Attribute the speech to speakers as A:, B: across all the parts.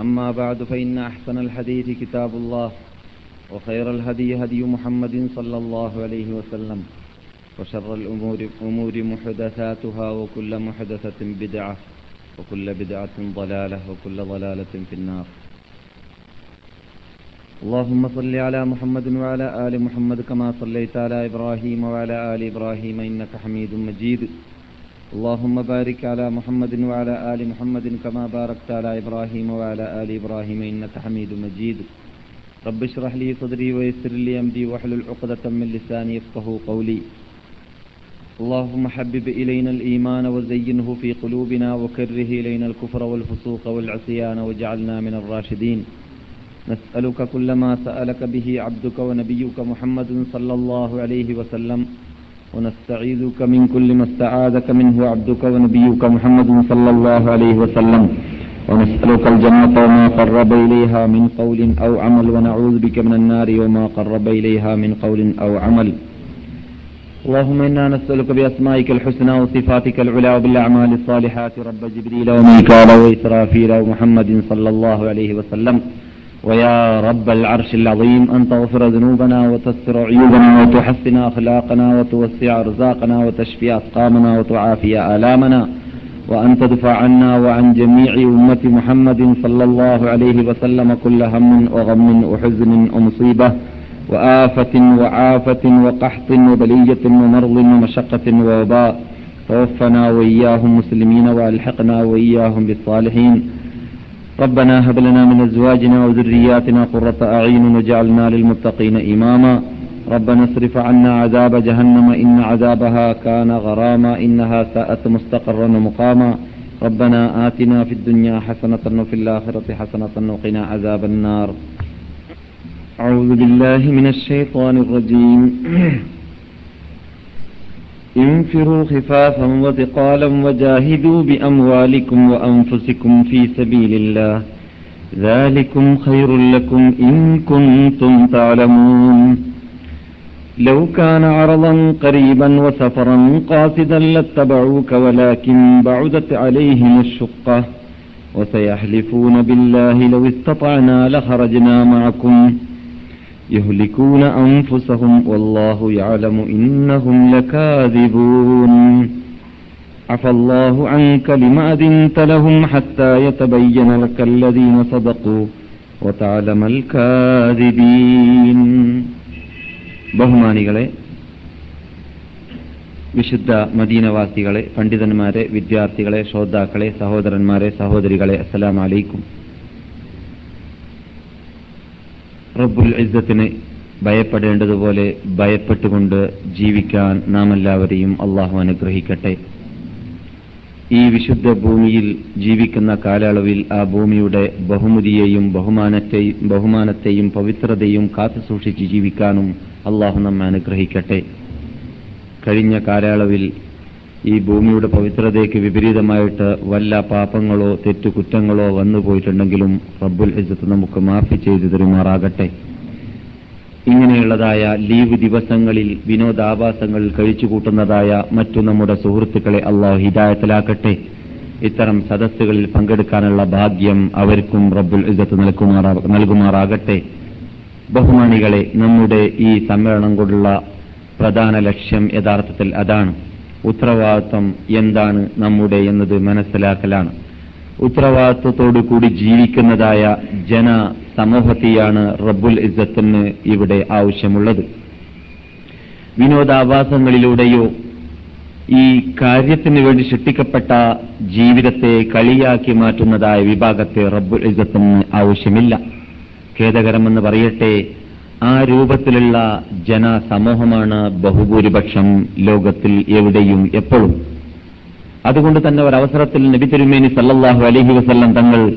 A: أما بعد فإن أحسن الحديث كتاب الله وخير الهدي هدي محمد صلى الله عليه وسلم وشر الأمور أمور محدثاتها وكل محدثة بدعة وكل بدعة ضلالة وكل ضلالة في النار. اللهم صل على محمد وعلى آل محمد كما صليت على إبراهيم وعلى آل إبراهيم إنك حميد مجيد. اللهم بارك على محمد وعلى آل محمد كما باركت على إبراهيم وعلى آل إبراهيم إنك حميد مجيد. رب اشرح لي صدري ويسر لي أمري واحلل عقدة من لساني يفقه قولي. اللهم حبب إلينا الإيمان وزينه في قلوبنا وكره إلينا الكفر والفسوق والعصيان واجعلنا من الراشدين. نسألك كل ما سألك به عبدك ونبيك محمد صلى الله عليه وسلم. ونستعيذك من كل ما استعاذك منه عبدك ونبيك محمد صلى الله عليه وسلم. ونسألك الجنة وما قرب إليها من قول أو عمل ونعوذ بك من النار وما قرب إليها من قول أو عمل. اللهم إنا نسألك بأسمائك الحسنى وصفاتك العلى وبالأعمال الصالحات. رب جبريل وميكال وإسرافيل ومحمد صلى الله عليه وسلم. ويا رب العرش العظيم أن تغفر ذنوبنا وتستر عيوبنا وتحسن أخلاقنا وتوسع رزاقنا وتشفي أسقامنا وتعافي آلامنا وأن تدفع عنا وعن جميع أمة محمد صلى الله عليه وسلم كل هم وغم وحزن ومصيبة وآفة وعافة وقحط وبلية ومرض ومشقة ووباء توفنا وإياهم مسلمين وألحقنا وإياهم بالصالحين ربنا هب لنا من أزواجنا وذرياتنا قرة أعين وجعلنا للمتقين إماما. ربنا اصرف عنا عذاب جهنم إن عذابها كان غراما إنها ساءت مستقرا ومقاما. ربنا آتنا في الدنيا حسنة وفي الآخرة حسنة وقنا عذاب النار. أعوذ بالله من الشيطان الرجيم. انفروا خفافا وثقالا وجاهدوا بأموالكم وأنفسكم في سبيل الله. ذلكم خير لكم إن كنتم تعلمون. لو كان عرضا قريبا وسفرا قاصدا لاتبعوك ولكن بعدت عليهم الشقة. وسيحلفون بالله لو استطعنا لخرجنا معكم. يهلكون أنفسهم والله يعلم إنهم لكاذبون عفى الله عنك لما أذنت لهم حتى يتبين لك الذين صدقوا وتعلم الكاذبين ബഹുമാനികളെ വിശുദ്ധ മദീനവാസികളെ പണ്ഡിതന്മാരെ വിദ്യാർത്ഥികളെ ശ്രോതാക്കളെ സഹോദരന്മാരെ സഹോദരികളെ അസ്സലാം അലൈക്കും റബ്ബുൽ ഇസ്സത്തിന് ഭയപ്പെടേണ്ടതുപോലെ ഭയപ്പെട്ടുകൊണ്ട് ജീവിക്കാൻ നാം എല്ലാവരെയും അള്ളാഹു അനുഗ്രഹിക്കട്ടെ. ഈ വിശുദ്ധ ഭൂമിയിൽ ജീവിക്കുന്ന കാലയളവിൽ ആ ഭൂമിയുടെ ബഹുമതിയെയും ബഹുമാനത്തെയും ബഹുമാനത്തെയും പവിത്രതയും കാത്തുസൂക്ഷിച്ച് ജീവിക്കാനും അള്ളാഹു നമ്മെ അനുഗ്രഹിക്കട്ടെ. കഴിഞ്ഞ കാലയളവിൽ ഈ ഭൂമിയുടെ പവിത്രതയ്ക്ക് വിപരീതമായിട്ട് വല്ല പാപങ്ങളോ തെറ്റുകുറ്റങ്ങളോ വന്നു പോയിട്ടുണ്ടെങ്കിലും റബ്ബുൽ ഇസ്സത്ത് നമുക്ക് മാഫി ചെയ്തു തരുമാറാകട്ടെ. ഇങ്ങനെയുള്ളതായ ലീവ് ദിവസങ്ങളിൽ വിനോദാഭാസങ്ങളിൽ കഴിച്ചുകൂട്ടുന്നതായ മറ്റു നമ്മുടെ സുഹൃത്തുക്കളെ അള്ളാഹു ഹിദായത്തിലാക്കട്ടെ. ഇത്തരം സദസ്സുകളിൽ പങ്കെടുക്കാനുള്ള ഭാഗ്യം അവർക്കും റബ്ബുൽ ഇസ്സത്ത് നൽകുമാറാകട്ടെ. ബഹുമാനികളെ നമ്മുടെ ഈ സമ്മേളനം കൊണ്ടുള്ള പ്രധാന ലക്ഷ്യം യഥാർത്ഥത്തിൽ അതാണ്. ഉത്തരവാദിത്വം എന്താണ് നമ്മുടെ എന്നത് മനസ്സിലാക്കലാണ്. ഉത്തരവാദിത്വത്തോടു കൂടി ജീവിക്കുന്നതായ ജന സമൂഹത്തെയാണ് റബ്ബുൽ ഇസ്സത്തിന് ഇവിടെ ആവശ്യമുള്ളത്. വിനോദാഭാസങ്ങളിലൂടെയോ ഈ കാര്യത്തിന് വേണ്ടി സൃഷ്ടിക്കപ്പെട്ട ജീവിതത്തെ കളിയാക്കി മാറ്റുന്നതായ വിഭാഗത്തെ റബ്ബുൽ ഇസ്സത്തിന് ആവശ്യമില്ല. ഖേദകരമെന്ന് പറയട്ടെ ആ രൂപത്തിലുള്ള ജനസമൂഹമാണ് ബഹുഭൂരിപക്ഷം ലോകത്തിൽ എവിടെയും എപ്പോഴും. അതുകൊണ്ട് തന്നെ ഒരവസരത്തിൽ നബി തിരുമേനി സല്ലാഹു അലഹി വസല്ലം തങ്ങൾ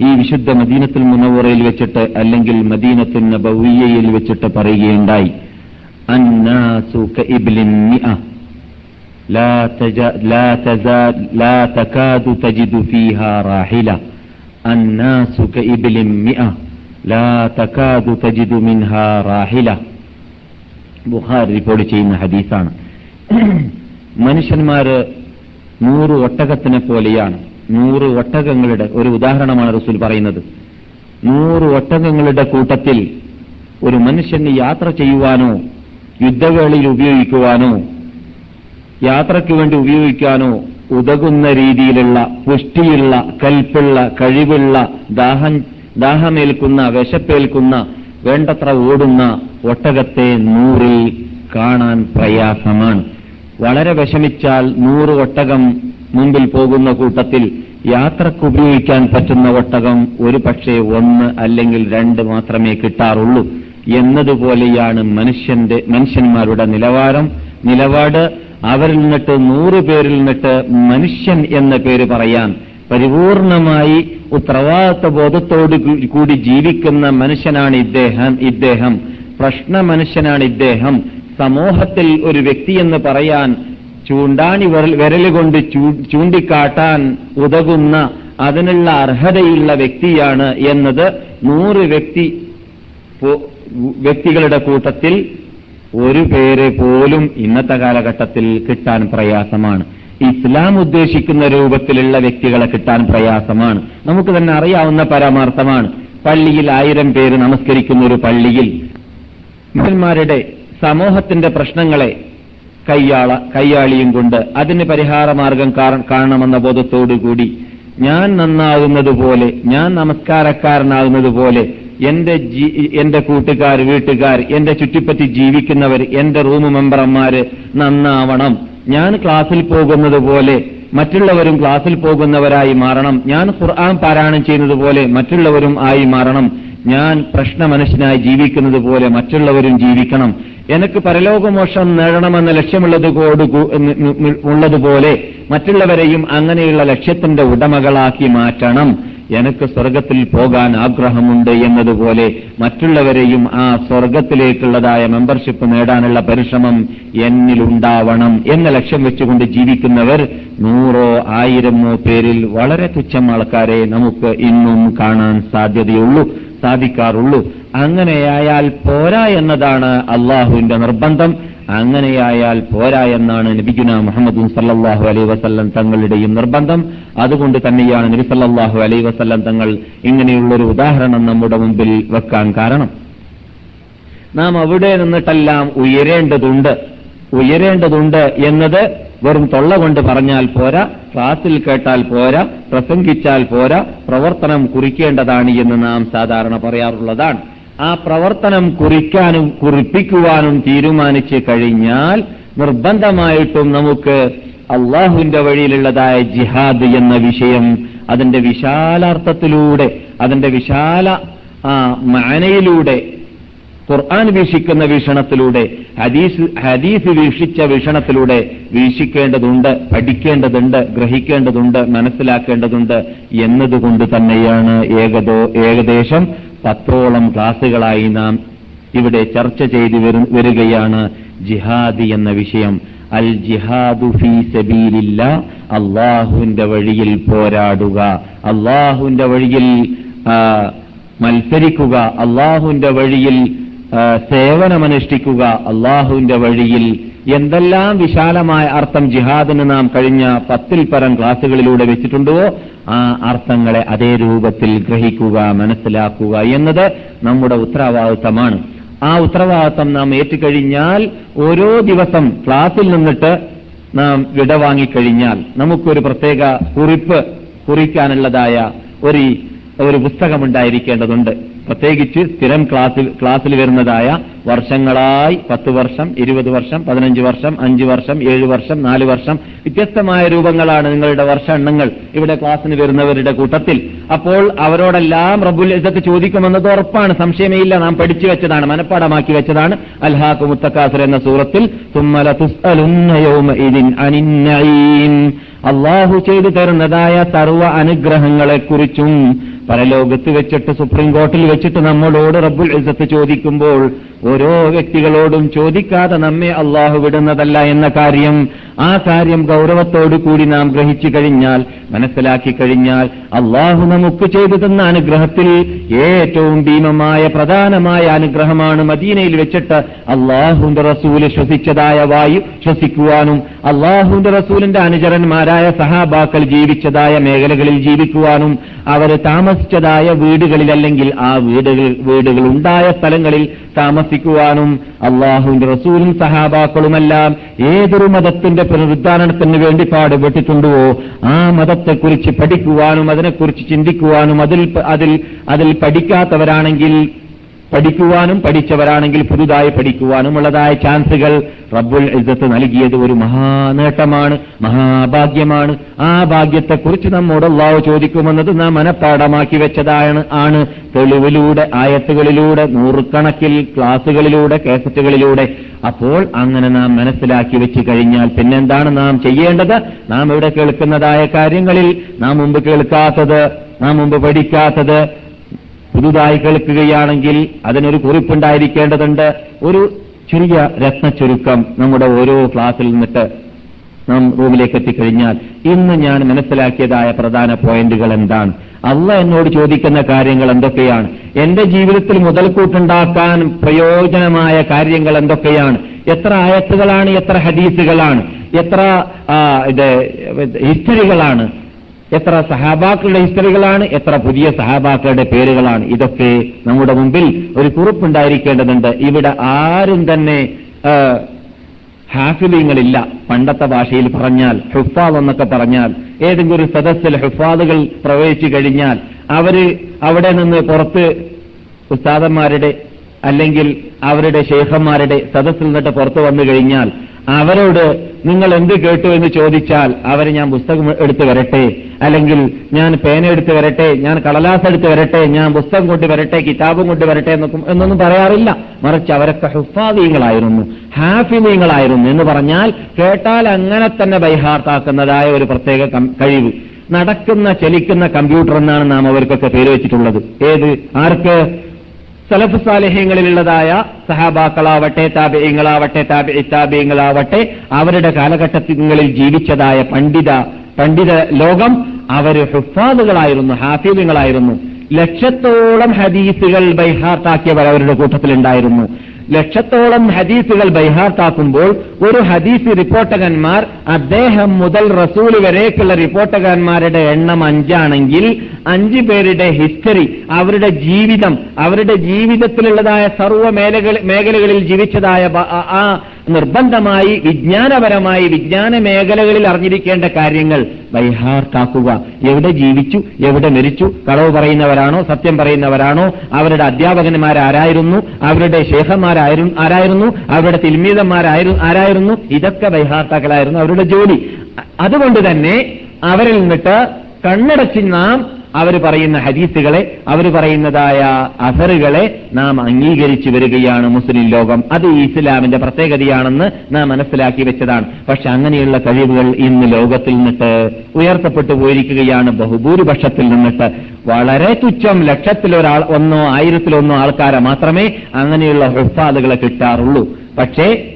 A: ഈ വിശുദ്ധ മദീനത്തിൽ മുനവറയിൽ വെച്ചിട്ട് അല്ലെങ്കിൽ മദീനത്തിന് നബവിയയിൽ വെച്ചിട്ട് പറയുകയുണ്ടായി അന്നാസു لا തകാദു തജിദു റാഹില. ബുഖാരി റിപ്പോർട്ട് ചെയ്യുന്ന ഹദീസാണ്. മനുഷ്യന്മാര് നൂറ് ഒട്ടകത്തിനെ പോലെയാണ്. നൂറ് ഒട്ടകങ്ങളുടെ ഒരു ഉദാഹരണമാണ് റസൂൽ പറയുന്നത്. നൂറ് ഒട്ടകങ്ങളുടെ കൂട്ടത്തിൽ ഒരു മനുഷ്യന് യാത്ര ചെയ്യുവാനോ യുദ്ധവേളയിൽ ഉപയോഗിക്കുവാനോ യാത്രയ്ക്ക് വേണ്ടി ഉപയോഗിക്കാനോ ഉതകുന്ന രീതിയിലുള്ള പുഷ്ടിയുള്ള കൽപ്പുള്ള കഴിവുള്ള ദാഹം ദാഹമേൽക്കുന്ന വിശപ്പേൽക്കുന്ന വേണ്ടത്ര ഓടുന്ന ഒട്ടകത്തെ നൂറിൽ കാണാൻ പ്രയാസമാണ്. വളരെ വിഷമിച്ചാൽ നൂറ് ഒട്ടകം മുമ്പിൽ പോകുന്ന കൂട്ടത്തിൽ യാത്രയ്ക്ക് ഉപയോഗിക്കാൻ പറ്റുന്ന ഒട്ടകം ഒരു പക്ഷേ ഒന്ന് അല്ലെങ്കിൽ രണ്ട് മാത്രമേ കിട്ടാറുള്ളൂ. എന്നതുപോലെയാണ് മനുഷ്യന്റെ മനുഷ്യന്മാരുടെ നിലവാരം നിലപാട്. അവരിൽ നിന്നിട്ട് നൂറ് പേരിൽ നിന്നിട്ട് മനുഷ്യൻ എന്ന പേര് പറയാൻ പരിപൂർണമായി ഉത്തരവാദിത്വ ബോധത്തോട് കൂടി ജീവിക്കുന്ന മനുഷ്യനാണ് ഇദ്ദേഹം. ഇദ്ദേഹം പ്രശ്ന മനുഷ്യനാണ് ഇദ്ദേഹം. സമൂഹത്തിൽ ഒരു വ്യക്തി എന്ന് പറയാൻ ചൂണ്ടാണി വിരലുകൊണ്ട് ചൂണ്ടിക്കാട്ടാൻ ഉതകുന്ന അതിനുള്ള അർഹതയുള്ള വ്യക്തിയാണ് എന്നത് നൂറ് വ്യക്തി വ്യക്തികളുടെ കൂട്ടത്തിൽ ഒരു പേര് പോലും ഇന്നത്തെ കാലഘട്ടത്തിൽ കിട്ടാൻ പ്രയാസമാണ്. ഇസ്ലാം ഉദ്ദേശിക്കുന്ന രൂപത്തിലുള്ള വ്യക്തികളെ കിട്ടാൻ പ്രയാസമാണ്. നമുക്ക് തന്നെ അറിയാവുന്ന പരമാർത്ഥമാണ്. പള്ളിയിൽ ആയിരം പേര് നമസ്കരിക്കുന്ന ഒരു പള്ളിയിൽ മുസൽമാരുടെ സമൂഹത്തിന്റെ പ്രശ്നങ്ങളെ കയ്യാള കയ്യാളിയും കൊണ്ട് അതിന് പരിഹാരമാർഗം കാണണമെന്ന ബോധത്തോടുകൂടി ഞാൻ നന്നാകുന്നതുപോലെ ഞാൻ നമസ്കാരക്കാരനാകുന്നതുപോലെ എന്റെ എന്റെ കൂട്ടുകാർ വീട്ടുകാർ എന്റെ ചുറ്റിപ്പറ്റി ജീവിക്കുന്നവർ എന്റെ റൂം മെമ്പർമാര് നന്നാവണം. ഞാൻ ക്ലാസ്സിൽ പോകുന്നത് പോലെ മറ്റുള്ളവരും ക്ലാസ്സിൽ പോകുന്നവരായി മാറണം. ഞാൻ ഖുർആൻ പാരായണം ചെയ്യുന്നത് പോലെ മറ്റുള്ളവരും ആയി മാറണം. ഞാൻ പ്രശ്ന മനുഷ്യനായി ജീവിക്കുന്നത് പോലെ മറ്റുള്ളവരും ജീവിക്കണം. എനിക്ക് പരലോകമോഷം നേടണമെന്ന ലക്ഷ്യമുള്ളത് ഉള്ളതുപോലെ മറ്റുള്ളവരെയും അങ്ങനെയുള്ള ലക്ഷ്യത്തിന്റെ ഉടമകളാക്കി മാറ്റണം. എനിക്ക് സ്വർഗത്തിൽ പോകാൻ ആഗ്രഹമുണ്ട് എന്നതുപോലെ മറ്റുള്ളവരെയും ആ സ്വർഗത്തിലേക്കുള്ളതായ മെമ്പർഷിപ്പ് നേടാനുള്ള പരിശ്രമം എന്നിലുണ്ടാവണം എന്ന ലക്ഷ്യം വെച്ചുകൊണ്ട് ജീവിക്കുന്നവർ നൂറോ ആയിരമോ പേരിൽ വളരെ തുച്ഛം ആൾക്കാരെ നമുക്ക് ഇന്നും കാണാൻ സാധ്യതയുള്ളൂ സാധിക്കാറുള്ളൂ. അങ്ങനെയായാൽ പോരാ എന്നതാണ് അള്ളാഹുവിന്റെ നിർബന്ധം. അങ്ങനെയായാൽ പോരാ എന്നാണ് നബിഗുന മുഹമ്മദ് സല്ലാഹു അലൈ വസല്ലം തങ്ങളുടെയും നിർബന്ധം. അതുകൊണ്ട് തന്നെയാണ് നബി സല്ലാഹു അലൈ വസല്ലം തങ്ങൾ ഇങ്ങനെയുള്ളൊരു ഉദാഹരണം നമ്മുടെ മുമ്പിൽ വെക്കാൻ കാരണം. നാം അവിടെ നിന്നിട്ടെല്ലാം ഉയരേണ്ടതുണ്ട്. ഉയരേണ്ടതുണ്ട് എന്നത് വെറും തൊള്ള കൊണ്ട് പറഞ്ഞാൽ പോരാ ക്ലാസിൽ കേട്ടാൽ പോരാ പ്രസംഗിച്ചാൽ പോരാ പ്രവർത്തനം കുറിക്കേണ്ടതാണ് എന്ന് നാം സാധാരണ പറയാറുള്ളതാണ്. ആ പ്രവർത്തനം കുറിക്കാനും കുറിപ്പിക്കുവാനും തീരുമാനിച്ചു കഴിഞ്ഞാൽ നിർബന്ധമായിട്ടും നമുക്ക് അള്ളാഹുവിന്റെ വഴിയിലുള്ളതായ ജിഹാദ് എന്ന വിഷയം അതിന്റെ വിശാലാർത്ഥത്തിലൂടെ അതിന്റെ വിശാല മാനയിലൂടെ ഖുർആൻ വീക്ഷിക്കുന്ന വീക്ഷണത്തിലൂടെ ഹദീസ് ഹദീസ് വീക്ഷിച്ച വീക്ഷണത്തിലൂടെ വീക്ഷിക്കേണ്ടതുണ്ട് പഠിക്കേണ്ടതുണ്ട് ഗ്രഹിക്കേണ്ടതുണ്ട് മനസ്സിലാക്കേണ്ടതുണ്ട് എന്നതുകൊണ്ട് തന്നെയാണ് ഏകദോ ഏകദേശം പത്തോളം ക്ലാസുകളായി നാം ഇവിടെ ചർച്ച ചെയ്തു വരികയാണ് ജിഹാദി എന്ന വിഷയം. അൽ ജിഹാദു ഫീ സബീലില്ല അള്ളാഹുവിന്റെ വഴിയിൽ പോരാടുക. അള്ളാഹുവിന്റെ വഴിയിൽ മത്സരിക്കുക. അള്ളാഹുവിന്റെ വഴിയിൽ സേവനമനുഷ്ഠിക്കുക അള്ളാഹുവിന്റെ വഴിയിൽ എന്തെല്ലാം വിശാലമായ അർത്ഥം ജിഹാദിന് നാം കഴിഞ്ഞ പത്തിൽ പരം ക്ലാസുകളിലൂടെ വെച്ചിട്ടുണ്ടോ ആ അർത്ഥങ്ങളെ അതേ രൂപത്തിൽ ഗ്രഹിക്കുക മനസ്സിലാക്കുക എന്നത് നമ്മുടെ ഉത്തരവാദിത്തമാണ്. ആ ഉത്തരവാദിത്തം നാം ഏറ്റുകഴിഞ്ഞാൽ ഓരോ ദിവസം ക്ലാസ്സിൽ നിന്നിട്ട് നാം വിടവാങ്ങിക്കഴിഞ്ഞാൽ നമുക്കൊരു പ്രത്യേക കുറിപ്പ് കുറിക്കാനുള്ളതായ ഒരു ഒരു പുസ്തകമുണ്ടായിരിക്കേണ്ടതുണ്ട്. പ്രത്യേകിച്ച് സ്ഥിരം ക്ലാസ്സിൽ ക്ലാസ്സിൽ വരുന്നതായ വർഷങ്ങളായി പത്ത് വർഷം ഇരുപത് വർഷം പതിനഞ്ച് വർഷം അഞ്ച് വർഷം ഏഴ് വർഷം നാല് വർഷം വ്യത്യസ്തമായ രൂപങ്ങളാണ് നിങ്ങളുടെ വർഷ എണ്ണങ്ങൾ ഇവിടെ ക്ലാസ്സിന് വരുന്നവരുടെ കൂട്ടത്തിൽ. അപ്പോൾ അവരോടെല്ലാം റബ്ബുൽ ഇതൊക്കെ ചോദിക്കുമെന്നത് ഉറപ്പാണ്. സംശയമേ ഇല്ല. നാം പഠിച്ചു വെച്ചതാണ് മനഃപ്പാടമാക്കി വെച്ചതാണ്. അൽഹാഖു മുത്തക്കാസുർ എന്ന സൂറത്തിൽ തുമ്മല അള്ളാഹു ചെയ്തു തരുന്നതായ സർവ അനുഗ്രഹങ്ങളെക്കുറിച്ചും പരലോകത്ത് വെച്ചിട്ട് സുപ്രീം കോർട്ടിൽ വെച്ചിട്ട് നമ്മളോട് റബ്ബുൽ ഇസത്ത് ചോദിക്കുമ്പോൾ ഓരോ വ്യക്തികളോടും ചോദിക്കാതെ നമ്മെ അള്ളാഹു വിടുന്നതല്ല എന്ന കാര്യം ആ കാര്യം കൂടി നാം ഗ്രഹിച്ചു കഴിഞ്ഞാൽ മനസ്സിലാക്കി കഴിഞ്ഞാൽ അള്ളാഹു നമുക്ക് ചെയ്തു തന്ന അനുഗ്രഹത്തിൽ ഏറ്റവും ഭീമമായ പ്രധാനമായ അനുഗ്രഹമാണ് മദീനയിൽ വെച്ചിട്ട് അള്ളാഹുന്റെ റസൂൽ ശ്വസിച്ചതായ വായു ശ്വസിക്കുവാനും അള്ളാഹുന്റെ റസൂലിന്റെ അനുചരന്മാരായ സഹാബാക്കൾ ജീവിച്ചതായ മേഖലകളിൽ ജീവിക്കുവാനും അവരെ അവർ താമസിച്ചതായ വീടുകളിൽ അല്ലെങ്കിൽ ആ വീടുകൾ വീടുകൾ ഉണ്ടായ സ്ഥലങ്ങളിൽ താമസിക്കുവാനും അള്ളാഹുവിന്റെ റസൂലും സഹാബാക്കളുമെല്ലാം ഏതൊരു മതത്തിന്റെ പുനരുദ്ധാരണത്തിന് വേണ്ടി പാടുപെട്ടിട്ടുണ്ടോ ആ മതത്തെക്കുറിച്ച് പഠിക്കുവാനും അതിനെക്കുറിച്ച് ചിന്തിക്കുവാനും അതിൽ അതിൽ അതിൽ പഠിക്കാത്തവരാണെങ്കിൽ പഠിക്കുവാനും പഠിച്ചവരാണെങ്കിൽ പുതുതായി പഠിക്കുവാനും ഉള്ളതായ ചാൻസുകൾ റബ്ബുൽ ഇസത്ത് നൽകിയത് ഒരു മഹാനേട്ടമാണ് മഹാഭാഗ്യമാണ്. ആ ഭാഗ്യത്തെക്കുറിച്ച് നമ്മോട് അള്ളാഹു ചോദിക്കുമെന്നത് നാം മനഃപ്പാടമാക്കി വെച്ചതാണ് ആണ് തെളിവിലൂടെ ആയത്തുകളിലൂടെ നൂറുകണക്കിൽ ക്ലാസുകളിലൂടെ കേസറ്റുകളിലൂടെ. അപ്പോൾ അങ്ങനെ നാം മനസ്സിലാക്കി വെച്ച് കഴിഞ്ഞാൽ പിന്നെന്താണ് നാം ചെയ്യേണ്ടത്? നാം ഇവിടെ കേൾക്കുന്നതായ കാര്യങ്ങളിൽ നാം മുമ്പ് കേൾക്കാത്തത് നാം മുമ്പ് പഠിക്കാത്തത് പുതുതായി കേൾക്കുകയാണെങ്കിൽ അതിനൊരു കുറിപ്പുണ്ടായിരിക്കേണ്ടതുണ്ട്. ഒരു ചെറിയ രത്നച്ചുരുക്കം നമ്മുടെ ഓരോ ക്ലാസ്സിൽ നിന്നിട്ട് നാം റൂമിലേക്ക് എത്തിക്കഴിഞ്ഞാൽ ഇന്ന് ഞാൻ മനസ്സിലാക്കിയതായ പ്രധാന പോയിന്റുകൾ എന്താണ്? അല്ല എന്നോട് ചോദിക്കുന്ന കാര്യങ്ങൾ എന്തൊക്കെയാണ്? എന്റെ ജീവിതത്തിൽ മുതൽക്കൂട്ടുണ്ടാക്കാൻ പ്രയോജനമായ കാര്യങ്ങൾ എന്തൊക്കെയാണ്? എത്ര ആയത്തുകളാണ് എത്ര ഹദീസുകളാണ് എത്ര ഇത് ഹിസ്റ്ററികളാണ് എത്ര സഹാബാക്കളുടെ ഹിസ്റ്ററികളാണ് എത്ര പുതിയ സഹാബാക്കളുടെ പേരുകളാണ്. ഇതൊക്കെ നമ്മുടെ മുമ്പിൽ ഒരു കുറിപ്പുണ്ടായിരിക്കേണ്ടതുണ്ട്. ഇവിടെ ആരും തന്നെ ഹാഫിലിങ്ങളില്ല പണ്ടത്തെ ഭാഷയിൽ പറഞ്ഞാൽ ഹുഫാദ് എന്നൊക്കെ പറഞ്ഞാൽ ഏതെങ്കിലും ഒരു സദസ്സിൽ ഹുഫാദുകൾ പ്രവേശിച്ചു കഴിഞ്ഞാൽ അവർ അവിടെ നിന്ന് പുറത്ത് ഉസ്താദന്മാരുടെ അല്ലെങ്കിൽ അവരുടെ ശേഖന്മാരുടെ സദസ്സിൽ നിന്നിട്ട് പുറത്തു വന്നു കഴിഞ്ഞാൽ അവരോട് നിങ്ങൾ എന്ത് കേട്ടു എന്ന് ചോദിച്ചാൽ അവരെ ഞാൻ പുസ്തകം എടുത്തു വരട്ടെ. അല്ലെങ്കിൽ ഞാൻ പേന എടുത്ത് വരട്ടെ ഞാൻ കടലാസ് എടുത്ത് വരട്ടെ ഞാൻ പുസ്തകം കൊണ്ട് വരട്ടെ കിതാബും കൊണ്ട് വരട്ടെ എന്നൊക്കെ എന്നൊന്നും പറയാറില്ല. മറിച്ച് അവരൊക്കെ ഹുഫാദീങ്ങളായിരുന്നു ഹാഫിനീങ്ങളായിരുന്നു എന്ന് പറഞ്ഞാൽ കേട്ടാൽ അങ്ങനെ തന്നെ ബൈഹാർത്താക്കുന്നതായ ഒരു പ്രത്യേക കഴിവ്. നടക്കുന്ന ചലിക്കുന്ന കമ്പ്യൂട്ടർ എന്നാണ് നാം അവർക്കൊക്കെ പേര് വെച്ചിട്ടുള്ളത്. ഏത്? ആർക്ക്? സലഫ് സാലിഹ്യങ്ങളിലുള്ളതായ സഹാബാക്കളാവട്ടെ താബിയങ്ങളാവട്ടെ താബി താബിയങ്ങളാവട്ടെ അവരുടെ കാലഘട്ടങ്ങളിൽ ജീവിച്ചതായ പണ്ഡിത പണ്ഡിത ലോകം അവർ ഹുഫാദുകളായിരുന്നു ഹാഫീദുകളായിരുന്നു. ലക്ഷത്തോളം ഹദീസുകൾ ബൈഹാർട്ടാക്കിയവർ അവരുടെ കൂട്ടത്തിലുണ്ടായിരുന്നു. ലക്ഷത്തോളം ഹദീസുകൾ ബൈഹാർത്താക്കുമ്പോൾ ഒരു ഹദീസ് റിപ്പോർട്ടകന്മാർ അദ്ദേഹം മുതൽ റസൂൽ വരേക്കുള്ള റിപ്പോർട്ടകന്മാരുടെ എണ്ണം അഞ്ചാണെങ്കിൽ അഞ്ചു പേരുടെ ഹിസ്റ്ററി അവരുടെ ജീവിതം അവരുടെ ജീവിതത്തിലുള്ളതായ സർവ മേഖല മേഖലകളിൽ ജീവിച്ചതായ ആ നിർബന്ധമായി വിജ്ഞാനപരമായി വിജ്ഞാന മേഖലകളിൽ അറിഞ്ഞിരിക്കേണ്ട കാര്യങ്ങൾ ബൈഹാർട്ടാക്കുക എവിടെ ജീവിച്ചു എവിടെ മരിച്ചു കളവ് പറയുന്നവരാണോ സത്യം പറയുന്നവരാണോ അവരുടെ അധ്യാപകന്മാരാരായിരുന്നു അവരുടെ ശേഖന്മാരായിരുന്നു ആരായിരുന്നു അവരുടെ തിൽമീതന്മാരായിരുന്നു ആരായിരുന്നു ഇതൊക്കെ ബൈഹാർട്ടാക്കളായിരുന്നു അവരുടെ ജോലി. അതുകൊണ്ട് തന്നെ അവരിൽ നിന്നിട്ട് കണ്ണടച്ച് നാം അവർ പറയുന്ന ഹദീസുകളെ അവർ പറയുന്നതായ അസറുകളെ നാം അംഗീകരിച്ചു വരികയാണ് മുസ്ലിം ലോകം. അത് ഇസ്ലാമിന്റെ പ്രത്യേകതയാണെന്ന് നാം മനസ്സിലാക്കി വെച്ചതാണ്. പക്ഷെ അങ്ങനെയുള്ള കഴിവുകൾ ഇന്ന് ലോകത്തിൽ നിന്നിട്ട് ഉയർത്തപ്പെട്ടു പോയിരിക്കുകയാണ് ബഹുഭൂരിപക്ഷത്തിൽ നിന്നിട്ട്. വളരെ തുച്ഛം ലക്ഷത്തിലൊരാൾ ഒന്നോ ആയിരത്തിലൊന്നോ ആൾക്കാരെ മാത്രമേ അങ്ങനെയുള്ള ഹുഫാദുകളെ കിട്ടാറുള്ളൂ. പക്ഷേ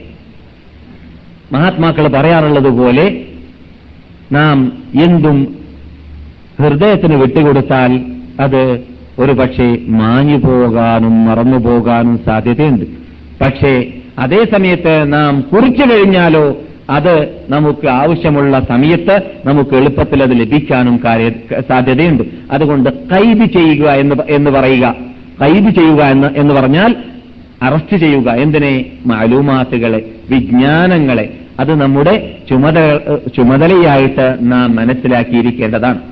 A: മഹാത്മാക്കൾ പറയാറുള്ളത് പോലെ നാം എന്തും ഹൃദയത്തിന് വിട്ടുകൊടുത്താൽ അത് ഒരു പക്ഷേ മാഞ്ഞു പോകാനും മറന്നു പോകാനും സാധ്യതയുണ്ട്. പക്ഷേ അതേ സമയത്ത് നാം കുറിച്ചു കഴിഞ്ഞാലോ അത് നമുക്ക് ആവശ്യമുള്ള സമയത്ത് നമുക്ക് എളുപ്പത്തിൽ അത് ലഭിക്കാനും സാധ്യതയുണ്ട്. അതുകൊണ്ട് കൈബ് ചെയ്യുക എന്ന് എന്ന് പറയുക. കൈബ് ചെയ്യുക എന്ന് എന്ന് പറഞ്ഞാൽ അറസ്റ്റ് ചെയ്യുക. എന്തിനെ? മാലൂമാത്തുകളെ വിജ്ഞാനങ്ങളെ. അത് നമ്മുടെ ചുമതല ചുമതലയായിട്ട് നാം മനസ്സിലാക്കിയിരിക്കേണ്ടതാണ്.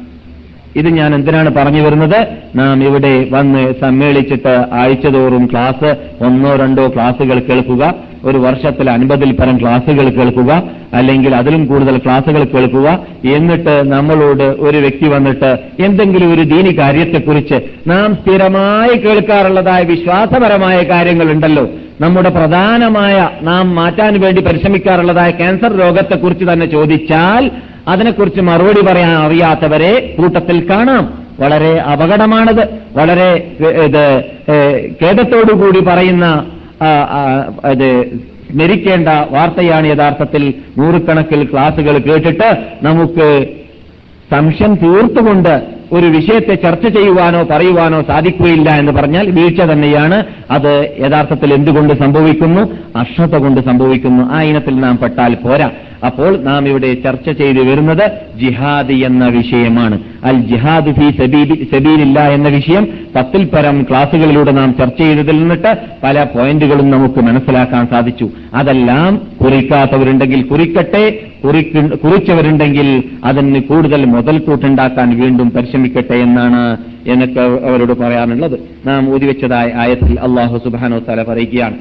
A: ഇത് ഞാൻ എന്തിനാണ് പറഞ്ഞു വരുന്നത്? നാം ഇവിടെ വന്ന് സമ്മേളിച്ചിട്ട് ആഴ്ചതോറും ക്ലാസ് ഒന്നോ രണ്ടോ ക്ലാസുകൾ കേൾക്കുക. ഒരു വർഷത്തിൽ അൻപതിൽ പരം ക്ലാസുകൾ കേൾക്കുക. അല്ലെങ്കിൽ അതിലും കൂടുതൽ ക്ലാസുകൾ കേൾക്കുക. എന്നിട്ട് നമ്മളോട് ഒരു വ്യക്തി വന്നിട്ട് എന്തെങ്കിലും ഒരു ദീനി കാര്യത്തെക്കുറിച്ച് നാം സ്ഥിരമായി കേൾക്കാറുള്ളതായ വിശ്വാസപരമായ കാര്യങ്ങളുണ്ടല്ലോ. നമ്മുടെ പ്രധാനമായ നാം മാറ്റാൻ വേണ്ടി പരിശ്രമിക്കാറുള്ളതായ ക്യാൻസർ രോഗത്തെക്കുറിച്ച് തന്നെ ചോദിച്ചാൽ അതിനെക്കുറിച്ച് മറുപടി പറയാൻ അറിയാത്തവരെ കൂട്ടത്തിൽ കാണാം. വളരെ അപകടമാണത്. വളരെ ഇത് ഖേദത്തോടുകൂടി പറയുന്ന ഇത് സ്മരിക്കേണ്ട വാർത്തയാണ് യഥാർത്ഥത്തിൽ നൂറുകണക്കിൽ ക്ലാസുകൾ കേട്ടിട്ട് നമുക്ക് സംശയം തീർത്തുകൊണ്ട് ഒരു വിഷയത്തെ ചർച്ച ചെയ്യുവാനോ പറയുവാനോ സാധിക്കുകയില്ല എന്ന് പറഞ്ഞാൽ വീഴ്ച തന്നെയാണ്. അത് യഥാർത്ഥത്തിൽ എന്തുകൊണ്ട് സംഭവിക്കുന്നു? അക്ഷത കൊണ്ട് സംഭവിക്കുന്നു. ആ ഇനത്തിൽ നാം പെട്ടാൽ പോരാ. അപ്പോൾ നാം ഇവിടെ ചർച്ച ചെയ്തു വരുന്നത് ജിഹാദ് എന്ന വിഷയമാണ്. അൽ ജിഹാദ് ഫി സബീലി സബീലില്ല എന്ന വിഷയം പത്തിൽ പരം ക്ലാസുകളിലൂടെ നാം ചർച്ച ചെയ്തതിൽ നിന്നിട്ട് പല പോയിന്റുകളും നമുക്ക് മനസ്സിലാക്കാൻ സാധിച്ചു. അതെല്ലാം കുറിക്കാത്തവരുണ്ടെങ്കിൽ കുറിക്കട്ടെ കുറിക്ക- കുറിച്ചവരുണ്ടെങ്കിൽ അതിന് കൂടുതൽ മുതൽക്കൂട്ടുണ്ടാക്കാൻ വീണ്ടും ക്ഷമിക്കട്ടെ എന്നാണ് എനിക്ക് അവരോട് പറയാനുള്ളത്. നാം ഊതിവെച്ചതായ ആയത്തിൽ അള്ളാഹു സുബാനോ തല പറയുകയാണ്.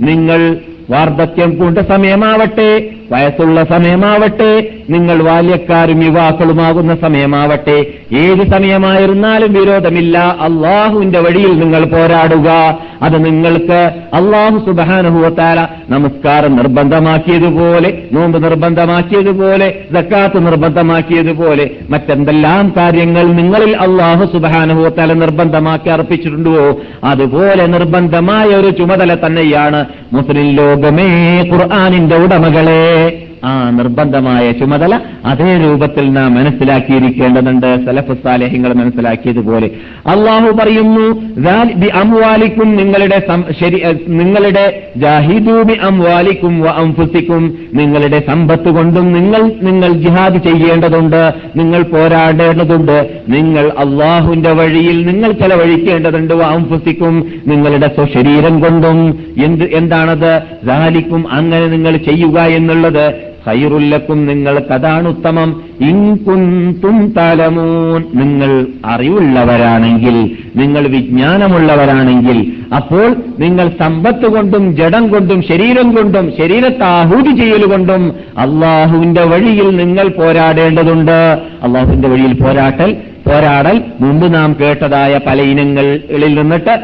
A: നിങ്ങൾ വാർദ്ധക്യം കൂണ്ട സമയമാവട്ടെ വയസ്സുള്ള സമയമാവട്ടെ നിങ്ങൾ ബാല്യക്കാരും യുവാക്കളുമാകുന്ന സമയമാവട്ടെ. ഏത് സമയമായിരുന്നാലും വിരോധമില്ല. അള്ളാഹുവിന്റെ വഴിയിൽ നിങ്ങൾ പോരാടുക. അത് നിങ്ങൾക്ക് അള്ളാഹു സുബാനുഭവത്താല നമസ്കാരം നിർബന്ധമാക്കിയതുപോലെ നോമ്പ് നിർബന്ധമാക്കിയതുപോലെ ജക്കാത്ത് നിർബന്ധമാക്കിയതുപോലെ മറ്റെന്തെല്ലാം കാര്യങ്ങൾ നിങ്ങളിൽ അള്ളാഹു സുബാനുഭവത്താല നിർബന്ധമാക്കി അർപ്പിച്ചിട്ടുണ്ടോ? അതുപോലെ നിർബന്ധമായ ഒരു ചുമതല തന്നെയാണ് മുസ്ലിം ലോകമേ ഖുർആാനിന്റെ ഉടമകളെ. ആ നിർബന്ധമായ ചുമതല അതേ രൂപത്തിൽ നാം മനസ്സിലാക്കിയിരിക്കേണ്ടതുണ്ട്. സലഫ് സാലേഹ്യങ്ങൾ മനസ്സിലാക്കിയതുപോലെ. അള്ളാഹു പറയുന്നു "ദാൽ ബി അംവാലിക്കും നിങ്ങളുടെ നിങ്ങളുടെ ജാഹിദൂബി അംവാലിക്കും അംഫുസിക്കും നിങ്ങളുടെ സമ്പത്ത് കൊണ്ടും നിങ്ങൾ നിങ്ങൾ ജിഹാദ് ചെയ്യേണ്ടതുണ്ട്. നിങ്ങൾ പോരാടേണ്ടതുണ്ട്. നിങ്ങൾ അള്ളാഹുവിന്റെ വഴിയിൽ നിങ്ങൾ ചെലവഴിക്കേണ്ടതുണ്ട്. അംഫുസിക്കും നിങ്ങളുടെ സ്വശരീരം കൊണ്ടും. എന്ത് എന്താണത്? ധാലിക്കും അങ്ങനെ നിങ്ങൾ ചെയ്യുക എന്നുള്ളത് ഖൈറുല്ലക്കും നിങ്ങൾക്ക് അതാണ് ഉത്തമം ഇൻകുന്തും തലമൂൻ. നിങ്ങൾ അറിവുള്ളവരാണെങ്കിൽ നിങ്ങൾ വിജ്ഞാനമുള്ളവരാണെങ്കിൽ അപ്പോൾ നിങ്ങൾ സമ്പത്ത് കൊണ്ടും ജഡം കൊണ്ടും ശരീരം കൊണ്ടും ശരീരത്തെ ആഹൂതി ചെയ്യലുകൊണ്ടും അള്ളാഹുവിന്റെ വഴിയിൽ നിങ്ങൾ പോരാടേണ്ടതുണ്ട്. അള്ളാഹുവിന്റെ വഴിയിൽ പോരാട്ടൽ പോരാടൽ മുമ്പ് നാം കേട്ടതായ പല ഇനങ്ങളിൽ നിന്നിട്ട്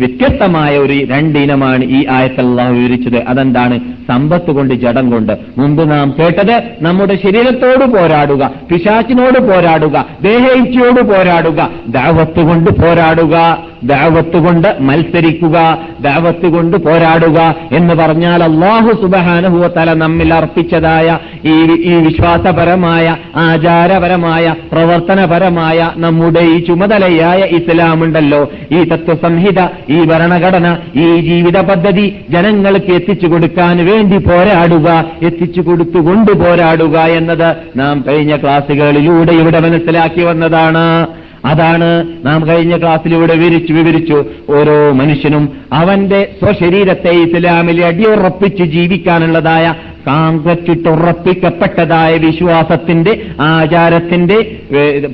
A: വ്യത്യസ്തമായ ഒരു രണ്ട് ഇനമാണ് ഈ ആയത്തിൽ അള്ളാഹു വിവരിച്ചത്. അതെന്താണ്? സമ്പത്ത് കൊണ്ട് ജഡം കൊണ്ട്. മുമ്പ് നാം കേട്ടത് നമ്മുടെ ശരീരത്തോട് പോരാടുക പിശാച്ചിനോട് പോരാടുക ദേഹേച്ഛയോട് പോരാടുക ദാവത്ത് കൊണ്ട് പോരാടുക. ദാവത്ത് കൊണ്ട് മത്സരിക്കുക ദാവത്ത് കൊണ്ട് പോരാടുക എന്ന് പറഞ്ഞാൽ അള്ളാഹു സുബഹാനുഭവത്തല നമ്മിൽ അർപ്പിച്ചതായ ഈ ഈ വിശ്വാസപരമായ ആചാരപരമായ പ്രവർത്തനപരമായ നമ്മുടെ ഈ ചുമതലയായ ഇസ്ലാമുണ്ടല്ലോ. ഈ തത്വസംഹിത ഈ ഭരണഘടന ഈ ജീവിത പദ്ധതി ജനങ്ങൾക്ക് എത്തിച്ചു കൊടുക്കാൻ വേണ്ടി പോരാടുക എത്തിച്ചു കൊടുത്തുകൊണ്ട് പോരാടുക എന്നത് നാം കഴിഞ്ഞ ക്ലാസ്സുകളിലൂടെ ഇവിടെ മനസ്സിലാക്കി വന്നതാണ്. അതാണ് നാം കഴിഞ്ഞ ക്ലാസ്സിലൂടെ വിവരിച്ചു വിവരിച്ചു. ഓരോ മനുഷ്യനും അവന്റെ സ്വശരീരത്തെ ഇസ്ലാമിൽ അടിയുറപ്പിച്ച് ജീവിക്കാനുള്ളതായ കാങ്കച്ചിട്ടുറപ്പിക്കപ്പെട്ടതായ വിശ്വാസത്തിന്റെ ആചാരത്തിന്റെ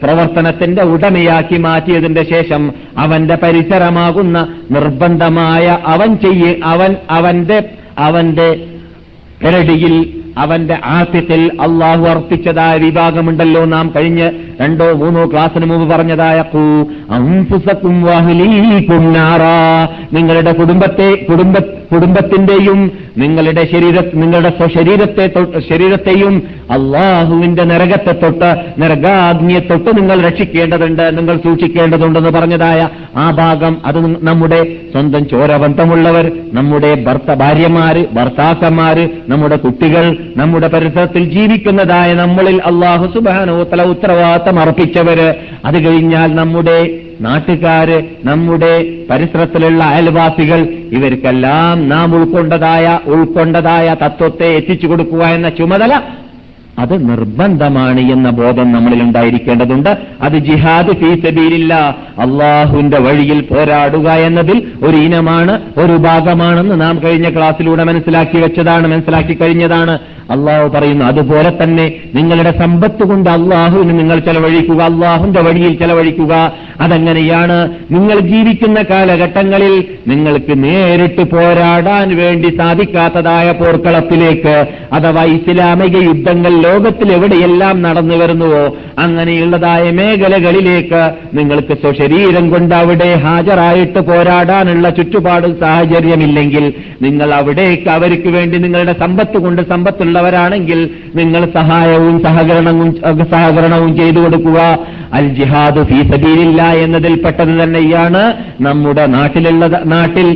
A: പ്രവർത്തനത്തിന്റെ ഉടമയാക്കി മാറ്റിയതിന്റെ ശേഷം അവന്റെ പരിസരമാകുന്ന നിർബന്ധമായ അവൻ ചെയ്യ അവൻ അവന്റെ അവന്റെ കരടിയിൽ അവന്റെ ആത്യത്തിൽ അള്ളാഹു അർപ്പിച്ചതായ വിഭാഗമുണ്ടല്ലോ നാം കഴിഞ്ഞ് രണ്ടോ മൂന്നോ ക്ലാസ്സിന് മുമ്പ് പറഞ്ഞതായ. നിങ്ങളുടെ കുടുംബത്തെ കുടുംബ കുടുംബത്തിന്റെയും നിങ്ങളുടെ ശരീര നിങ്ങളുടെ സ്വശരീരത്തെ തൊട്ട് ശരീരത്തെയും അള്ളാഹുവിന്റെ നരകത്തെ തൊട്ട് നരകാഗ്നിയെ തൊട്ട് നിങ്ങൾ രക്ഷിക്കേണ്ടതുണ്ട് നിങ്ങൾ സൂക്ഷിക്കേണ്ടതുണ്ടെന്ന് പറഞ്ഞതായ ആ ഭാഗം അത് നമ്മുടെ സ്വന്തം ചോരബന്ധമുള്ളവർ നമ്മുടെ ഭർത്ത ഭാര്യമാര് ഭർത്താക്കന്മാര് നമ്മുടെ കുട്ടികൾ നമ്മുടെ പരിസരത്തിൽ ജീവിക്കുന്നതായ നമ്മളിൽ അള്ളാഹു സുബാനോത്തല ഉത്തരവാദിത്തം അർപ്പിച്ചവര്. അത് കഴിഞ്ഞാൽ നമ്മുടെ നാട്ടുകാര് നമ്മുടെ പരിസരത്തിലുള്ള അയൽവാസികൾ ഇവർക്കെല്ലാം നാം ഉൾക്കൊണ്ടതായ ഉൾക്കൊണ്ടതായ തത്വത്തെ എത്തിച്ചു കൊടുക്കുക എന്ന ചുമതല അത് നിർബന്ധമാണ് എന്ന ബോധം നമ്മളിൽ ഉണ്ടായിരിക്കേണ്ടതുണ്ട്. അത് ജിഹാദ് ഫീസബീലില്ല അള്ളാഹുവിന്റെ വഴിയിൽ പോരാടുക എന്നതിൽ ഒരു ഇനമാണ് ഒരു ഭാഗമാണെന്ന് നാം കഴിഞ്ഞ ക്ലാസ്സിലൂടെ മനസ്സിലാക്കി വെച്ചതാണ് മനസ്സിലാക്കി കഴിഞ്ഞതാണ്.
B: അള്ളാഹു പറയുന്നു അതുപോലെ തന്നെ നിങ്ങളുടെ സമ്പത്ത് കൊണ്ട് അള്ളാഹുവിന് നിങ്ങൾ ചെലവഴിക്കുക അള്ളാഹുവിന്റെ വഴിയിൽ ചെലവഴിക്കുക. അതെങ്ങനെയാണ് നിങ്ങൾ ജീവിക്കുന്ന കാലഘട്ടങ്ങളിൽ നിങ്ങൾക്ക് നേരിട്ട് പോരാടാൻ വേണ്ടി സാധിക്കാത്തതായ പോർക്കളത്തിലേക്ക് അഥവാ ഇസ്ലാമിക യുദ്ധങ്ങൾ ലോകത്തിൽ എവിടെയെല്ലാം നടന്നു വരുന്നുവോ അങ്ങനെയുള്ളതായ മേഖലകളിലേക്ക് നിങ്ങൾക്ക് സ്വശരീരം കൊണ്ട് അവിടെ ഹാജരായിട്ട് പോരാടാനുള്ള ചുറ്റുപാടും സാഹചര്യമില്ലെങ്കിൽ നിങ്ങൾ അവിടേക്ക് അവർക്ക് വേണ്ടി നിങ്ങളുടെ സമ്പത്ത് കൊണ്ട് സമ്പത്തുള്ളവരാണെങ്കിൽ നിങ്ങൾ സഹായവും സഹകരണവും സഹകരണവും ചെയ്തു കൊടുക്കുക. അൽ ജിഹാദ് ഫീസബീലില്ല എന്നതിൽപ്പെട്ടത് തന്നെയാണ് നമ്മുടെ നാട്ടിലുള്ള നാട്ടിൽ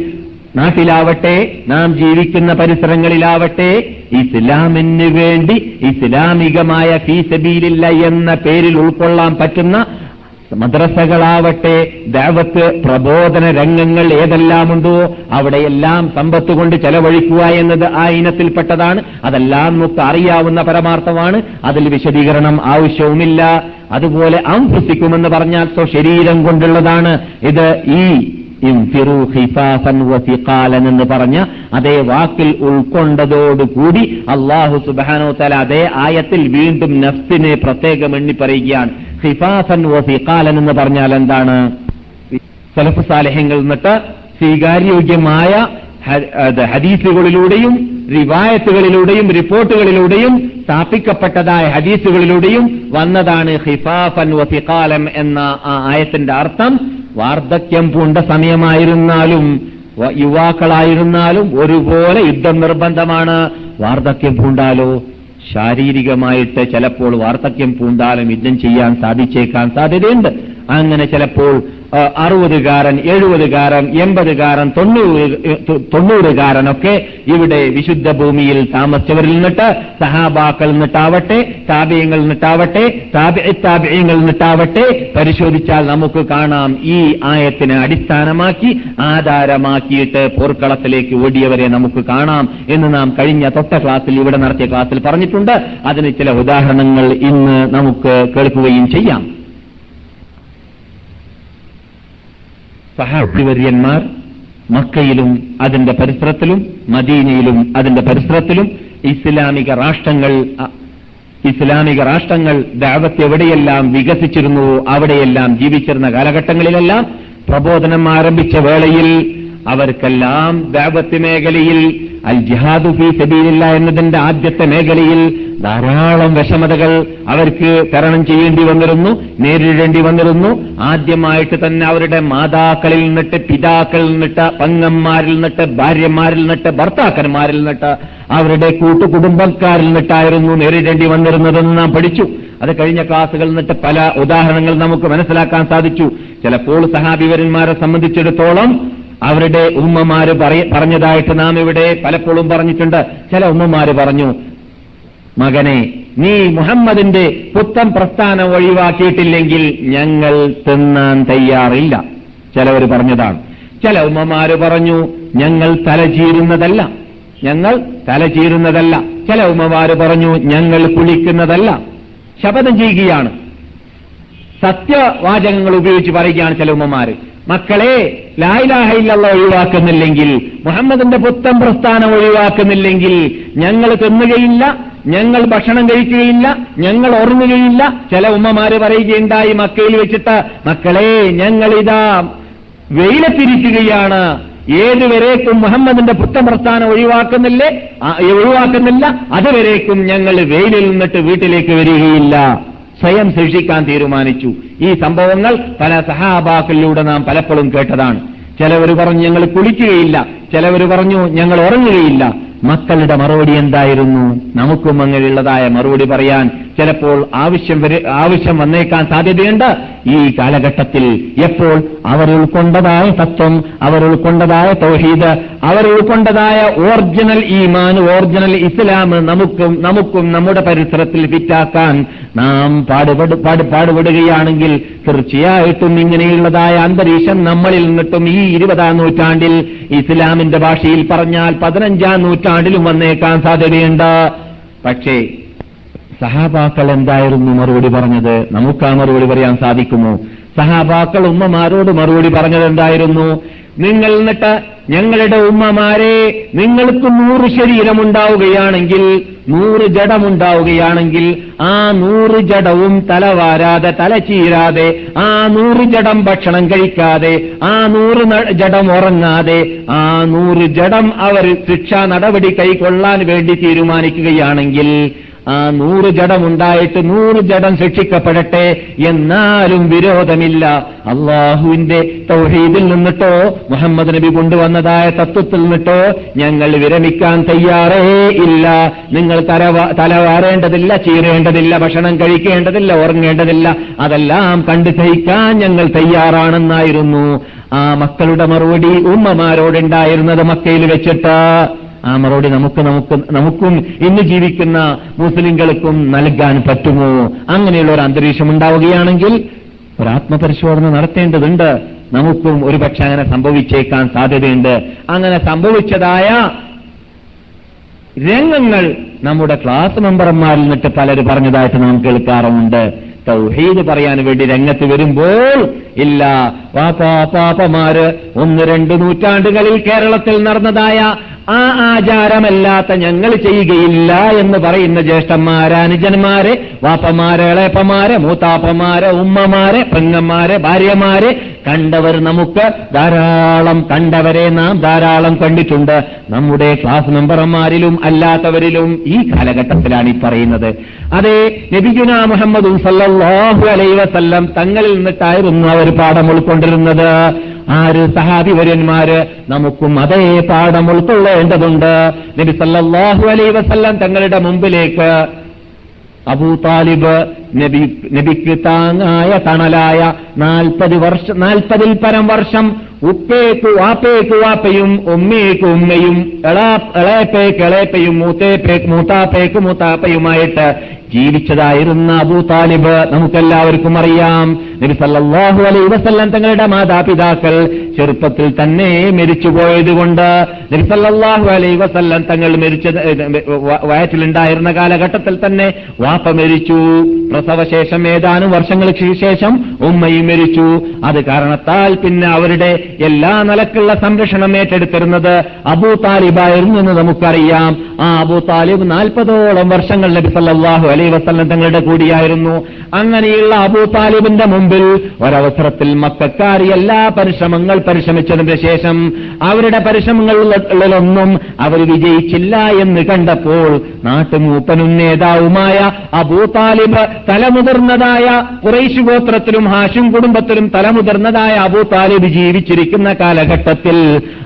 B: നാട്ടിലാവട്ടെ നാം ജീവിക്കുന്ന പരിസരങ്ങളിലാവട്ടെ ഇസ്ലാമിന് വേണ്ടി ഇസ്ലാമികമായ ഫീസബീലില്ല എന്ന പേരിൽ ഉൾക്കൊള്ളാൻ പറ്റുന്ന മദ്രസകളാവട്ടെ ദേവത്ത് പ്രബോധന രംഗങ്ങൾ ഏതെല്ലാമുണ്ടോ അവിടെയെല്ലാം സമ്പത്ത് കൊണ്ട് ചെലവഴിക്കുക എന്നത് ആ ഇനത്തിൽപ്പെട്ടതാണ് അതെല്ലാം നമുക്ക് അറിയാവുന്ന പരമാർത്ഥമാണ്. അതിൽ വിശദീകരണം ആവശ്യവുമില്ല. അതുപോലെ അംഫുസിക്കുമെന്ന് പറഞ്ഞാൽ സ്വശരീരം കൊണ്ടുള്ളതാണ്. ഇത് ഈ ഇൻഫിറു ഹിഫാഫൻ വസിഖാലൻ എന്ന് പറഞ്ഞ അതേ വാക്കിൽ ഉൾക്കൊണ്ടതോടുകൂടി അള്ളാഹു സുബാനോ തല അതേ ആയത്തിൽ വീണ്ടും നഫ്സിനെ പ്രത്യേകം എണ്ണി പറയുകയാണ്. ഹിഫാഫൻ വസിഖാലൻ എന്ന് പറഞ്ഞാൽ എന്താണ്? സലഫ് സാലഹ്യങ്ങൾ എന്നിട്ട് സ്വീകാര്യോഗ്യമായ ഹദീസുകളിലൂടെയും റിവായത്തുകളിലൂടെയും റിപ്പോർട്ടുകളിലൂടെയും സ്ഥാപിക്കപ്പെട്ടതായ ഹദീസുകളിലൂടെയും വന്നതാണ് ഹിഫാഫൻ വസിഖാലം എന്ന ആ ആയത്തിന്റെ അർത്ഥം. വാർദ്ധക്യം പൂണ്ട സമയമായിരുന്നാലും യുവാക്കളായിരുന്നാലും ഒരുപോലെ യുദ്ധം നിർബന്ധമാണ് വാർദ്ധക്യം പൂണ്ടാലോ? ശാരീരികമായിട്ട് ചിലപ്പോൾ വാർദ്ധക്യം പൂണ്ടാലും യുദ്ധം ചെയ്യാൻ സാധിച്ചേക്കാൻ സാധ്യതയുണ്ട്. അങ്ങനെ ചിലപ്പോൾ അറുപതുകാരൻ എഴുപതുകാരൻ എൺപതുകാരൻ തൊണ്ണൂറ് തൊണ്ണൂറുകാരനൊക്കെ ഇവിടെ വിശുദ്ധ ഭൂമിയിൽ താമസിച്ചവരിൽ നിന്നിട്ട് സഹാബാക്കളിൽ നിന്നിട്ടാവട്ടെ താപയങ്ങൾ നിന്നിട്ടാവട്ടെ താപയങ്ങൾ നിന്നിട്ടാവട്ടെ പരിശോധിച്ചാൽ നമുക്ക് കാണാം ഈ ആയത്തിനെ അടിസ്ഥാനമാക്കി ആധാരമാക്കിയിട്ട് പോർക്കളത്തിലേക്ക് ഓടിയവരെ നമുക്ക് കാണാം എന്ന് നാം കഴിഞ്ഞ തൊട്ട ക്ലാസ്സിൽ ഇവിടെ നടത്തിയ ക്ലാസ്സിൽ പറഞ്ഞിട്ടുണ്ട്. അതിന് ചില ഉദാഹരണങ്ങൾ ഇന്ന് നമുക്ക് കേൾക്കുകയും ചെയ്യാം. സഹാബിവര്യന്മാർ മക്കയിലും അതിന്റെ പരിസരത്തിലും മദീനയിലും അതിന്റെ പരിസരത്തിലും ഇസ്ലാമിക രാഷ്ട്രങ്ങൾ ഇസ്ലാമിക രാഷ്ട്രങ്ങൾ ദാവത്ത് എവിടെയെല്ലാം വികസിച്ചിരുന്നുവോ അവിടെയെല്ലാം ജീവിച്ചിരുന്ന കാലഘട്ടങ്ങളിലെല്ലാം പ്രബോധനം ആരംഭിച്ച വേളയിൽ അവർക്കെല്ലാം ദാവത്ത് മേഖലയിൽ അൽ ജിഹാദു ഫീ സബീലില്ല എന്നതിന്റെ ആദ്യത്തെ മേഖലയിൽ ധാരാളം വിഷമതകൾ അവർക്ക് തരണം ചെയ്യേണ്ടി വന്നിരുന്നു നേരിടേണ്ടി വന്നിരുന്നു. ആദ്യമായിട്ട് തന്നെ അവരുടെ മാതാക്കളിൽ നിന്നിട്ട് പിതാക്കളിൽ നിന്നിട്ട് പങ്ങന്മാരിൽ നിന്നിട്ട് ഭാര്യമാരിൽ നിന്നിട്ട് ഭർത്താക്കന്മാരിൽ നിന്നിട്ട് അവരുടെ കൂട്ടുകുടുംബക്കാരിൽ നിന്നിട്ടായിരുന്നു നേരിടേണ്ടി വന്നിരുന്നതെന്ന് നാം പഠിച്ചു. അത് കഴിഞ്ഞ ക്ലാസ്സുകളിൽ നിന്നിട്ട് പല ഉദാഹരണങ്ങൾ നമുക്ക് മനസ്സിലാക്കാൻ സാധിച്ചു. ചിലപ്പോൾ സഹാബിവരന്മാരെ സംബന്ധിച്ചിടത്തോളം അവരുടെ ഉമ്മമാര് പറഞ്ഞതായിട്ട് നാം ഇവിടെ പലപ്പോഴും പറഞ്ഞിട്ടുണ്ട്. ചില ഉമ്മമാര് പറഞ്ഞു മകനെ നീ മുഹമ്മദിന്റെ പുത്തൻ പ്രസ്ഥാനം ഒഴിവാക്കിയിട്ടില്ലെങ്കിൽ ഞങ്ങൾ തിന്നാൻ തയ്യാറില്ല. ചിലവർ പറഞ്ഞതാണ്. ചില ഉമ്മമാര് പറഞ്ഞു ഞങ്ങൾ തലചീരുന്നതല്ല ഞങ്ങൾ തലചീരുന്നതല്ല ചില ഉമ്മമാര് പറഞ്ഞു ഞങ്ങൾ കുളിക്കുന്നതല്ല. ശപഥം ചെയ്യുകയാണ്. സത്യവാചകങ്ങൾ ഉപയോഗിച്ച് പറയുകയാണ് ചില ഉമ്മമാര്. മക്കളെ ലായിലാഹയിലുള്ള ഒഴിവാക്കുന്നില്ലെങ്കിൽ മുഹമ്മദിന്റെ പുത്തൻ പ്രസ്ഥാനം ഒഴിവാക്കുന്നില്ലെങ്കിൽ ഞങ്ങൾ തിന്നുകയില്ല ഞങ്ങൾ ഭക്ഷണം കഴിക്കുകയില്ല ഞങ്ങൾ ഉറങ്ങുകയില്ല ചില ഉമ്മമാര് പറയുകയുണ്ടായി മക്കയിൽ വെച്ചിട്ട് മക്കളെ ഞങ്ങൾ ഇതാ വെയിലത്തിരിക്കുകയാണ്. ഏതുവരേക്കും മുഹമ്മദിന്റെ പുത്തൻ പ്രസ്ഥാനം ഒഴിവാക്കുന്നില്ലേ? ഒഴിവാക്കുന്നില്ല. അതുവരേക്കും ഞങ്ങൾ വെയിലിൽ നിന്നിട്ട് വീട്ടിലേക്ക് വരികയില്ല. സ്വയം ശിക്ഷിക്കാൻ തീരുമാനിച്ചു. ഈ സംഭവങ്ങൾ പല സഹാബാക്കളിലൂടെ നാം പലപ്പോഴും കേട്ടതാണ്. ചിലവർ പറഞ്ഞു ഞങ്ങൾ കുളിക്കുകയില്ല. ചിലവർ പറഞ്ഞു ഞങ്ങൾ ഉറങ്ങുകയില്ല. മക്കളുടെ മറുപടി എന്തായിരുന്നു? നമുക്കും അങ്ങനെയുള്ളതായ മറുപടി പറയാൻ ചിലപ്പോൾ ആവശ്യം ആവശ്യം വന്നേക്കാൻ സാധ്യതയുണ്ട്. ഈ കാലഘട്ടത്തിൽ എപ്പോൾ അവർ ഉൾക്കൊണ്ടതായ തത്വം അവർ ഉൾക്കൊണ്ടതായ തൗഹീദ് അവർ ഉൾക്കൊണ്ടതായ ഒറിജിനൽ ഈമാൻ ഒറിജിനൽ ഇസ്ലാം നമുക്കും നമുക്കും നമ്മുടെ പരിസരത്തിൽ ഫിറ്റാക്കാൻ നാം പാടുപെടു പാട് പാടുപെടുകയാണെങ്കിൽ തീർച്ചയായിട്ടും ഇങ്ങനെയുള്ളതായ അന്തരീക്ഷം നമ്മളിൽ നിന്നിട്ടും ഈ ഇരുപതാം നൂറ്റാണ്ടിൽ ഇസ്ലാമിന്റെ ഭാഷയിൽ പറഞ്ഞാൽ പതിനഞ്ചാം നൂറ്റാണ്ടിലും വന്നേക്കാൻ സാധ്യതയുണ്ട്. പക്ഷേ സഹാബാക്കൾ എന്തായിരുന്നു മറുപടി പറഞ്ഞത്? നമുക്ക് ആ മറുപടി പറയാൻ സാധിക്കുമോ? സഹാബാക്കൾ ഉമ്മമാരോട് മറുപടി പറഞ്ഞതെന്തായിരുന്നു? നിങ്ങൾ എന്നിട്ട് ഞങ്ങളുടെ ഉമ്മമാരെ നിങ്ങൾക്ക് നൂറ് ശരീരമുണ്ടാവുകയാണെങ്കിൽ നൂറ് ജഡമുണ്ടാവുകയാണെങ്കിൽ ആ നൂറ് ജഡവും തലവാരാതെ തല ചീരാതെ ആ നൂറ് ജഡം ഭക്ഷണം കഴിക്കാതെ ആ നൂറ് ജഡം ഉറങ്ങാതെ ആ നൂറ് ജഡം അവർ ശിക്ഷാ നടപടി കൈക്കൊള്ളാൻ വേണ്ടി തീരുമാനിക്കുകയാണെങ്കിൽ ആ നൂറ് ജഡമുണ്ടായിട്ട് നൂറ് ജഡം ശിക്ഷിക്കപ്പെടട്ടെ എന്നാലും വിരോധമില്ല. അള്ളാഹുവിന്റെ തൗഹീദിൽ നിന്നിട്ടോ മുഹമ്മദ് നബി കൊണ്ടുവന്നതായ തത്വത്തിൽ നിന്നിട്ടോ ഞങ്ങൾ വിരമിക്കാൻ തയ്യാറേ ഇല്ല. നിങ്ങൾ തല തലവാരേണ്ടതില്ല ചീരേണ്ടതില്ല ഭക്ഷണം കഴിക്കേണ്ടതില്ല ഉറങ്ങേണ്ടതില്ല. അതെല്ലാം കണ്ടു സഹിക്കാൻ ഞങ്ങൾ തയ്യാറാണെന്നായിരുന്നു. ആ മക്കളുടെ മറുപടി ഉമ്മമാരോടുണ്ടായിരുന്നത് മക്കയിൽ വെച്ചിട്ട് ആ മറുപടി നമുക്ക് നമുക്ക് നമുക്കും ഇന്ന് ജീവിക്കുന്ന മുസ്ലിങ്ങൾക്കും നൽകാൻ പറ്റുമോ? അങ്ങനെയുള്ള ഒരു അന്തരീക്ഷം ഉണ്ടാവുകയാണെങ്കിൽ ഒരു ആത്മപരിശോധന നടത്തേണ്ടതുണ്ട്. നമുക്കും ഒരുപക്ഷെ അങ്ങനെ സംഭവിച്ചേക്കാൻ സാധ്യതയുണ്ട്. അങ്ങനെ സംഭവിച്ചതായ രംഗങ്ങൾ നമ്മുടെ ക്ലാസ് മെമ്പർമാരിൽ നിന്നിട്ട് പലരും പറഞ്ഞതായിട്ട് നാം കേൾക്കാറുമുണ്ട്. തൗഹീദ് പറയാൻ വേണ്ടി രംഗത്ത് വരുമ്പോൾ ഇല്ല. പാപ്പാപ്പമാര് ഒന്ന് രണ്ട് നൂറ്റാണ്ടുകളിൽ കേരളത്തിൽ നടന്നതായ ആ ആചാരമല്ലാത്ത ഞങ്ങൾ ചെയ്യുകയില്ല എന്ന് പറയുന്ന ജ്യേഷ്ഠന്മാരെ അനുജന്മാരെ വാപ്പമാരെ ഇളയപ്പമാരെ മൂത്താപ്പമാരെ ഉമ്മമാരെ പെങ്ങന്മാരെ ഭാര്യമാരെ കണ്ടവർ നമുക്ക് ധാരാളം കണ്ടവരെ നാം ധാരാളം കണ്ടിട്ടുണ്ട്. നമ്മുടെ ക്ലാസ് മെമ്പർമാരിലും അല്ലാത്തവരിലും ഈ കാലഘട്ടത്തിലാണ് ഈ പറയുന്നത്. അതെ നബിഗുന മുഹമ്മദ് സല്ലാഹു അലൈ വസല്ലം തങ്ങളിൽ നിന്നിട്ടായിരുന്നു അവർ പാഠം ഉൾക്കൊണ്ടിരുന്നത്. ആര് സഹാബിവര്യന്മാര് നമുക്കും അതേ പാഠം ഉൾക്കൊള്ളേണ്ടതുണ്ട്. നബി സല്ലാഹു അലൈ വസല്ലം തങ്ങളുടെ മുമ്പിലേക്ക് അബൂ താലിബ് നബി നബിക്ക് താങ്ങായ തണലായ നാൽപ്പത് വർഷം നാൽപ്പതിൽ പരം വർഷം ഉപ്പേക്ക് വാപ്പേക്ക് വാപ്പയും ഉമ്മയേക്ക് ഉമ്മയും എളാ എളയപ്പേക്ക് എളയപ്പയും മൂത്തേപ്പേക്ക് മൂത്താപ്പേക്ക് മൂത്താപ്പയുമായിട്ട് ജീവിച്ചതായിരുന്ന അബൂ താലിബ് നമുക്കെല്ലാവർക്കും അറിയാം. നബി അലൈഹി വസല്ലം തങ്ങളുടെ മാതാപിതാക്കൾ ചെറുപ്പത്തിൽ തന്നെ മരിച്ചുപോയതുകൊണ്ട് നബി സല്ലല്ലാഹു അലൈഹി വസല്ലം തങ്ങൾ മരിച്ച വയറ്റിലുണ്ടായിരുന്ന കാലഘട്ടത്തിൽ തന്നെ വാപ്പ മരിച്ചു. പ്രസവശേഷം ഏതാനും വർഷങ്ങൾക്ക് ശേഷം ഉമ്മയും മരിച്ചു. അത് കാരണത്താൽ പിന്നെ അവരുടെ എല്ലാ നിലക്കുള്ള സംരക്ഷണം ഏറ്റെടുത്തിരുന്നത് അബൂ താലിബായിരുന്നു എന്ന് നമുക്കറിയാം. ആ അബൂ താലിബ് നാൽപ്പതോളം വർഷങ്ങൾ നബി സല്ലാഹു അലൈ വസ്ലം തങ്ങളുടെ കൂടിയായിരുന്നു. അങ്ങനെയുള്ള അബൂ താലിബിന്റെ മുമ്പിൽ ഒരവസരത്തിൽ മക്കാർ എല്ലാ പരിശ്രമങ്ങൾ പരിശ്രമിച്ചതിന് ശേഷം അവരുടെ പരിശ്രമങ്ങളിലൊന്നും അവർ വിജയിച്ചില്ല എന്ന് കണ്ടപ്പോൾ നാട്ടുമൂപ്പനും നേതാവുമായ അബൂ താലിബ് തലമുതിർന്നതായ കുറേശ് ഗോത്രത്തിലും ഹാഷിം കുടുംബത്തിലും തലമുതിർന്നതായ അബൂ താലിബ് ജീവിച്ചിരിക്കുന്ന കാലഘട്ടത്തിൽ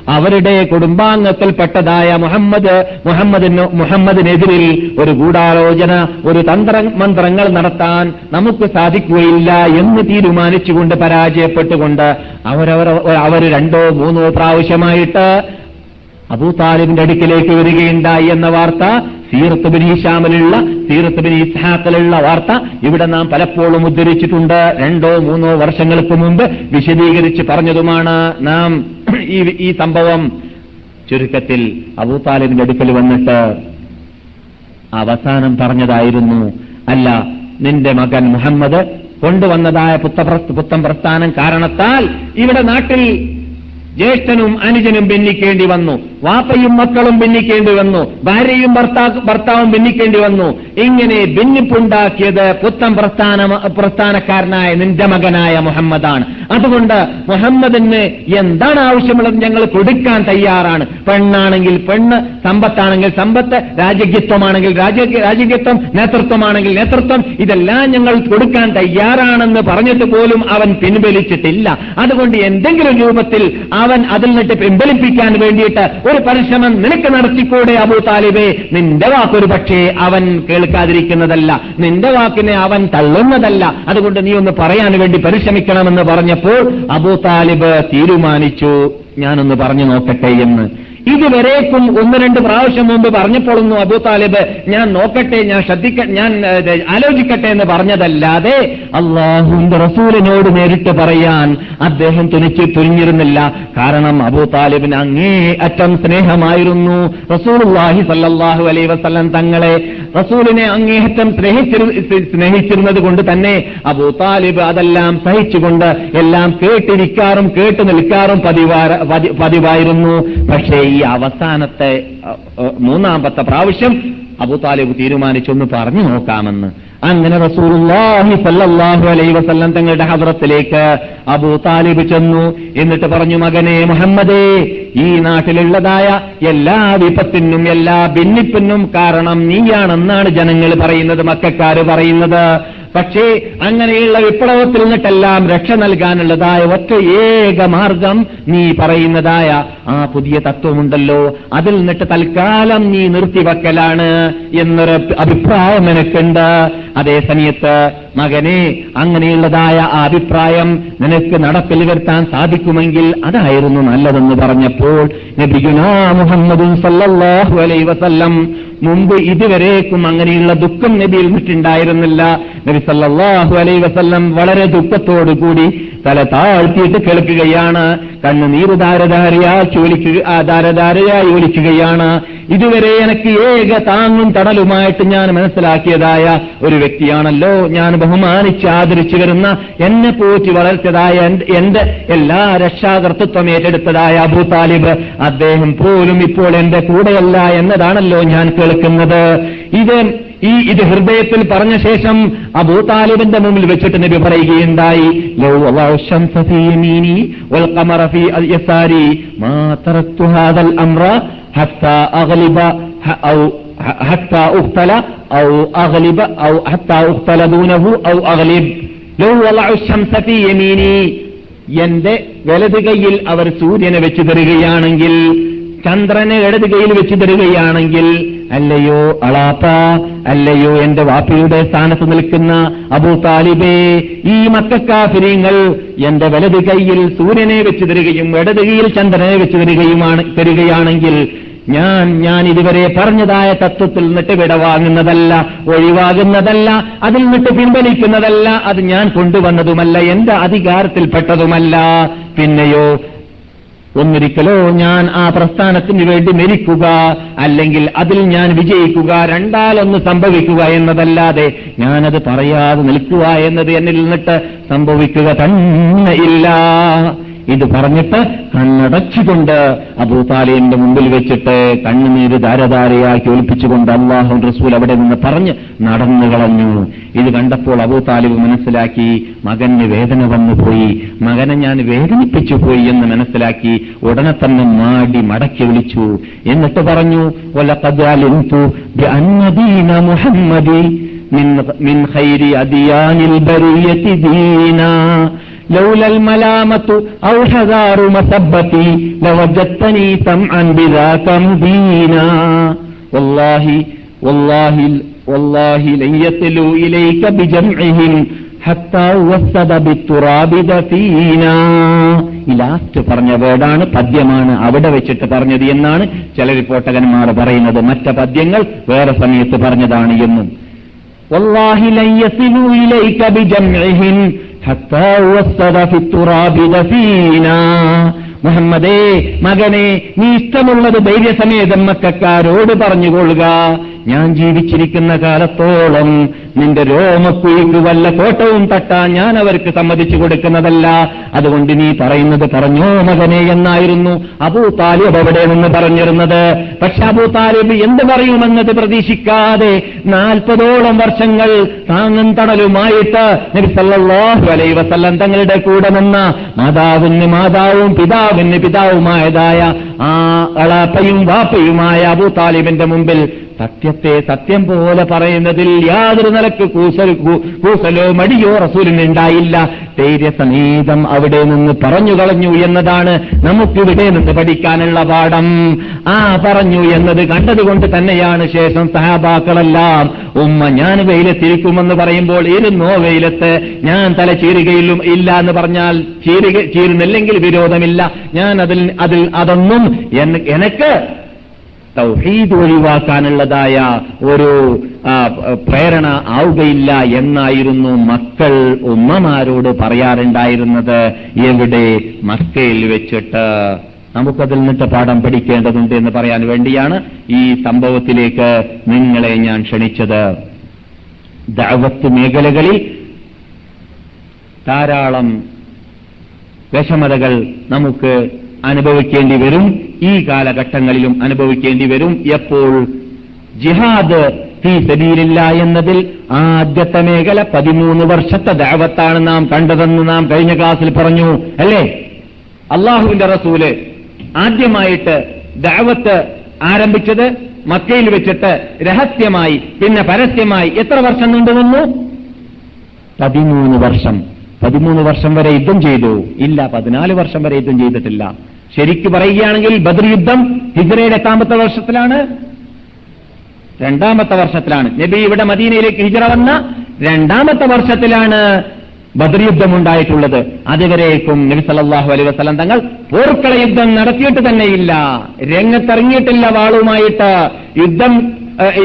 B: അവരുടെ കുടുംബാംഗത്തിൽപ്പെട്ടതായ മുഹമ്മദ് മുഹമ്മദിന് മുഹമ്മദിനെതിരിൽ ഒരു ഗൂഢാലോചന ഒരു തന്ത്ര മന്ത്രങ്ങൾ നടത്താൻ നമുക്ക് സാധിക്കുകയില്ല എന്ന് തീരുമാനിച്ചുകൊണ്ട് പരാജയപ്പെട്ടുകൊണ്ട് അവരവർ അവർ രണ്ടോ മൂന്നോ പ്രാവശ്യമായിട്ട് അബൂ താലിബിന്റെ അടുക്കിലേക്ക് വരികയുണ്ടായി എന്ന വാർത്ത സീറത്ത് ബിൻ ഹിഷാമിലുള്ള സീറത്ത് വാർത്ത ഇവിടെ നാം പലപ്പോഴും ഉദ്ധരിച്ചിട്ടുണ്ട്. രണ്ടോ മൂന്നോ വർഷങ്ങൾക്ക് മുമ്പ് വിശദീകരിച്ച് പറഞ്ഞതുമാണ് നാം ഈ സംഭവം. ചുരുക്കത്തിൽ അബൂ താലിബിന്റെ അടുക്കൽ വന്നിട്ട് അവസാനം പറഞ്ഞതായിരുന്നു അല്ല നിന്റെ മകൻ മുഹമ്മദ് കൊണ്ടുവന്നതായ പുത്തം പ്രസ്ഥാനം കാരണത്താൽ ഇവിടെ നാട്ടിൽ ജ്യേഷ്ഠനും അനുജനും ഭിന്നിക്കേണ്ടി വന്നു. വാപ്പയും മക്കളും ഭിന്നിക്കേണ്ടി വന്നു. ഭാര്യയും ഭർത്താവും ഭിന്നിക്കേണ്ടി വന്നു. ഇങ്ങനെ ഭിന്നിപ്പുണ്ടാക്കിയത് പുത്തൻ പ്രസ്ഥാന പ്രസ്ഥാനക്കാരനായ നിന്റെ മകനായ മുഹമ്മദാണ്. അതുകൊണ്ട് മുഹമ്മദിന് എന്താണ് ആവശ്യമുള്ളത് ഞങ്ങൾ കൊടുക്കാൻ തയ്യാറാണ്. പെണ്ണാണെങ്കിൽ പെണ്ണ് സമ്പത്താണെങ്കിൽ സമ്പത്ത് രാജകീയത്വമാണെങ്കിൽ രാജകീയ രാജകീയത്വം നേതൃത്വമാണെങ്കിൽ നേതൃത്വം ഇതെല്ലാം ഞങ്ങൾ കൊടുക്കാൻ തയ്യാറാണെന്ന് പറഞ്ഞിട്ട് പോലും അവൻ പിൻവലിച്ചിട്ടില്ല. അതുകൊണ്ട് എന്തെങ്കിലും രൂപത്തിൽ അവൻ അതിൽ നിന്നിട്ട് പിൻവലിപ്പിക്കാൻ വേണ്ടിയിട്ട് ഒരു പരിശ്രമം നിനക്ക് നടത്തിക്കൂടെ അബൂ താലിബേ? നിന്റെ വാക്കൊരു പക്ഷേ അവൻ കേൾക്കാതിരിക്കുന്നതല്ല. നിന്റെ വാക്കിനെ അവൻ തള്ളുന്നതല്ല. അതുകൊണ്ട് നീ ഒന്ന് പറയാൻ വേണ്ടി പരിശ്രമിക്കണമെന്ന് പറഞ്ഞപ്പോൾ അബൂ താലിബ് തീരുമാനിച്ചു. ഞാനൊന്ന് പറഞ്ഞു നോക്കട്ടെ എന്ന്. ഇതുവരേക്കും ഒന്ന് രണ്ട് പ്രാവശ്യം മുമ്പ് പറഞ്ഞപ്പോഴൊന്നും അബു താലിബ് ഞാൻ നോക്കട്ടെ ഞാൻ ശ്രദ്ധിക്ക ഞാൻ ആലോചിക്കട്ടെ എന്ന് പറഞ്ഞതല്ലാതെ അള്ളാഹുന്റെ റസൂലിനോട് നേരിട്ട് പറയാൻ അദ്ദേഹം തുനിച്ച് തുനിഞ്ഞിരുന്നില്ല. കാരണം അബു താലിബിന് അങ്ങേ അറ്റം സ്നേഹമായിരുന്നു. റസൂലുള്ളാഹി സല്ലാഹു അലൈ വസ്ലം തങ്ങളെ റസൂലിനെ അങ്ങേയറ്റം സ്നേഹിച്ചിരു സ്നേഹിച്ചിരുന്നത് കൊണ്ട് തന്നെ അബു താലിബ് അതെല്ലാം സഹിച്ചുകൊണ്ട് എല്ലാം കേട്ടിരിക്കാറും കേട്ടു നിൽക്കാറും പതിവായിരുന്നു. പക്ഷേ ഈ അവസാനത്തെ മൂന്നാമത്തെ പ്രാവശ്യം അബുതാലിബ് തീരുമാനിച്ചൊന്ന് പറഞ്ഞു നോക്കാമെന്ന്. അങ്ങനെ റസൂലുള്ളാഹി അലൈഹി വസല്ലം തങ്ങളുടെ ഹദ്റത്തിലേക്ക് അബൂ താലിബ് ചെന്നു. എന്നിട്ട് പറഞ്ഞു മകനെ മുഹമ്മദേ ഈ നാട്ടിലുള്ളതായ എല്ലാ വിപത്തിനും എല്ലാ ഭിന്നിപ്പിനും കാരണം നീയാണെന്നാണ് ജനങ്ങൾ പറയുന്നത് മക്കാര് പറയുന്നത്. പക്ഷേ അങ്ങനെയുള്ള വിപ്ലവത്തിൽ നിന്നിട്ടെല്ലാം രക്ഷ നൽകാനുള്ളതായ ഒറ്റ ഏക മാർഗം നീ പറയുന്നതായ ആ പുതിയ തത്വമുണ്ടല്ലോ. അതിൽ നിന്നിട്ട് തൽക്കാലം നീ നിർത്തിവെക്കലാണ് എന്നൊരു അഭിപ്രായം എനിക്കുണ്ട്. അതേ സമയത്ത് മകനെ അങ്ങനെയുള്ളതായ ആ അഭിപ്രായം നിനക്ക് നടപ്പിൽ വരുത്താൻ സാധിക്കുമെങ്കിൽ അതായിരുന്നു നല്ലതെന്ന് പറഞ്ഞപ്പോൾ സല്ലല്ലാഹു വസല്ലം മുമ്പ് ഇതുവരേക്കും അങ്ങനെയുള്ള ദുഃഖം നബിയിൽ നിന്നിട്ടുണ്ടായിരുന്നില്ല നബി സല്ലാഹു അലൈ വസല്ലം വളരെ ദുഃഖത്തോടുകൂടി തല താഴ്ത്തിയിട്ട് കേൾക്കുകയാണ്. കണ്ണുനീര് ധാരധാരയാക്കി ഒലിക്കുക ആ ധാരധാരയായി ഒലിക്കുകയാണ്. ഇതുവരെ എനിക്ക് ഏക താങ്ങും തടലുമായിട്ട് ഞാൻ മനസ്സിലാക്കിയതായ ഒരു വ്യക്തിയാണല്ലോ ഞാൻ ബഹുമാനിച്ച് ആദരിച്ചു വരുന്ന എന്നെ പോറ്റി വളർത്തിയതായ എന്റെ- എല്ലാ രക്ഷാകർത്തൃത്വം ഏറ്റെടുത്തതായ അബൂ താലിബ് അദ്ദേഹം പോലും ഇപ്പോൾ എന്റെ കൂടെയല്ല എന്നതാണല്ലോ ഞാൻ കേൾക്കുന്നത്. ഇത് ഈ ഇത് ഹൃദയത്തിൽ പറഞ്ഞ ശേഷം അബൂ താലിബിന്റെ മുമ്പിൽ വെച്ചിട്ട് നബി പറയുകയുണ്ടായി മാ ഹത്താ ഉഖ്തല ഔ അഗ്ലിബ ഔ ഹത്താ ഉഖ്തല ദൂനഹു ഔ അഗ്ലിബ് ലൗ വളഉ ശംസ ഫീ യമീനി എന്റെ വലത് കൈയിൽ അവർ സൂര്യനെ വെച്ചു തരികയാണെങ്കിൽ ചന്ദ്രനെ ഇടത് കൈയിൽ വെച്ചു തരികയാണെങ്കിൽ അല്ലയോ അളാപ്പ അല്ലയോ എന്റെ വാപ്പയുടെ സ്ഥാനത്ത് നിൽക്കുന്ന അബൂ താലിബേ ഈ മക്കാഫിരിങ്ങൾ എന്റെ വലത് കൈയിൽ സൂര്യനെ വെച്ചു തരികയും ഇടത് കൈയിൽ ചന്ദ്രനെ വെച്ചു തരികയുമാണ് തരികയാണെങ്കിൽ ഞാൻ ഞാൻ ഇതുവരെ പറഞ്ഞതായ തത്വത്തിൽ നിന്നിട്ട് വിടവാങ്ങുന്നതല്ല ഒഴിവാകുന്നതല്ല അതിൽ നിന്നിട്ട് പിൻവലിക്കുന്നതല്ല അത് ഞാൻ കൊണ്ടുവന്നതുമല്ല എന്റെ അധികാരത്തിൽപ്പെട്ടതുമല്ല. പിന്നെയോ ഒന്നിരിക്കലോ ഞാൻ ആ പ്രസ്ഥാനത്തിന് വേണ്ടി മരിക്കുക അല്ലെങ്കിൽ അതിൽ ഞാൻ വിജയിക്കുക രണ്ടാലൊന്ന് സംഭവിക്കുക എന്നതല്ലാതെ ഞാനത് പറയാതെ നിൽക്കുക എന്നത് എന്നിൽ നിന്നിട്ട് സംഭവിക്കുക തന്നെ ഇല്ല. ഇത് പറഞ്ഞിട്ട് കണ്ണടച്ചുകൊണ്ട് അബൂ താലിബിന്റെ മുമ്പിൽ വെച്ചിട്ട് കണ്ണുനീര് ധാരധാരയാക്കി ഒലിപ്പിച്ചുകൊണ്ട് അള്ളാഹു റസൂൽ അവിടെ നിന്ന് പറഞ്ഞ് നടന്നു കളഞ്ഞു. ഇത് കണ്ടപ്പോൾ അബൂ താലിബ് മനസ്സിലാക്കി മകന് വേദന വന്നുപോയി. മകനെ ഞാൻ വേദനിപ്പിച്ചു പോയി എന്ന് മനസ്സിലാക്കി ഉടനെ തന്നെ മാടി മടക്കി വിളിച്ചു. എന്നിട്ട് പറഞ്ഞു "വലഖദ് അലിംതു ബിഅന്ന മുഹമ്മദി من من خير أديان البرية دينا لولا الملامة أو حذار مسبتي لوجدتني سمعا بذاك مبينا والله والله والله لن يصلوا إليك بجمعهم حتى وسد بالتراب دفينا ഈ ലാസ്റ്റ് പറഞ്ഞ വേർഡാണ് പദ്യമാണ് അവിടെ വെച്ചിട്ട് പറഞ്ഞത് എന്നാണ് ചില റിപ്പോർട്ടകന്മാർ പറയുന്നത് മറ്റ പദ്യങ്ങൾ വേറെ സമയത്ത് പറഞ്ഞതാണ് എന്നും والله لن يصلوا إليك بجمعهم حتى وسد في التراب دفينا. മുഹമ്മദേ മകനെ നീ ഇഷ്ടമുള്ളത് ധൈര്യസമേതം മക്കാരോട് പറഞ്ഞുകൊള്ളുക. ഞാൻ ജീവിച്ചിരിക്കുന്ന കാലത്തോളം നിന്റെ രോമക്കുഴിക്ക് വല്ല കോട്ടവും തട്ടാൻ ഞാൻ അവർക്ക് സമ്മതിച്ചു കൊടുക്കുന്നതല്ല. അതുകൊണ്ട് നീ പറയുന്നത് പറഞ്ഞോ മകനെ എന്നായിരുന്നു അബൂ താലിബ് അവിടെ നിന്ന് പറഞ്ഞിരുന്നത്. പക്ഷെ അബൂ താലിബ് എന്ത് പറയുമെന്നത് പ്രതീക്ഷിക്കാതെ നാൽപ്പതോളം വർഷങ്ങൾ താങ്ങും തണലുമായിട്ട് നബി സല്ലല്ലാഹു അലൈഹി വസല്ലം തങ്ങളുടെ കൂടെ നിന്ന മാതാവിന് മാതാവും പിതാവിന് പിതാവുമായതായ ആ അളാപ്പയും വാപ്പയുമായ അബൂ താലിബിന്റെ മുമ്പിൽ സത്യത്തെ സത്യം പോലെ പറയുന്നതിൽ യാതൊരു നിലയ്ക്ക് കൂസൽ കൂസലോ മടിയോ റസൂലിന് ഉണ്ടായില്ല. ധൈര്യസമേതം അവിടെ നിന്ന് പറഞ്ഞു കളഞ്ഞു എന്നതാണ് നമുക്കിവിടെ നിന്ന് പഠിക്കാനുള്ള പാഠം. ആ പറഞ്ഞു എന്നത് കണ്ടതുകൊണ്ട് തന്നെയാണ് ശേഷം സഹാബാക്കളെല്ലാം ഉമ്മ ഞാൻ വെയിലത്തിരിക്കുമെന്ന് പറയുമ്പോൾ ഇരുന്നോ വെയിലത്ത് ഞാൻ തല ചീരുകയിലും ഇല്ല എന്ന് പറഞ്ഞാൽ ചീരുക ചീരുന്നില്ലെങ്കിൽ വിരോധമില്ല. ഞാൻ അതിൽ അതിൽ അതൊന്നും എനക്ക് തൗഹീദ് ഒഴിവാക്കാനുള്ളതായ ഒരു പ്രേരണ ആവുകയില്ല എന്നായിരുന്നു മക്കൾ ഉമ്മമാരോട് പറയാറുണ്ടായിരുന്നത്. എവിടെ? മക്കയിൽ വെച്ചിട്ട്. നമുക്കതിൽ നിന്നിട്ട് പാഠം പഠിക്കേണ്ടതുണ്ട് എന്ന് പറയാൻ വേണ്ടിയാണ് ഈ സംഭവത്തിലേക്ക് നിങ്ങളെ ഞാൻ ക്ഷണിച്ചത്. ദഅവത്ത് മേഖലകളിൽ ധാരാളം വിഷമതകൾ നമുക്ക് അനുഭവിക്കേണ്ടി വരും. ഈ കാലഘട്ടങ്ങളിലും അനുഭവിക്കേണ്ടി വരും എപ്പോൾ? ജിഹാദ് ഫീ സബീലില്ല എന്നതിൽ ആദ്യത്തെ മേഖല പതിമൂന്ന് വർഷത്തെ ദാവത്താണ് നാം കണ്ടതെന്ന് നാം കഴിഞ്ഞ ക്ലാസ്സിൽ പറഞ്ഞു അല്ലേ? അള്ളാഹുവിന്റെ റസൂൽ ആദ്യമായിട്ട് ദാവത്ത് ആരംഭിച്ചത് മക്കയിൽ വെച്ചിട്ട് രഹസ്യമായി പിന്നെ പരസ്യമായി എത്ര വർഷം നീണ്ടുവന്നു പതിമൂന്ന് വർഷം. പതിമൂന്ന് വർഷം വരെ യുദ്ധം ചെയ്തു. ഇല്ല പതിനാല് വർഷം വരെ യുദ്ധം ചെയ്തിട്ടില്ല. ശരിക്കു പറയുകയാണെങ്കിൽ ബദർ യുദ്ധം ഹിജറയുടെ എട്ടാമത്തെ വർഷത്തിലാണ്. രണ്ടാമത്തെ വർഷത്തിലാണ്. നബി ഇവിടെ മദീനയിലേക്ക് ഹിജറ വന്ന രണ്ടാമത്തെ വർഷത്തിലാണ് ബദർ യുദ്ധം ഉണ്ടായിട്ടുള്ളത്. അതുവരേക്കും നബി സല്ലല്ലാഹു അലൈഹി വസല്ലം തങ്ങൾ പോർക്കള യുദ്ധം നടത്തിയിട്ട് തന്നെയില്ല. രംഗത്തിറങ്ങിയിട്ടില്ല വാളുമായിട്ട്. യുദ്ധം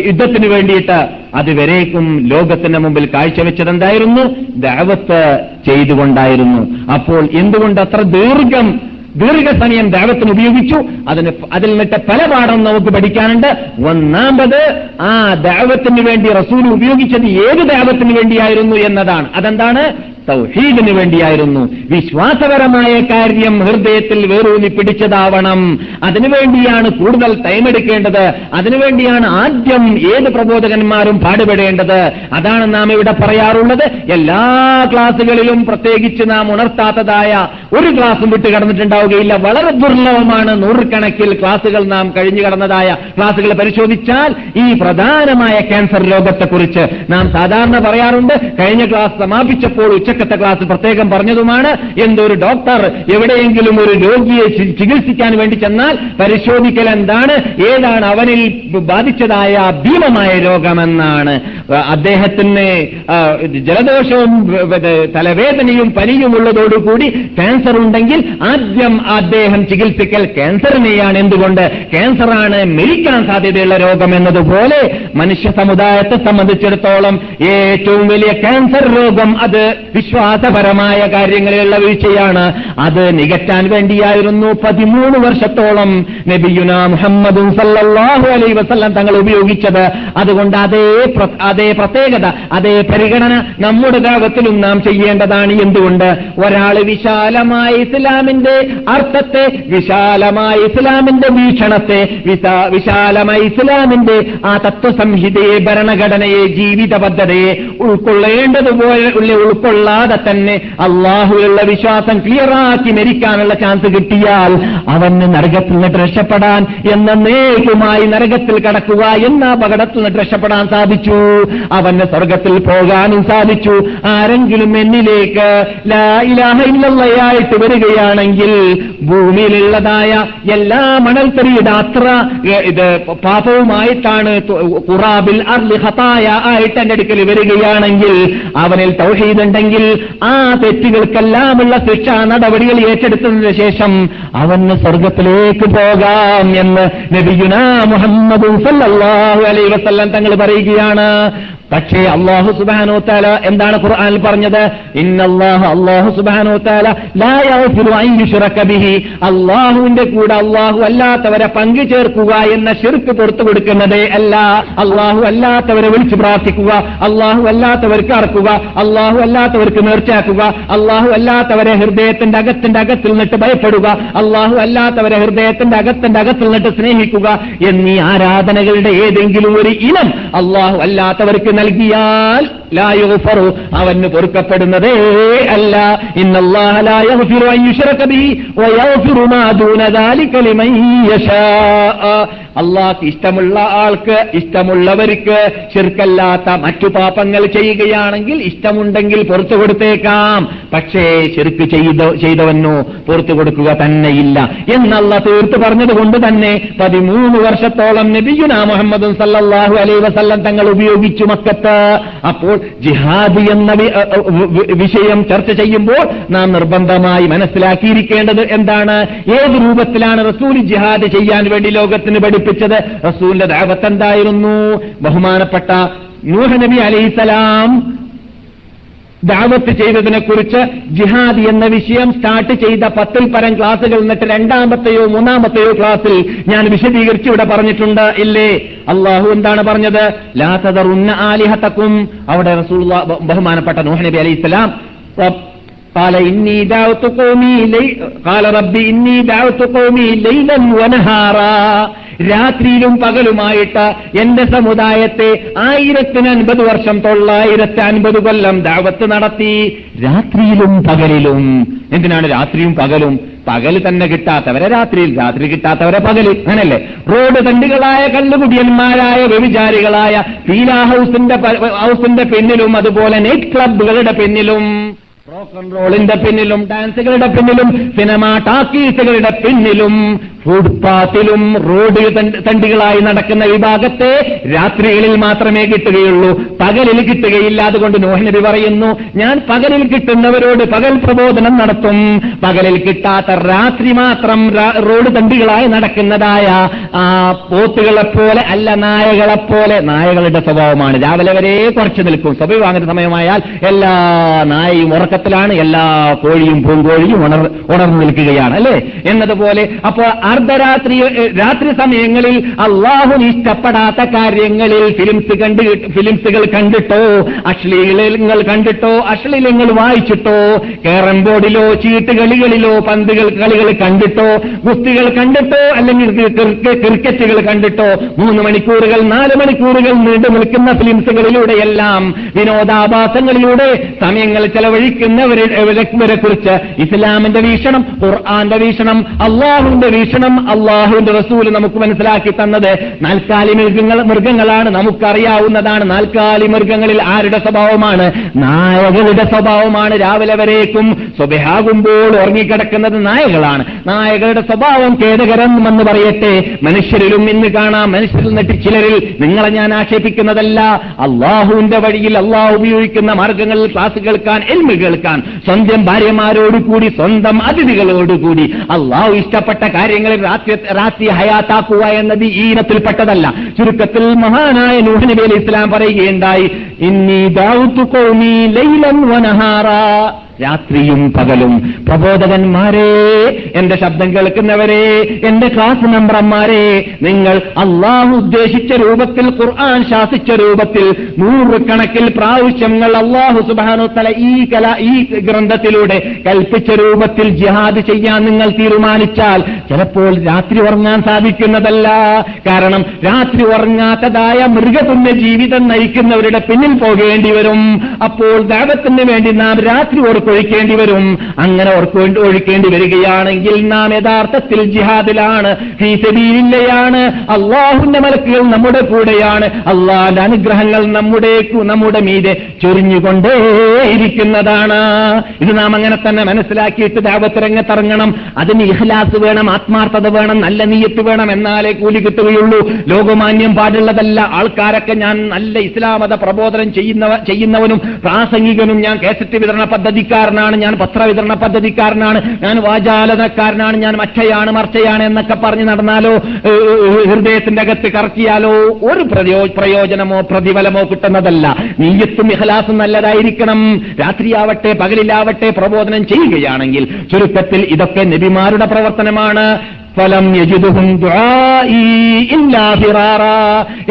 B: യുദ്ധത്തിന് വേണ്ടിയിട്ട്. അതുവരേക്കും ലോകത്തിന്റെ മുമ്പിൽ കാഴ്ചവെച്ചത് എന്തായിരുന്നു ദാവത്ത് ചെയ്തുകൊണ്ടായിരുന്നു. അപ്പോൾ എന്തുകൊണ്ട് അത്ര ദീർഘം ദീർഘസമയം ദേവത്തിന് ഉപയോഗിച്ചു. അതിന് അതിൽ നിന്നിട്ട് പല പാഠം നമുക്ക് പഠിക്കാനുണ്ട്. ഒന്നാമത് ആ ദേവത്തിന് വേണ്ടി റസൂൽ ഉപയോഗിച്ചത് ഏത് ദേവത്തിന് വേണ്ടിയായിരുന്നു എന്നതാണ്. അതെന്താണ്? തൗഹീദിന് വേണ്ടിയായിരുന്നു. വിശ്വാസപരമായ കാര്യം ഹൃദയത്തിൽ വേറൂന്നി പിടിച്ചതാവണം. അതിനുവേണ്ടിയാണ് കൂടുതൽ ടൈം എടുക്കേണ്ടത്. അതിനുവേണ്ടിയാണ് ആദ്യം ഏത് പ്രബോധകന്മാരും പാടുപെടേണ്ടത്. അതാണ് നാം ഇവിടെ പറയാറുള്ളത്. എല്ലാ ക്ലാസുകളിലും പ്രത്യേകിച്ച് നാം ഉണർത്താത്തതായ ഒരു ക്ലാസ്സും വിട്ട് കടന്നിട്ടുണ്ടാവുകയില്ല. വളരെ ദുർലഭമാണ് നൂറുകണക്കിൽ ക്ലാസുകൾ നാം കഴിഞ്ഞു കടന്നതായ ക്ലാസുകൾ പരിശോധിച്ചാൽ ഈ പ്രധാനമായ ക്യാൻസർ രോഗത്തെക്കുറിച്ച് നാം സാധാരണ പറയാറുണ്ട്. കഴിഞ്ഞ ക്ലാസ് സമാപിച്ചപ്പോൾ ഉച്ചക്കത്തെ ക്ലാസ് പ്രത്യേകം പറഞ്ഞതുമാണ്. എന്തൊരു ഡോക്ടർ എവിടെയെങ്കിലും ഒരു രോഗിയെ ചികിത്സിക്കാൻ വേണ്ടി ചെന്നാൽ പരിശോധിക്കൽ എന്താണ്? ഏതാണ് അവനിൽ ബാധിച്ചതായ ഭീമമായ രോഗമെന്നാണ്. അദ്ദേഹത്തിന് ജലദോഷവും തലവേദനയും പനിയും ഉള്ളതോടുകൂടി ക്യാൻസർ ഉണ്ടെങ്കിൽ ആദ്യം അദ്ദേഹം ചികിത്സിക്കൽ ക്യാൻസറിനെയാണ് എന്തുകൊണ്ട്? ക്യാൻസറാണ് മരിക്കാൻ സാധ്യതയുള്ള രോഗം എന്നതുപോലെ മനുഷ്യ സമുദായത്തെ സംബന്ധിച്ചിടത്തോളം ഏറ്റവും വലിയ ക്യാൻസർ രോഗം അത് വിശ്വാസപരമായ കാര്യങ്ങളിലുള്ള വീഴ്ചയാണ്. അത് നികറ്റാൻ വേണ്ടിയായിരുന്നു പതിമൂന്ന് വർഷത്തോളം നബിയുന മുഹമ്മദും സല്ലാഹു അലൈ വസല്ലം തങ്ങൾ ഉപയോഗിച്ചത്. അതുകൊണ്ട് അതേ അതേ പ്രത്യേകത അതേ പരിഗണന നമ്മുടെ ഭാഗത്തിലും നാം ചെയ്യേണ്ടതാണ് എന്തുകൊണ്ട്? ഒരാൾ വിശാലമായ ഇസ്ലാമിന്റെ അർത്ഥത്തെ വിശാലമായ ഇസ്ലാമിന്റെ വീക്ഷണത്തെ വിശാ- വിശാലമായ ഇസ്ലാമിന്റെ ആ തത്വസംഹിതയെ ഭരണഘടനയെ ജീവിത പദ്ധതിയെ ഉൾക്കൊള്ളേണ്ടതുപോലെ ഉള്ള ഉൾക്കൊള്ളാതെ തന്നെ അള്ളാഹുവിലുള്ള വിശ്വാസം ക്ലിയറാക്കി മരിക്കാനുള്ള ചാൻസ് കിട്ടിയാൽ അവന് നരകത്തിൽ നിന്നിട്ട് രക്ഷപ്പെടാൻ എന്ന നേരുമായി നരകത്തിൽ കടക്കുക എന്ന അപകടത്തിൽ നിന്നിട്ട് രക്ഷപ്പെടാൻ സാധിച്ചു. അവന് സ്വർഗത്തിൽ പോകാനും സാധിച്ചു. ആരെങ്കിലും എന്നിലേക്ക് ഇല്ലല്ലയായിട്ട് വരികയാണെങ്കിൽ ഭൂമിയിലുള്ളതായ എല്ലാ മണൽത്തരിയുടെ അത്ര ഇത് പാപവുമായിട്ടാണ് ഖുറാബിൽ അർലി ഖതായ ആയിട്ട് എന്റെ അടുക്കൽ വരികയാണെങ്കിൽ അവനിൽ തൗഹീദുണ്ടെങ്കിൽ ആ തെറ്റുകൾക്കെല്ലാമുള്ള ശിക്ഷാ നടപടികൾ ഏറ്റെടുത്തതിന് ശേഷം അവന് സ്വർഗത്തിലേക്ക് പോകാം എന്ന് നബിയുന മുഹമ്മദ് വസല്ലം തങ്ങൾ പറയുകയാണ്. പക്ഷേ അള്ളാഹു സുബാനോ താല എന്താണ് ഖുർആാനിൽ പറഞ്ഞത്? ഇന്നല്ലാഹു അള്ളാഹു സുബാനോ താല അള്ളാഹുവിന്റെ കൂടെ അള്ളാഹു അല്ലാത്തവരെ പങ്കു ചേർക്കുക എന്ന ഷിർക്ക് പുറത്തു കൊടുക്കുന്നതേ അല്ല. അള്ളാഹു അല്ലാത്തവരെ വിളിച്ചു പ്രാർത്ഥിക്കുക അള്ളാഹു അല്ലാത്തവർക്ക് അറക്കുക അള്ളാഹു അല്ലാത്തവർക്ക് നേർച്ചയാക്കുക അള്ളാഹു അല്ലാത്തവരെ ഹൃദയത്തിന്റെ അകത്തിന്റെ അകത്തിൽ നിന്നിട്ട് ഭയപ്പെടുക അള്ളാഹു അല്ലാത്തവരെ ഹൃദയത്തിന്റെ അകത്തിന്റെ അകത്തിൽ നിന്നിട്ട് സ്നേഹിക്കുക എന്നീ ആരാധനകളുടെ ഏതെങ്കിലും ഒരു ഇനം അള്ളാഹു അല്ലാത്തവർക്ക് നൽകിയാൽ ലായുഫറു അവന് പൊറുക്കപ്പെടുന്നതേ അല്ല. ഇന്നല്ലാഹ അള്ളാഹ് ഇഷ്ടമുള്ള ആൾക്ക് ഇഷ്ടമുള്ളവർക്ക് ശിർക്കല്ലാത്ത മറ്റു പാപങ്ങൾ ചെയ്യുകയാണെങ്കിൽ ഇഷ്ടമുണ്ടെങ്കിൽ പുറത്തു കൊടുത്തേക്കാം. പക്ഷേ ശിർക്ക് ചെയ്ത ചെയ്തവനോ പുറത്തു കൊടുക്കുക തന്നെയില്ല. എന്നല്ല തീർത്ത് പറഞ്ഞതുകൊണ്ട് തന്നെ പതിമൂന്ന് വർഷത്തോളം നബിയുന മുഹമ്മദും സല്ലാഹു അലൈ വസല്ലം തങ്ങൾ ഉപയോഗിച്ചു മക്കത്ത്. അപ്പോൾ ജിഹാദ് എന്ന വിഷയം ചർച്ച ചെയ്യുമ്പോൾ നാം നിർബന്ധമായി മനസ്സിലാക്കിയിരിക്കേണ്ടത് എന്താണ്? ഏത് രൂപത്തിലാണ് റസൂൽ ജിഹാദ് ചെയ്യാൻ വേണ്ടി ലോകത്തിന് പഠിപ്പിച്ചത്? റസൂലിന്റെ ദാവത്ത് എന്തായിരുന്നു? ബഹുമാനപ്പെട്ട നൂഹ നബി അലൈസലാം ദാവത്ത് ചെയ്തതിനെ കുറിച്ച് ജിഹാദ് എന്ന വിഷയം സ്റ്റാർട്ട് ചെയ്ത പത്തിൽ പരം ക്ലാസുകൾ എന്നിട്ട് രണ്ടാമത്തെയോ മൂന്നാമത്തെയോ ക്ലാസ്സിൽ ഞാൻ വിശദീകരിച്ച് ഇവിടെ പറഞ്ഞിട്ടുണ്ട്. ഇല്ലേ? അള്ളാഹു എന്താണ് പറഞ്ഞത്? ലാത്തതറുന്ന ആലിഹത്തക്കും അവിടെ റസൂൽ ബഹുമാനപ്പെട്ട നൂഹ നബി അലൈഹി സ്വലാം قال إني دعوت قومي لي... قال ربي إني دعوت قومي ليلا ونهارا രാത്രിയിലും പകലുമായിട്ട് എന്റെ സമുദായത്തെ ആയിരത്തിന് അൻപത് വർഷം തൊള്ളായിരത്തി അൻപത് കൊല്ലം ദാവത്ത് നടത്തി രാത്രിയിലും പകലിലും എന്തിനാണ് രാത്രിയും പകലും പകല് തന്നെ കിട്ടാത്തവരെ രാത്രിയിൽ രാത്രി കിട്ടാത്തവരെ പകല് അങ്ങനല്ലേ റോഡ് തണ്ടുകളായ കള്ളുകുടിയന്മാരായ വ്യഭിചാരികളായ പീലാ ഹൗസിന്റെ പ- ഹൗസിന്റെ പിന്നിലും അതുപോലെ നൈറ്റ് ക്ലബുകളുടെ പിന്നിലും റോക്ക് റോളിന്റെ പിന്നിലും ഡാൻസുകളുടെ പിന്നിലും സിനിമ ടാക്കീസുകളുടെ പിന്നിലും ഫുട്പാത്തിലും റോഡ് തണ്ടികളായി നടക്കുന്ന വിഭാഗത്തെ രാത്രികളിൽ മാത്രമേ കിട്ടുകയുള്ളൂ. പകലിൽ കിട്ടുകയില്ല അതുകൊണ്ട് നോഹ് നബി പറയുന്നു ഞാൻ പകലിൽ കിട്ടുന്നവരോട് പകൽ പ്രബോധനം നടത്തും. പകലിൽ കിട്ടാത്ത രാത്രി മാത്രം റോഡ് തണ്ടികളായി നടക്കുന്നതായ ആ പോത്തുകളെ പോലെ അല്ല നായകളെ പോലെ നായകളുടെ സ്വഭാവമാണ്. രാവിലെ വരെ കുറച്ചു നിൽക്കും. സ്വഭാവം സമയമായാൽ എല്ലാ നായയും ഉറക്കത്തിലാണ് എല്ലാ കോഴിയും പൂങ്കോഴിയും ഉണർ ഉണർന്നു നിൽക്കുകയാണ് അല്ലേ? എന്നതുപോലെ അപ്പോൾ അർദ്ധരാത്രി രാത്രി സമയങ്ങളിൽ അള്ളാഹുന് ഇഷ്ടപ്പെടാത്ത കാര്യങ്ങളിൽ ഫിലിംസ് കണ്ട് ഫിലിംസുകൾ കണ്ടിട്ടോ അശ്ലീലങ്ങൾ കണ്ടിട്ടോ അശ്ലീലങ്ങൾ വായിച്ചിട്ടോ കേരം ബോർഡിലോ ചീട്ട് കളികളിലോ പന്തുകൾ കളികൾ കണ്ടിട്ടോ ഗുസ്തികൾ കണ്ടിട്ടോ അല്ലെങ്കിൽ ക്രിക്കറ്റുകൾ കണ്ടിട്ടോ മൂന്ന് മണിക്കൂറുകൾ നാല് മണിക്കൂറുകൾ നീണ്ടു നിൽക്കുന്ന ഫിലിംസുകളിലൂടെയെല്ലാം വിനോദാഭാസങ്ങളിലൂടെ സമയങ്ങൾ ചെലവഴിക്കുന്നവരെ വരെ കുറിച്ച് ഇസ്ലാമിന്റെ വീക്ഷണം ഖുർആന്റെ വീക്ഷണം അള്ളാഹുവിന്റെ വീക്ഷണം അള്ളാഹുവിന്റെ റസൂൽ നമുക്ക് മനസ്സിലാക്കി തന്നത് നാൽക്കാലി മൃഗങ്ങൾ മൃഗങ്ങളാണ് നമുക്കറിയാവുന്നതാണ്. നാൽക്കാലി മൃഗങ്ങളിൽ ആരുടെ സ്വഭാവമാണ്? നായകളുടെ സ്വഭാവമാണ് രാവിലെ വരേക്കും സ്വഭയാകുമ്പോൾ ഉറങ്ങിക്കിടക്കുന്നത് നായകളാണ്. നായകളുടെ സ്വഭാവം ഖേദകരം എന്ന് പറയട്ടെ മനുഷ്യരിലും ഇന്ന് കാണാം മനുഷ്യരിൽ നിന്നിട്ട് ചിലരിൽ നിങ്ങളെ ഞാൻ ആക്ഷേപിക്കുന്നതല്ല. അള്ളാഹുവിന്റെ വഴിയിൽ അള്ളാഹു ഉപയോഗിക്കുന്ന മാർഗങ്ങളിൽ ക്ലാസ് കേൾക്കാൻ എൽമ കേൾക്കാൻ സ്വന്തം ഭാര്യമാരോടുകൂടി സ്വന്തം അതിഥികളോടുകൂടി അള്ളാഹു ഇഷ്ടപ്പെട്ട കാര്യങ്ങളിൽ രാത്രി ഹയാത്താക്കുക എന്നത് ഈ ഇനത്തിൽപ്പെട്ടതല്ല. ചുരുക്കത്തിൽ മഹാനായ നൂഹ് നബി ഇസ്ലാം പറയുകയുണ്ടായി ഇന്നി ദൗത്തു കോമി ലൈലൻ വനഹാറാ രാത്രിയും പകലും. പ്രബോധകന്മാരെ എന്റെ ശബ്ദം കേൾക്കുന്നവരെ എന്റെ ക്ലാസ് മെമ്പർമാരെ നിങ്ങൾ അള്ളാഹു ഉദ്ദേശിച്ച രൂപത്തിൽ ഖുർആൻ ശാസിച്ച രൂപത്തിൽ നൂറുകണക്കിൽ പ്രാവശ്യങ്ങൾ അള്ളാഹു സുബാനുത്തല ഈ കല ഈ ഗ്രന്ഥത്തിലൂടെ കൽപ്പിച്ച രൂപത്തിൽ ജിഹാദ് ചെയ്യാൻ നിങ്ങൾ തീരുമാനിച്ചാൽ ചിലപ്പോൾ രാത്രി ഉറങ്ങാൻ സാധിക്കുന്നതല്ല. കാരണം രാത്രി ഉറങ്ങാത്തതായ മൃഗതുല്യ ജീവിതം നയിക്കുന്നവരുടെ പിന്നിൽ പോകേണ്ടി വരും. അപ്പോൾ ദൈവത്തിന് വേണ്ടി നാം രാത്രി ഓർക്കൊഴിക്കേണ്ടി വരും. അങ്ങനെ ഓർക്കൊ- ഒഴിക്കേണ്ടി വരികയാണെങ്കിൽ നാം യഥാർത്ഥത്തിൽ ജിഹാദിലാണ്. ഹീസബീലില്ലയാണ് അള്ളാഹുന്റെ മലക്കുകൾ നമ്മുടെ കൂടെയാണ്. അള്ളാഹിന്റെ അനുഗ്രഹങ്ങൾ നമ്മുടെ നമ്മുടെ മീതെ ചൊരിഞ്ഞുകൊണ്ടേയിരിക്കുന്നതാണ് ഇത് നാം അങ്ങനെ തന്നെ മനസ്സിലാക്കിയിട്ട് ദാവത്ത് രംഗത്തിറങ്ങണം അതിന് ഇഹ്ലാസ് വേണം ആത്മാർത്ഥത വേണം നല്ല നീയത്ത് വേണം എന്നാലേ കൂലി കിട്ടുകയുള്ളൂ. ലോകമാന്യം പാടുള്ളതല്ല. ആൾക്കാരൊക്കെ ഞാൻ നല്ല ഇസ്ലാമത പ്രബോധനം ചെയ്യുന്നവ ചെയ്യുന്നവനും പ്രാസംഗികനും ഞാൻ കേസറ്റ് വിതരണ പദ്ധതിക്കാരനാണ് ഞാൻ പത്രവിതരണ പദ്ധതിക്കാരനാണ് ഞാൻ വാചാലനക്കാരനാണ് ഞാൻ മറ്റയാണ് മർച്ചയാണ് എന്നൊക്കെ പറഞ്ഞ് നടന്നാലോ ഹൃദയത്തിന്റെ അകത്ത് കറക്കിയാലോ ഒരു പ്രയോ പ്രയോജനമോ പ്രതിഫലമോ കിട്ടുന്നതല്ല. നീയത്തും ഇഹലാസും നല്ലതായിരിക്കണം. രാത്രിയാവട്ടെ പകലിലാവട്ടെ പ്രബോധനം ചെയ്യുകയാണെങ്കിൽ ചുരുക്കത്തിൽ ഇതൊക്കെ നബിമാരുടെ പ്രവർത്തനമാണ്. ഫലം യജിദുഹും.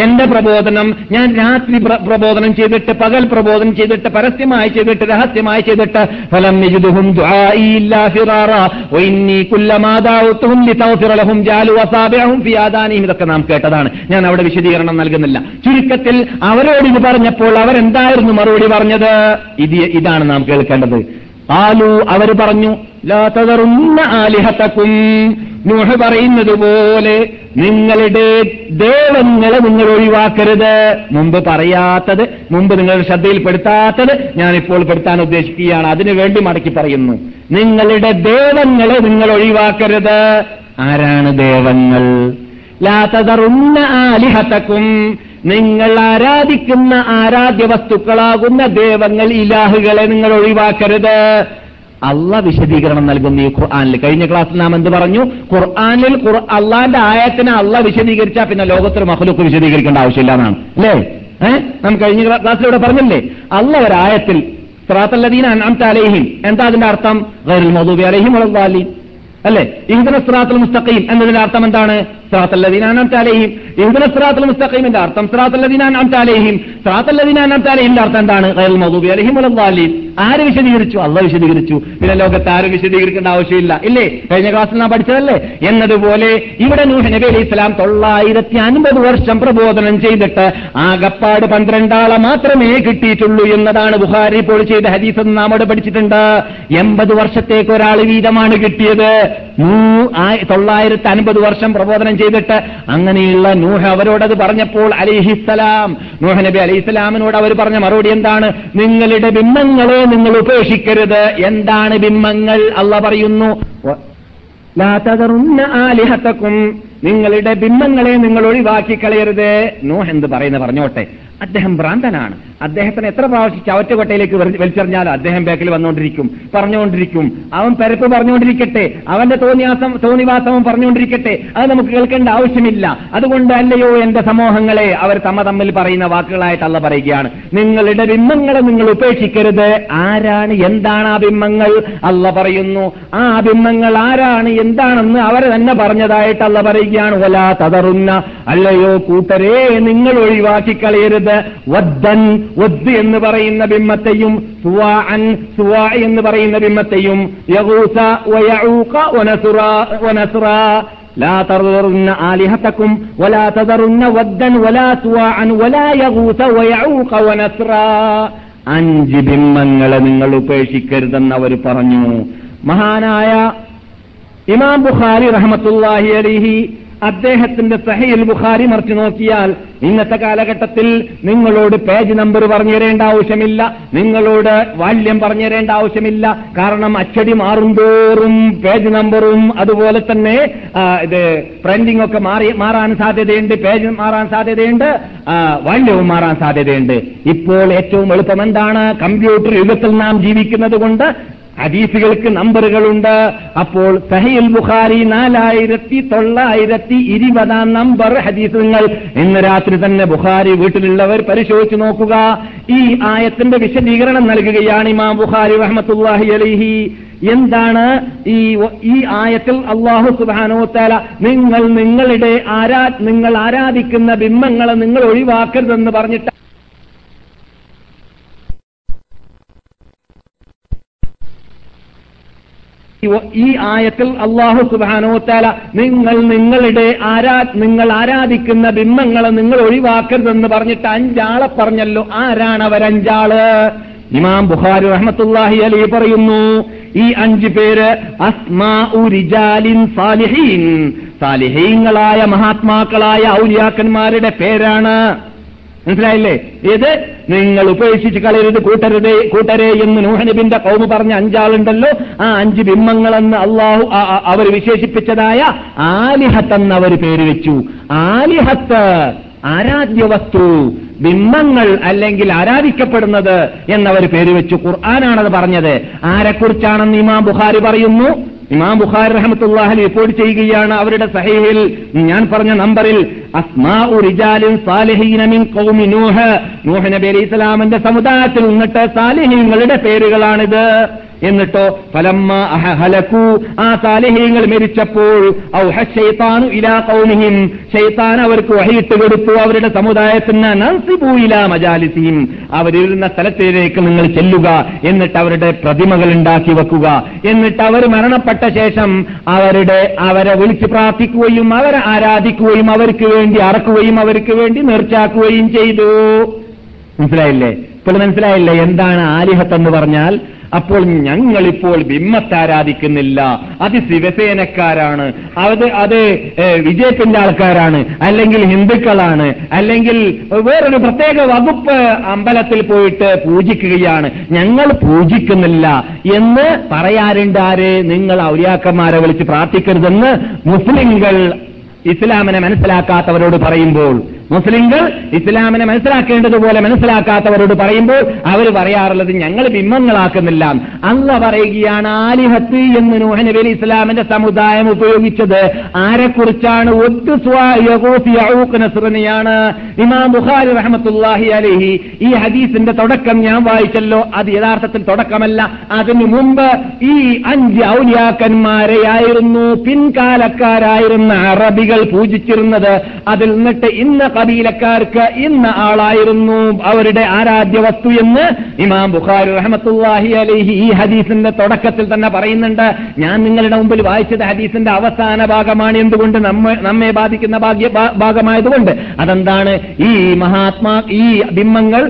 B: എന്റെ പ്രബോധനം ഞാൻ രാത്രി പ്രബോധനം ചെയ്തിട്ട് പകൽ പ്രബോധനം ചെയ്തിട്ട് പരസ്യമായി ചെയ്തിട്ട് രഹസ്യമായി ചെയ്തിട്ട് ഫലം യജിദുഹും ഇതൊക്കെ നാം കേട്ടതാണ്. ഞാൻ അവിടെ വിശദീകരണം നൽകുന്നില്ല. ചുരുക്കത്തിൽ അവരോട് ഇത് പറഞ്ഞപ്പോൾ അവരെന്തായിരുന്നു മറുപടി പറഞ്ഞത്? ഇത് ഇതാണ് നാം കേൾക്കേണ്ടത്. ആലു അവർ പറഞ്ഞു ലാത്തതറുന്ന ആലിഹത്തക്കും നൂഹ് പറയുന്നത് പോലെ നിങ്ങളുടെ ദേവങ്ങളെ നിങ്ങൾ ഒഴിവാക്കരുത്. മുമ്പ് പറയാത്തത് മുമ്പ് നിങ്ങൾ ശ്രദ്ധയിൽപ്പെടുത്താത്തത് ഞാനിപ്പോൾ പെടുത്താൻ ഉദ്ദേശിക്കുകയാണ്. അതിനു വേണ്ടി മടക്കി പറയുന്നു. നിങ്ങളുടെ ദേവങ്ങളെ നിങ്ങൾ ഒഴിവാക്കരുത്. ആരാണ് ദേവങ്ങൾ? ലാത്തതറുന്ന ആലിഹത്തക്കും നിങ്ങൾ ആരാധിക്കുന്ന ആരാധ്യ വസ്തുക്കളാകുന്ന ദേവങ്ങൾ ഇലാഹുകളെ നിങ്ങൾ ഒഴിവാക്കരുത്. അള്ള വിശദീകരണം നൽകുന്നു ഈ ഖുർആാനിൽ. കഴിഞ്ഞ ക്ലാസ് നാം എന്ത് പറഞ്ഞു? ഖുർആാനിൽ അള്ളാന്റെ ആയത്തിനെ അള്ള വിശദീകരിച്ചാൽ പിന്നെ ലോകത്തിൽ മഹലൊക്കെ വിശദീകരിക്കേണ്ട ആവശ്യമില്ല എന്നാണ്. അല്ലേ? ഏഹ് നാം കഴിഞ്ഞ ക്ലാസ്സിലൂടെ പറഞ്ഞില്ലേ? അള്ള ഒരായത്തിൽ അലൈഹിം. എന്താ അതിന്റെ അർത്ഥം? ഗൈറുൽ മൗദൂബി അലൈഹിം വലദ്ദാലിൻ. അല്ലെ? ഇഹുദന സ്രാത്തുൽ മുസ്തഖീം എന്നതിന്റെ അർത്ഥം എന്താണ്? സ്രാത്തല്ലദീന അനാമത്തെ അലൈഹിം. ഇഹുദന മുസ്തഖീമിന്റെ അർത്ഥം സ്രാത്തല്ലദീന അനാമത്തെ അലൈഹിം. സ്രാത്തല്ലദീന അനാമത്തെ അലൈഹിന്റെ അർത്ഥം എന്താണ്? ആര് വിശദീകരിച്ചു? അള്ള വിശദീകരിച്ചു. പിന്നെ ലോകത്ത് ആരും വിശദീകരിക്കേണ്ട ആവശ്യമില്ല. ഇല്ലേ? കഴിഞ്ഞ ക്ലാസ്സിൽ നാം പഠിച്ചതല്ലേ? എന്നതുപോലെ ഇവിടെ നൂഹ് നബി അലൈഹി ഇസ്ലാം തൊള്ളായിരത്തി അൻപത് വർഷം പ്രബോധനം ചെയ്തിട്ട് ആകപ്പാട് പന്ത്രണ്ടാളെ മാത്രമേ കിട്ടിയിട്ടുള്ളൂ എന്നതാണ് ബുഹാരി ഇപ്പോൾ ചെയ്ത എന്ന് നാം അവിടെ പഠിച്ചിട്ടുണ്ട്. എൺപത് വർഷത്തേക്ക് ഒരാൾ വീതമാണ് കിട്ടിയത്. തൊള്ളായിരത്തി അൻപത് വർഷം പ്രബോധനം ചെയ്തിട്ട് അങ്ങനെയുള്ള നൂഹ് അവരോടത് പറഞ്ഞപ്പോൾ അലിഹിസ്സലാം നൂഹ് നബി അലിഹിസ്സലാമിനോട് അവർ പറഞ്ഞ മറുപടി എന്താണ്? നിങ്ങളുടെ ബിംബങ്ങളെ നിങ്ങൾ ഉപേക്ഷിക്കരുത്. എന്താണ് ബിംബങ്ങൾ? അല്ല പറയുന്നു നിങ്ങളുടെ ബിംബങ്ങളെ നിങ്ങൾ ഒഴിവാക്കി കളയരുത്. നോ എന്ത് പറയുന്ന പറഞ്ഞോട്ടെ. അദ്ദേഹം ഭ്രാന്തനാണ്. അദ്ദേഹത്തിന് എത്ര പ്രാവശ്യം ചവറ്റുകൊട്ടയിലേക്ക് വലിച്ചെറിഞ്ഞാലും അദ്ദേഹം ബാക്കിൽ വന്നുകൊണ്ടിരിക്കും. പറഞ്ഞുകൊണ്ടിരിക്കും. അവൻ പരപ്പ് പറഞ്ഞുകൊണ്ടിരിക്കട്ടെ. അവന്റെ തോന്നിയാസം തോന്നിവാസവും പറഞ്ഞുകൊണ്ടിരിക്കട്ടെ. അത് നമുക്ക് കേൾക്കേണ്ട ആവശ്യമില്ല. അതുകൊണ്ട് അല്ലയോ എന്റെ സമൂഹങ്ങളെ? അവർ തമ്മ തമ്മിൽ പറയുന്ന വാക്കുകളായിട്ടല്ല പറയുകയാണ്. നിങ്ങളുടെ ബിംബങ്ങളെ നിങ്ങൾ ഉപേക്ഷിക്കരുത്. ആരാണ്? എന്താണ് ആ ബിംബങ്ങൾ? അല്ല പറയുന്നു. ആ ബിംബങ്ങൾ ആരാണ്? എന്താണെന്ന് അവരെ തന്നെ പറഞ്ഞതായിട്ടല്ല പറയുകയാണ് വല തതറുന്ന അല്ലയോ കൂട്ടരേ നിങ്ങൾ ഒഴിവാക്കി കളയരുത്. വദ്ദൻ വദ് എന്ന് പറയുന്ന ബിംബത്തെയും സുവാ അൻ സുവാ എന്ന് പറയുന്ന ബിംബത്തെയും യഹൂസ വയഊക ഒനസുറ ഒനസുറ ലാ തറുന്ന ആലിഹത്തക്കും വലാ തതറുന്ന വദ്ദൻ വലാ സുവാ അൻ വലാ യഹൂസ വയഊക ഒനസുറ അഞ്ച് ബിംബങ്ങളെ നിങ്ങൾ ഉപേക്ഷിക്കരുതെന്ന് അവർ പറഞ്ഞു. മഹാനായ ഇമാം ബുഖാരി റഹമത്തുല്ലാഹി അലിഹി അദ്ദേഹത്തിന്റെ സഹയിൽ ബുഖാരി മറിച്ചു നോക്കിയാൽ ഇന്നത്തെ കാലഘട്ടത്തിൽ നിങ്ങളോട് പേജ് നമ്പർ പറഞ്ഞു തരേണ്ട ആവശ്യമില്ല നിങ്ങളോട് വാല്യം പറഞ്ഞു തരേണ്ട ആവശ്യമില്ല. കാരണം അച്ചടി മാറുംതോറും പേജ് നമ്പറും അതുപോലെ തന്നെ ഇത് പ്രിന്റിംഗ് ഒക്കെ മാറി മാറാൻ സാധ്യതയുണ്ട് പേജ് മാറാൻ സാധ്യതയുണ്ട് വാല്യവും മാറാൻ സാധ്യതയുണ്ട്. ഇപ്പോൾ ഏറ്റവും എളുപ്പം എന്താണ്? കമ്പ്യൂട്ടർ യുഗത്തിൽ നാം ജീവിക്കുന്നത് കൊണ്ട് ഹദീസുകൾക്ക് നമ്പറുകളുണ്ട്. അപ്പോൾ സഹീൽ ബുഖാരി നാലായിരത്തി തൊള്ളായിരത്തി ഇരുപതാം നമ്പർ ഹദീസ് നിങ്ങൾ ഇന്ന് രാത്രി തന്നെ ബുഖാരി വീട്ടിലുള്ളവർ പരിശോധിച്ചു നോക്കുക. ഈ ആയത്തിന്റെ വിശദീകരണം നൽകുകയാണ് ഇമാം ബുഖാരി റഹ്മത്തുല്ലാഹി അലൈഹി. എന്താണ് ഈ ഈ ആയത്തിൽ അള്ളാഹു സുബാനോത്താല നിങ്ങൾ നിങ്ങളുടെ ആരാ നിങ്ങൾ ആരാധിക്കുന്ന ബിംബങ്ങളെ നിങ്ങൾ ഒഴിവാക്കരുതെന്ന് പറഞ്ഞിട്ട് ഈ ആയത്തിൽ അള്ളാഹു സുബാനോത്താല നിങ്ങൾ നിങ്ങളുടെ ആരാ നിങ്ങൾ ആരാധിക്കുന്ന ബിംബങ്ങളെ നിങ്ങൾ ഒഴിവാക്കരുതെന്ന് പറഞ്ഞിട്ട് അഞ്ചാളെ പറഞ്ഞല്ലോ. ആരാണ് അവരഞ്ചാൾ ഇമാം ബുഖാരി റഹ്മത്തുല്ലാഹി അലി പറയുന്നു ഈ അഞ്ച് പേര് സാലിഹീങ്ങളായ മഹാത്മാക്കളായ ഔലിയാക്കന്മാരുടെ പേരാണ്. മനസ്സിലായില്ലേ? ഇത് നിങ്ങൾ ഉപേക്ഷിച്ച് കളയരുത്. കൂട്ടരുതേ കൂട്ടരേ എന്ന് നൂഹനബിന്റെ കൗമ് പറഞ്ഞ അഞ്ചാളുണ്ടല്ലോ. ആ അഞ്ച് ബിംബങ്ങളെന്ന് അള്ളാഹു അവർ വിശേഷിപ്പിച്ചതായ ആലിഹത്ത് എന്ന് അവർ പേര് വെച്ചു. ആലിഹത്ത് ആരാധ്യ വസ്തു ബിംബങ്ങൾ അല്ലെങ്കിൽ ആരാധിക്കപ്പെടുന്നത് എന്നവർ പേര് വെച്ചു ഖുർആാനാണത് പറഞ്ഞത്. ആരെക്കുറിച്ചാണെന്ന് ഇമാം ബുഖാരി പറയുന്നു? ഇമാം ബുഖാരി റഹമത്തുല്ലാഹി റിപ്പോർട്ട് ചെയ്യുകയാണ് അവരുടെ സഹീഹിൽ. ഞാൻ പറഞ്ഞ നമ്പറിൽ നൂഹ്. നബി അലൈഹി ഇസ്ലാമിന്റെ സമുദായത്തിൽ നിന്നിട്ട് സാലിഹീങ്ങളുടെ പേരുകളാണിത്. എന്നിട്ടോ ഫലമ്മ അഹലക്കു ആ സാലിഹീങ്ങൾ മരിച്ചപ്പോൾ ഇലാ ഷെയ്ത്താൻ അവർക്ക് വഹയിട്ട് കൊടുത്തു. അവരുടെ സമുദായത്തിന് നൻസിബു ഇലാ മജാലിസിഹിം അവരിരുന്ന സ്ഥലത്തിലേക്ക് നിങ്ങൾ ചെല്ലുക. എന്നിട്ട് അവരുടെ പ്രതിമകൾ ഉണ്ടാക്കി വെക്കുക. എന്നിട്ട് അവർ മരണപ്പെട്ട ശേഷം അവരുടെ അവരെ വിളിച്ച് പ്രാർത്ഥിക്കുകയും അവരെ ആരാധിക്കുകയും അവർക്ക് വേണ്ടി അറക്കുകയും അവർക്ക് വേണ്ടി നേർച്ചാക്കുകയും ചെയ്തു. മനസ്സിലായില്ലേ? ഇപ്പോൾ മനസ്സിലായില്ലേ? എന്താണ് ആലിഹത്ത് എന്ന് പറഞ്ഞാൽ അപ്പോൾ ഞങ്ങളിപ്പോൾ ബിംബത്താരാധിക്കുന്നില്ല അത് ശിവസേനക്കാരാണ്. അത് അത് വിജയത്തിന്റെ ആൾക്കാരാണ്. അല്ലെങ്കിൽ ഹിന്ദുക്കളാണ്. അല്ലെങ്കിൽ വേറൊരു പ്രത്യേക വകുപ്പ് അമ്പലത്തിൽ പോയിട്ട് പൂജിക്കുകയാണ്. ഞങ്ങൾ പൂജിക്കുന്നില്ല എന്ന് പറയാറുണ്ട് ആര്? നിങ്ങൾ ഔലിയാക്കന്മാരെ വിളിച്ച് പ്രാർത്ഥിക്കരുതെന്ന് മുസ്ലിങ്ങൾ ഇസ്ലാമിനെ മനസ്സിലാക്കാത്തവരോട് പറയുമ്പോൾ. മുസ്ലിങ്ങൾ ഇസ്ലാമിനെ മനസ്സിലാക്കേണ്ടതുപോലെ മനസ്സിലാക്കാത്തവരോട് പറയുമ്പോൾ അവർ പറയാറുള്ളത് ഞങ്ങൾ ബിംബങ്ങളാക്കുന്നില്ല. അല്ല പറയുകയാണ് ആലിഹത്ത് എന്ന് നൂഹ് നബി ഇസ്ലാമിന്റെ സമുദായം ഉപയോഗിച്ചത്. ആരെക്കുറിച്ചാണ് നസ്രനെയാണ്? ഇമാം ബുഖാരി റഹമത്തുല്ലാഹി അലഹി. ഈ ഹദീസിന്റെ തുടക്കം ഞാൻ വായിച്ചല്ലോ. അത് യഥാർത്ഥത്തിൽ തുടക്കമല്ല. അതിനു മുമ്പ് ഈ അഞ്ച് ഔലിയാക്കന്മാരെയായിരുന്നു. പിൻകാലക്കാരായിരുന്ന അറബികൾ പൂജിച്ചിരുന്നത്. അതിൽ നിന്നിട്ട് ഇന്ന് കബീലക്കാർക്ക് ഇന്ന ആളായിരുന്നു അവരുടെ ആരാധ്യ വസ്തു എന്ന് ഇമാം ബുഖാരി റഹമത്തുല്ലാഹി അലൈഹി ഈ ഹദീസിന്റെ തുടക്കത്തിൽ തന്നെ പറയുന്നുണ്ട്. ഞാൻ നിങ്ങളുടെ മുമ്പിൽ വായിച്ചത് ഹദീസിന്റെ അവസാന ഭാഗമാണ് എന്തുകൊണ്ട് നമ്മെ ബാധിക്കുന്ന ഭാഗ്യ ഭാഗമായതുകൊണ്ട്. അതെന്താണ്? ഈ മഹാത്മാ ഈ ബിംബങ്ങൾ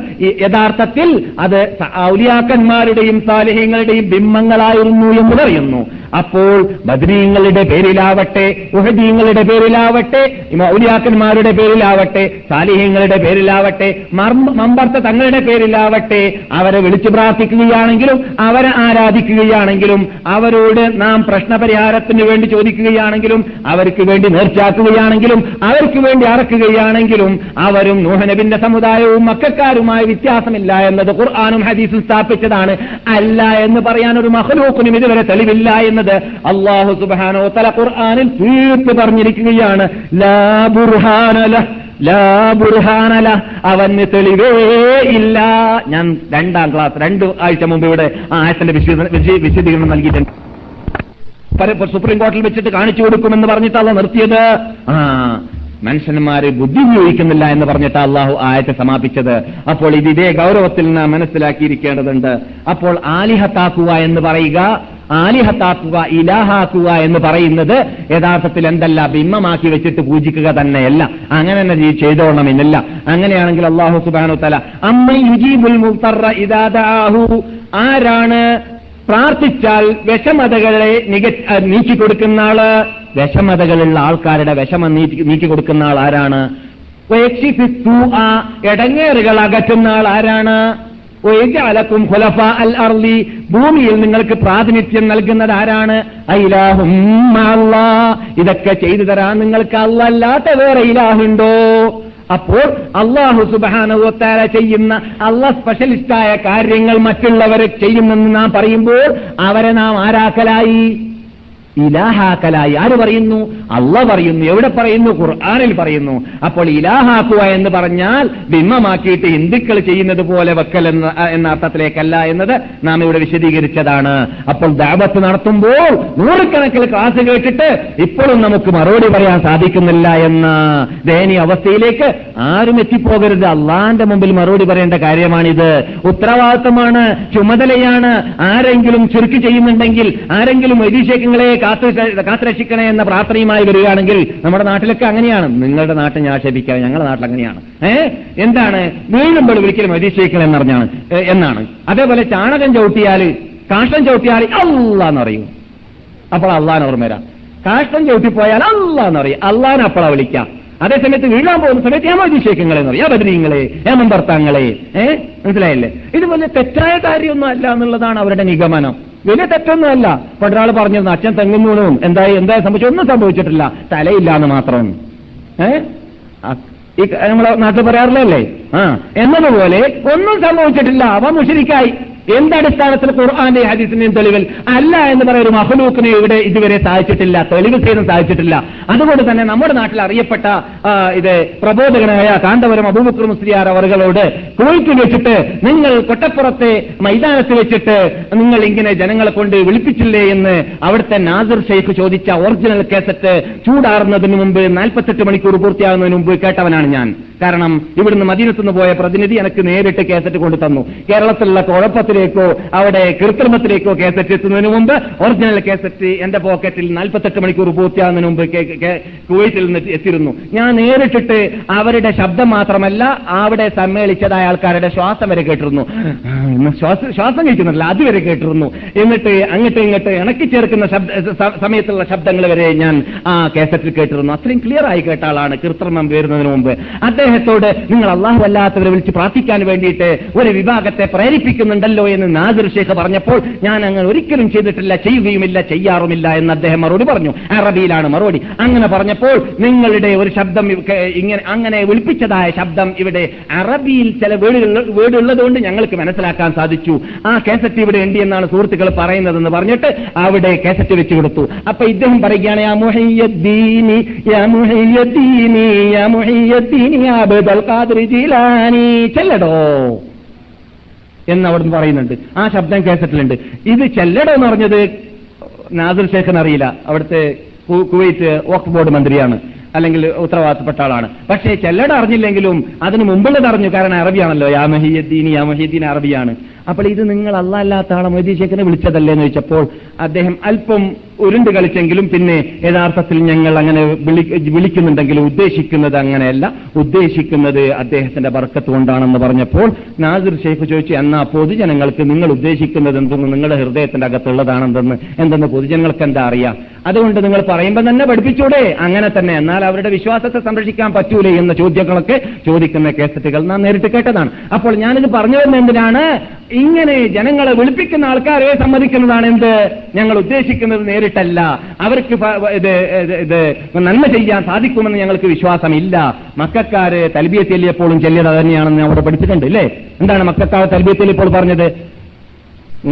B: യഥാർത്ഥത്തിൽ അത് ഔലിയാക്കന്മാരുടെയും സാലിഹ്യങ്ങളുടെയും ബിംബങ്ങളായിരുന്നു എന്ന് പറയുന്നു. അപ്പോൾ ബദ്രീങ്ങളുടെ പേരിലാവട്ടെ ഉഹദീങ്ങളുടെ പേരിലാവട്ടെ ഔലിയാക്കന്മാരുടെ പേരിലാവട്ടെ സാലിഹ്യങ്ങളുടെ പേരിലാവട്ടെ മമ്പർത്ത തങ്ങളുടെ പേരിലാവട്ടെ അവരെ വിളിച്ചു പ്രാർത്ഥിക്കുകയാണെങ്കിലും അവരെ ആരാധിക്കുകയാണെങ്കിലും അവരോട് നാം പ്രശ്നപരിഹാരത്തിന് വേണ്ടി ചോദിക്കുകയാണെങ്കിലും അവർക്ക് വേണ്ടി നേർച്ചാക്കുകയാണെങ്കിലും അവർക്ക് വേണ്ടി അറക്കുകയാണെങ്കിലും അവരും നൂഹനബിന്റെ സമുദായവും മക്കാരുമായ വ്യത്യാസമില്ല എന്നത് ഖുർആാനും ഹദീസും സ്ഥാപിച്ചതാണ്. അല്ല എന്ന് പറയാൻ ഒരു മഹലൂക്കിനും ഇതുവരെ തെളിവില്ല എന്നത് അള്ളാഹു സുബാനോ തല ഖുർആാനിൽ തീർത്ത് പറഞ്ഞിരിക്കുകയാണ്. ലാ ബുർഹാനല ലാ ബുർഹാനല അവന് തെളിവേ ഇല്ല. ഞാൻ രണ്ടാം ക്ലാസ് രണ്ട് ആഴ്ച മുമ്പ് ഇവിടെ ആ ആയത്തിന്റെ വിശദീകരണം നൽകിയിട്ടുണ്ട്. സുപ്രീം കോടതിയിൽ വെച്ചിട്ട് കാണിച്ചു കൊടുക്കുമെന്ന് പറഞ്ഞിട്ടല്ല നിർത്തിയത്? ആ മനുഷ്യന്മാര് ബുദ്ധി ഉപയോഗിക്കുന്നില്ല എന്ന് പറഞ്ഞിട്ട് അള്ളാഹു ആയത്തെ സമാപിച്ചത്. അപ്പോൾ ഇത് ഇതേ ഗൗരവത്തിൽ നാം മനസ്സിലാക്കിയിരിക്കേണ്ടതുണ്ട്. അപ്പോൾ ആലിഹത്താക്കുക എന്ന് പറയുക ആലിഹത്താക്കുക ഇലാഹാക്കുക എന്ന് പറയുന്നത് യഥാർത്ഥത്തിൽ എന്തല്ല ബിംബമാക്കി വെച്ചിട്ട് പൂജിക്കുക തന്നെയല്ല. അങ്ങനെ തന്നെ ചെയ്തോണമെന്നില്ല അങ്ങനെയാണെങ്കിൽ അള്ളാഹു സുബാനു തല അമ്മ ആരാണ് പ്രാർത്ഥിച്ചാൽ വിഷമതകളെ നീക്കി കൊടുക്കുന്ന ആൾ വിഷമതകളുള്ള ആൾക്കാരുടെ വിഷമം നീക്കി കൊടുക്കുന്ന ആൾ ആരാണ്? ഇടങ്ങേറുകൾ അകറ്റുന്ന ആൾ ആരാണ്? അലക്കും ഖുലഫ അൽ അർലി ഭൂമിയിൽ നിങ്ങൾക്ക് പ്രാതിനിധ്യം നൽകുന്നത് ആരാണ്? ഇതൊക്കെ ചെയ്തു തരാൻ നിങ്ങൾക്ക് അല്ലല്ലാത്ത വേറെ ഇലാഹുണ്ടോ? അപ്പോൾ അള്ളാഹു സുബാനുവത്താര ചെയ്യുന്ന അള്ള സ്പെഷ്യലിസ്റ്റായ കാര്യങ്ങൾ മറ്റുള്ളവരെ ചെയ്യുമെന്ന് നാം പറയുമ്പോൾ അവരെ നാം ആരാക്കലായി? ഇലാഹാക്കലായി ആര് പറയുന്നു? അള്ള പറയുന്നു. എവിടെ പറയുന്നു? ഖുർആാനിൽ പറയുന്നു. അപ്പോൾ ഇലാഹാക്കുക എന്ന് പറഞ്ഞാൽ ബിംബമാക്കിയിട്ട് ഹിന്ദുക്കൾ ചെയ്യുന്നത് പോലെ വെക്കൽ എന്ന എന്ന അർത്ഥത്തിലേക്കല്ല എന്നത് നാം ഇവിടെ വിശദീകരിച്ചതാണ്. അപ്പോൾ ദാപത്ത് നടത്തുമ്പോൾ നൂറുകണക്കിൽ ക്ലാസ് കേട്ടിട്ട് ഇപ്പോഴും നമുക്ക് മറുപടി പറയാൻ സാധിക്കുന്നില്ല എന്ന ദയനീയ അവസ്ഥയിലേക്ക് ആരും എത്തിപ്പോകരുത്. അള്ളാന്റെ മുമ്പിൽ മറുപടി പറയേണ്ട കാര്യമാണിത്. ഉത്തരവാദിത്തമാണ് ചുമതലയാണ് ആരെങ്കിലും ചുരുക്കി ചെയ്യുന്നുണ്ടെങ്കിൽ ആരെങ്കിലും വൈദേശികങ്ങളെ കാത്തു കാത്തുരക്ഷിക്കണേ എന്ന പ്രാർത്ഥനയുമായി വരികയാണെങ്കിൽ നമ്മുടെ നാട്ടിലൊക്കെ അങ്ങനെയാണ്. നിങ്ങളുടെ നാട്ടിൽ ഞാൻ ആക്ഷേപിക്കാം ഞങ്ങളുടെ നാട്ടിൽ അങ്ങനെയാണ്. ഏ? എന്താണ്? വീഴുമ്പോൾ ഒരിക്കലും എന്ന് എന്നറിഞ്ഞാണ്. എന്നാണ്. അതേപോലെ ചാണകം ചവിട്ടിയാൽ കാഷ്ടം ചവിട്ടിയാൽ അല്ലാന്ന് അറിയും അപ്പോൾ അള്ളാൻ ഓർമ്മ വരാം. കാഷ്ടം ചവിട്ടിപ്പോയാൽ അല്ലാന്ന് പറയും അള്ളാൻ അപ്പളാ വിളിക്കാം അതേസമയത്ത് വീഴാൻ പോകുന്ന സമയത്ത് ഞാൻ അതിശയിക്കങ്ങളെ എന്ന് പറയും ബദ്രീങ്ങളെ ഭർത്താങ്ങളെ ഏഹ് മനസ്സിലായില്ലേ? ഇതുപോലെ തെറ്റായ കാര്യമൊന്നും അല്ല എന്നുള്ളതാണ് അവരുടെ നിഗമനം. വലിയ തെറ്റൊന്നുമല്ല. പണ്ടൊരാൾ പറഞ്ഞിരുന്നു അച്ഛൻ തെങ്ങും വീണും. എന്തായി എന്തായി സംഭവിച്ചു ഒന്നും സംഭവിച്ചിട്ടില്ല. തലയില്ല എന്ന് മാത്രം ഏഹ് നമ്മളെ നാട്ടിൽ പറയാറില്ലല്ലേ? ആ എന്നതുപോലെ ഒന്നും സംഭവിച്ചിട്ടില്ല. അവ മുഷിരിക്കായി. എന്തടിസ്ഥാനത്തിൽ ഖുർആാന്റെ ഹദീസിന്റെയും തെളിവിൽ? അല്ല എന്ന് പറയുന്ന ഒരു മഹലൂക്കിനെ ഇവിടെ ഇതുവരെ സാധിച്ചിട്ടില്ല തെളിവ് ചെയ്യാൻ സാധിച്ചിട്ടില്ല. അതുകൊണ്ട് തന്നെ നമ്മുടെ നാട്ടിൽ അറിയപ്പെട്ട ഇത് പ്രബോധകനായ കാന്തപുരം അബൂബക്കർ മുസ്ലിയാർ അവറുകളോട് കോഴിക്ക് വെച്ചിട്ട് നിങ്ങൾ കൊട്ടപ്പുറത്തെ മൈതാനത്ത് വെച്ചിട്ട് നിങ്ങൾ ഇങ്ങനെ ജനങ്ങളെ കൊണ്ട് വിളിപ്പിച്ചില്ലേ എന്ന് അവിടുത്തെ നാസിർ ഷെയ്ഖ് ചോദിച്ച ഒറിജിനൽ കേസറ്റ് ചൂടാറുന്നതിന് മുമ്പ് നാൽപ്പത്തെട്ട് മണിക്കൂർ പൂർത്തിയാകുന്നതിന് മുമ്പ് കേട്ടവനാണ് ഞാൻ. കാരണം ഇവിടുന്ന് മദീനത്തുനിന്ന് പോയ പ്രതിനിധി എനിക്ക് നേരിട്ട് കേസറ്റ് കൊണ്ടു തന്നു. കേരളത്തിലുള്ള കുഴപ്പത്തിലേക്കോ അവിടെ കൃത്രിമത്തിലേക്കോ കേസറ്റ് എത്തുന്നതിന് മുമ്പ് ഒറിജിനൽ കേസറ്റ് എന്റെ പോക്കറ്റിൽ നാൽപ്പത്തെട്ട് മണിക്കൂർ പൂർത്തിയാകുന്നതിന് മുമ്പ് കുവൈറ്റിൽ നിന്ന് എത്തിയിരുന്നു. ഞാൻ നേരിട്ടിട്ട് അവരുടെ ശബ്ദം മാത്രമല്ല അവിടെ സമ്മേളിച്ചതായ ആൾക്കാരുടെ ശ്വാസം വരെ കേട്ടിരുന്നു. ശ്വാസം കഴിക്കുന്നില്ല അതുവരെ കേട്ടിരുന്നു. എന്നിട്ട് അങ്ങോട്ട് ഇങ്ങോട്ട് ഇണക്കി ചേർക്കുന്ന സമയത്തുള്ള ശബ്ദങ്ങൾ വരെ ഞാൻ ആ കേസറ്റിൽ കേട്ടിരുന്നു. അത്രയും ക്ലിയർ ആയി കേട്ട ആളാണ് കൃത്രിമം വരുന്നതിന് മുമ്പ്. അദ്ദേഹത്തോട് നിങ്ങൾ അള്ളാഹു അല്ലാത്തവരെ വിളിച്ച് പ്രാർത്ഥിക്കാൻ വേണ്ടിയിട്ട് ഒരു വിഭാഗത്തെ പ്രേരിപ്പിക്കുന്നുണ്ടല്ലോ എന്ന് നാദിർ ഷേഖ് പറഞ്ഞപ്പോൾ ഞാൻ അങ്ങനെ ഒരിക്കലും ചെയ്തിട്ടില്ല ചെയ്യുകയുമില്ല ചെയ്യാറുമില്ല എന്ന് അദ്ദേഹം മറുപടി പറഞ്ഞു. അറബിയിലാണ് മറുപടി. അങ്ങനെ പറഞ്ഞപ്പോൾ നിങ്ങളുടെ ഒരു ശബ്ദം ഇങ്ങനെ അങ്ങനെ വിളിപ്പിച്ചതായ ശബ്ദം ഇവിടെ അറബിയിൽ ചില വീടുകൾ വീടുള്ളത് കൊണ്ട് ഞങ്ങൾക്ക് മനസ്സിലാക്കാൻ സാധിച്ചു. ആ കേസറ്റ് ഇവിടെ ഉണ്ട് എന്നാണ് സുഹൃത്തുക്കൾ പറയുന്നതെന്ന് പറഞ്ഞിട്ട് അവിടെ കേസറ്റ് വെച്ച് കൊടുത്തു. അപ്പൊ ഇദ്ദേഹം പറയുകയാണ് ജീലാനി ചെല്ലടോ. എന്ന് അവിടുന്ന് പറയുന്നുണ്ട്. ആ ശബ്ദം കേസറ്റിലുണ്ട് ഇത് ചെല്ലടോ എന്ന് പറഞ്ഞത് നാസുൽ ഷേഖിന് അറിയില്ല. അവിടുത്തെ കുവൈറ്റ് വഖഫ് ബോർഡ് മന്ത്രിയാണ്. അല്ലെങ്കിൽ ഉത്തരവാദിത്തപ്പെട്ട ആളാണ്. പക്ഷേ ചെല്ലട അറിഞ്ഞില്ലെങ്കിലും അതിന് മുമ്പുള്ളത് അറിഞ്ഞു. കാരണം അറബിയാണല്ലോ. യാ മഹിയദ്ദീൻ യാ മഹിയദ്ദീൻ അറബിയാണ്. അപ്പോൾ ഇത് നിങ്ങൾ അല്ലാത്ത ആളെ മൊയ്തീ വിളിച്ചതല്ലേ എന്ന് ചോദിച്ചപ്പോൾ അദ്ദേഹം അല്പം ഉരുണ്ട് കളിച്ചെങ്കിലും പിന്നെ യഥാർത്ഥത്തിൽ ഞങ്ങൾ അങ്ങനെ വിളി- വിളിക്കുന്നുണ്ടെങ്കിലും ഉദ്ദേശിക്കുന്നത് അങ്ങനെയല്ല. ഉദ്ദേശിക്കുന്നത് അദ്ദേഹത്തിന്റെ ബർക്കത്ത് കൊണ്ടാണെന്ന് പറഞ്ഞപ്പോൾ നാസിർ ഷെയ്ഖ് ചോദിച്ചു എന്നാ പൊതുജനങ്ങൾക്ക് നിങ്ങൾ ഉദ്ദേശിക്കുന്നത് എന്തെന്ന് നിങ്ങളുടെ ഹൃദയത്തിന്റെ അകത്തുള്ളതാണെന്തെന്ന്? എന്തെന്ന് പൊതുജനങ്ങൾക്ക് എന്താ അറിയാം? അതുകൊണ്ട് നിങ്ങൾ പറയുമ്പോൾ തന്നെ പഠിപ്പിച്ചൂടെ. അങ്ങനെ തന്നെ. എന്നാൽ അവരുടെ വിശ്വാസത്തെ സംരക്ഷിക്കാൻ പറ്റൂലേ എന്ന ചോദ്യങ്ങളൊക്കെ ചോദിക്കുന്ന കേസറ്റുകൾ നാം നേരിട്ട് കേട്ടതാണ്. അപ്പോൾ ഞാനിത് പറഞ്ഞു വരുന്നത് എന്തിനാണ്? ഇങ്ങനെ ജനങ്ങളെ വിളിപ്പിക്കുന്ന ആൾക്കാരെ സമ്മതിക്കുന്നതാണ് എന്ത് ഞങ്ങൾ ഉദ്ദേശിക്കുന്നത് നേരിട്ടല്ല അവർക്ക് ഇത് ഇത് നന്മ ചെയ്യാൻ സാധിക്കുമെന്ന് ഞങ്ങൾക്ക് വിശ്വാസമില്ല. മക്കാര് തൽബിയ ചെല്ലിയപ്പോഴും ചെല്ലിയത് തന്നെയാണെന്ന് അവിടെ പഠിച്ചിട്ടുണ്ട് അല്ലേ എന്താണ് മക്കാർ തൽബിയ ചെല്ലിയപ്പോൾ പറഞ്ഞത്?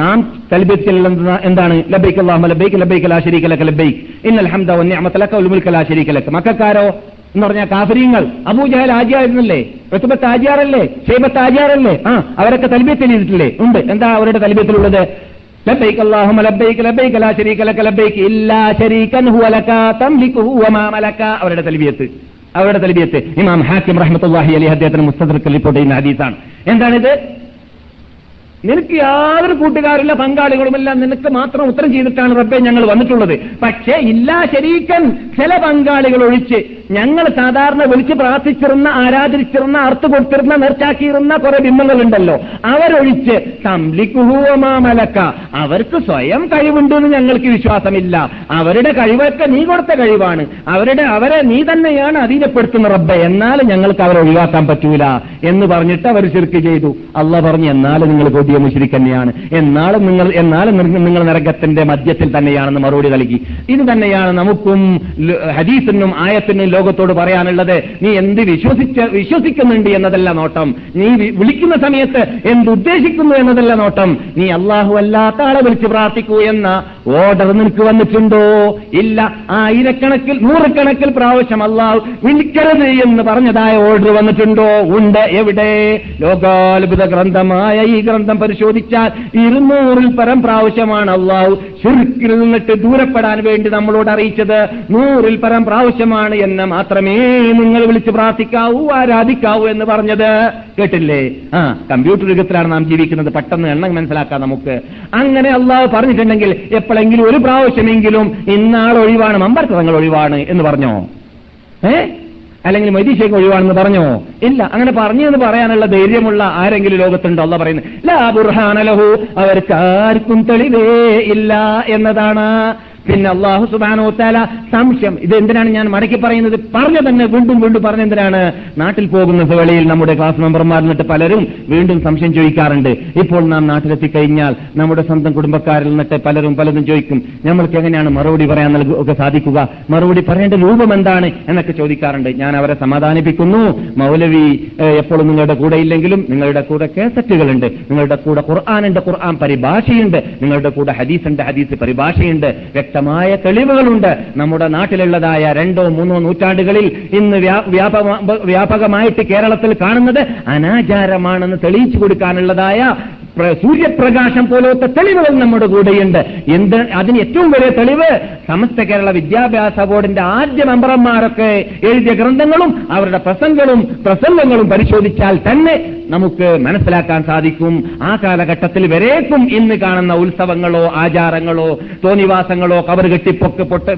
B: നാം തൽബിയത്തിൽ എന്താണ്? ലബൈക്ക് അല്ലാഹുമ്മ ലബൈക്ക് ലബൈക്ക് ലബൈക്ക് ഇന്നൽ ഹംദ മക്കാരോ എന്ന് പറഞ്ഞാൽ കാഫര്യങ്ങൾ അബൂജഹൽ ആജിയായിരുന്നില്ലേ ഋതുബത്ത് ആജിയാറല്ലേ ഷെയ്ബത്ത് ആജിയാറല്ലേ ആ അവരൊക്കെ തൽബിയത്തിൽ ചെയ്തിട്ടില്ലേ ഉണ്ട്. എന്താ അവരുടെ തൽബിയത്തിലുള്ളത്? ഇല്ലാ ഹുവ ലക അവരുടെ തൽബിയത്ത് അവരുടെ തൽബിയത്ത്. ഇമാം ഹാക്കിം റഹ്മത്തുള്ളാഹി അലൈഹി അദ്ദേഹത്തിന് മുസ്തദ്രക്കിൽ റിപ്പോർട്ട് ചെയ്യുന്ന ഹദീസാണ്. എന്താണിത്? നിനക്ക് യാതൊരു കൂട്ടുകാരില്ല പങ്കാളികളുമില്ല നിനക്ക് മാത്രം ഉത്തരം ചെയ്തിട്ടാണ് റബ്ബെ ഞങ്ങൾ വന്നിട്ടുള്ളത്. പക്ഷേ ഇല്ലാ ശരീക്കൻ ചില പങ്കാളികൾ ഒഴിച്ച് ഞങ്ങൾ സാധാരണ വിളിച്ച് പ്രാർത്ഥിച്ചിരുന്ന ആരാധിച്ചിരുന്ന അർത്ഥ കൊടുത്തിരുന്ന നിർച്ചാക്കിയിരുന്ന കുറെ ബിംബങ്ങളുണ്ടല്ലോ. അവരൊഴിച്ച് സംലിക്കുഹൂവമാമലക്ക അവർക്ക് സ്വയം കഴിവുണ്ടെന്ന് ഞങ്ങൾക്ക് വിശ്വാസമില്ല. അവരുടെ കഴിവൊക്കെ നീ കൊടുത്ത കഴിവാണ്. അവരുടെ അവരെ നീ തന്നെയാണ് അധീനപ്പെടുത്തുന്ന റബ്ബ്. എന്നാൽ ഞങ്ങൾക്ക് അവരെ ഒഴിവാക്കാൻ പറ്റൂല എന്ന് പറഞ്ഞിട്ട് അവർ ചെറുക്ക് ചെയ്തു. അല്ല പറഞ്ഞു എന്നാലും നിങ്ങൾ പുതിയ മുഷിരിക്ക് തന്നെയാണ്. എന്നാലും നിങ്ങൾ എന്നാലും നിങ്ങൾ- നരകത്തിന്റെ മധ്യത്തിൽ തന്നെയാണെന്ന് മറുപടി നൽകി. ഇത് തന്നെയാണ് നമുക്കും ഹദീസിനും ആയത്തിനും ലോകത്തോട് പറയാനുള്ളത് നീ എന്ത് വിശ്വസിച്ച് വിശ്വസിക്കുന്നുണ്ട് എന്നതല്ല നോട്ടം. നീ വിളിക്കുന്ന സമയത്ത് എന്ത് ഉദ്ദേശിക്കുന്നു എന്നതല്ല നോട്ടം. നീ അള്ളാഹു അല്ലാത്ത ആളെ വിളിച്ച് പ്രാർത്ഥിക്കൂ എന്ന ഓർഡർ നിനക്ക് വന്നിട്ടുണ്ടോ? ഇല്ല. ആയിരക്കണക്കിൽ നൂറുകണക്കിൽ പ്രാവശ്യം അള്ളാഹു വിളിക്കരുത് എന്ന് പറഞ്ഞതായ ഓർഡർ വന്നിട്ടുണ്ടോ? ഉണ്ട്. എവിടെ? ലോകാത്ഭുത ഗ്രന്ഥമായ ഈ ഗ്രന്ഥം പരിശോധിച്ചാൽ ഇരുന്നൂറിൽ പരം പ്രാവശ്യമാണ് അള്ളാഹു ശുരുക്കിൽ നിന്നിട്ട് ദൂരപ്പെടാൻ വേണ്ടി നമ്മളോട് അറിയിച്ചത് നൂറിൽ പരം പ്രാവശ്യമാണ് എന്ന് മാത്രമേ നിങ്ങൾ വിളിച്ച് പ്രാർത്ഥിക്കാവൂ ആരാധിക്കാവൂ എന്ന് പറഞ്ഞത്. കേട്ടില്ലേ? ആ കമ്പ്യൂട്ടർ യുഗത്തിലാണ് നാം ജീവിക്കുന്നത്. പെട്ടെന്ന് എണ്ണം മനസ്സിലാക്കാം നമുക്ക്. അങ്ങനെ അള്ളാഹ് പറഞ്ഞിട്ടുണ്ടെങ്കിൽ എപ്പോഴെങ്കിലും ഒരു പ്രാവശ്യമെങ്കിലും ഇന്നാൾ ഒഴിവാണ് മമ്പർത്തങ്ങൾ ഒഴിവാണ് എന്ന് പറഞ്ഞോ? ഏ? അല്ലെങ്കിൽ മൈതീശേഖ് ഒഴിവാണെന്ന് പറഞ്ഞോ? ഇല്ല അങ്ങനെ പറഞ്ഞു എന്ന് പറയാനുള്ള ധൈര്യമുള്ള ആരെങ്കിലും ലോകത്തുണ്ടോ? അല്ല പറയുന്നത് ലാ ബുർഹാനലഹു അവർക്ക് ആർക്കും തെളിവേ ഇല്ല എന്നതാണ്. പിന്നെ അള്ളാഹു സുബാനോ താല സംശയം ഇത് എന്തിനാണ് ഞാൻ മടക്കി പറയുന്നത്? പറഞ്ഞു തന്നെ വീണ്ടും വീണ്ടും പറഞ്ഞെന്തിനാണ് നാട്ടിൽ പോകുന്ന വേളയിൽ നമ്മുടെ ക്ലാസ് മെമ്പർമാർ എന്നിട്ട് പലരും വീണ്ടും സംശയം ചോദിക്കാറുണ്ട്. ഇപ്പോൾ നാം നാട്ടിലെത്തി കഴിഞ്ഞാൽ നമ്മുടെ സ്വന്തം കുടുംബക്കാരിൽ നിന്നിട്ട് പലരും പലതും ചോദിക്കും. നമ്മൾക്ക് എങ്ങനെയാണ് മറുപടി പറയാൻ ഒക്കെ സാധിക്കുക? മറുപടി പറയേണ്ട രൂപം എന്താണ് എന്നൊക്കെ ചോദിക്കാറുണ്ട്. ഞാൻ അവരെ സമാധാനിപ്പിക്കുന്നു. മൗലവി എപ്പോഴും നിങ്ങളുടെ കൂടെ ഇല്ലെങ്കിലും നിങ്ങളുടെ കൂടെ കേസറ്റുകളുണ്ട്. നിങ്ങളുടെ കൂടെ ഖുർആാനുണ്ട് ഖുർആൻ പരിഭാഷയുണ്ട്. നിങ്ങളുടെ കൂടെ ഹദീസ് ഉണ്ട് ഹദീസ് പരിഭാഷയുണ്ട്. വ്യക്തമായ തെളിവുകളുണ്ട്. നമ്മുടെ നാട്ടിലുള്ളതായ രണ്ടോ മൂന്നോ നൂറ്റാണ്ടുകളിൽ ഇന്ന് വ്യാപകമായിട്ട് കേരളത്തിൽ കാണുന്നത് അനാചാരമാണെന്ന് തെളിയിച്ചു കൊടുക്കാനുള്ളതായ സൂര്യപ്രകാശം പോലത്തെ തെളിവുകൾ നമ്മുടെ കൂടെയുണ്ട്. എന്ത് അതിന് ഏറ്റവും വലിയ തെളിവ്? സമസ്ത കേരള വിദ്യാഭ്യാസ ബോർഡിന്റെ ആദ്യ മെമ്പർമാരൊക്കെ എഴുതിയ ഗ്രന്ഥങ്ങളും അവരുടെ പ്രസംഗങ്ങളും പ്രസംഗങ്ങളും പരിശോധിച്ചാൽ തന്നെ നമുക്ക് മനസ്സിലാക്കാൻ സാധിക്കും. ആ കാലഘട്ടത്തിൽ വരേക്കും ഇന്ന് കാണുന്ന ഉത്സവങ്ങളോ ആചാരങ്ങളോ തോന്നിവാസങ്ങളോ കവർ കെട്ടി പൊക്ക് പൊട്ട്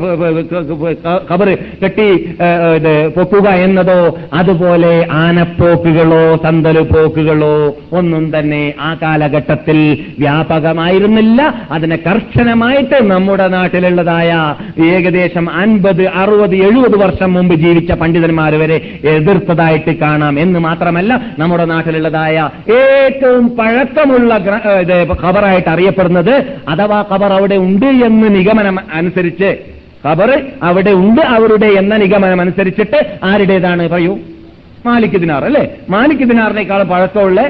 B: കവർ കെട്ടി പൊക്കുക എന്നതോ അതുപോലെ ആനപ്പോക്കുകളോ സന്തലുപോക്കുകളോ ഒന്നും തന്നെ ആ കാലഘട്ടത്തിൽ വ്യാപകമായിരുന്നില്ല. അതിനെ കർശനമായിട്ട് നമ്മുടെ നാട്ടിലുള്ളതായ ഏകദേശം അൻപത് അറുപത് എഴുപത് വർഷം മുമ്പ് ജീവിച്ച പണ്ഡിതന്മാർ വരെ എതിർത്തതായിട്ട് കാണാം. എന്ന് മാത്രമല്ല നമ്മുടെ നാട്ടിലുള്ളതായ ഏറ്റവും പഴക്കമുള്ള ഖബറായിട്ട് അറിയപ്പെടുന്നത് അഥവാ ഖബർ അവിടെ ഉണ്ട് എന്ന് നിഗമനം അനുസരിച്ച്. ഖബർ അവിടെ ഉണ്ട് അവരുടെ എന്ന നിഗമനം അനുസരിച്ചിട്ട് ആരുടേതാണ് പറയൂ? മാലിക് ദിനാർ അല്ലെ മാലിക് ദിനാറിനേക്കാൾ പഴക്കമുള്ള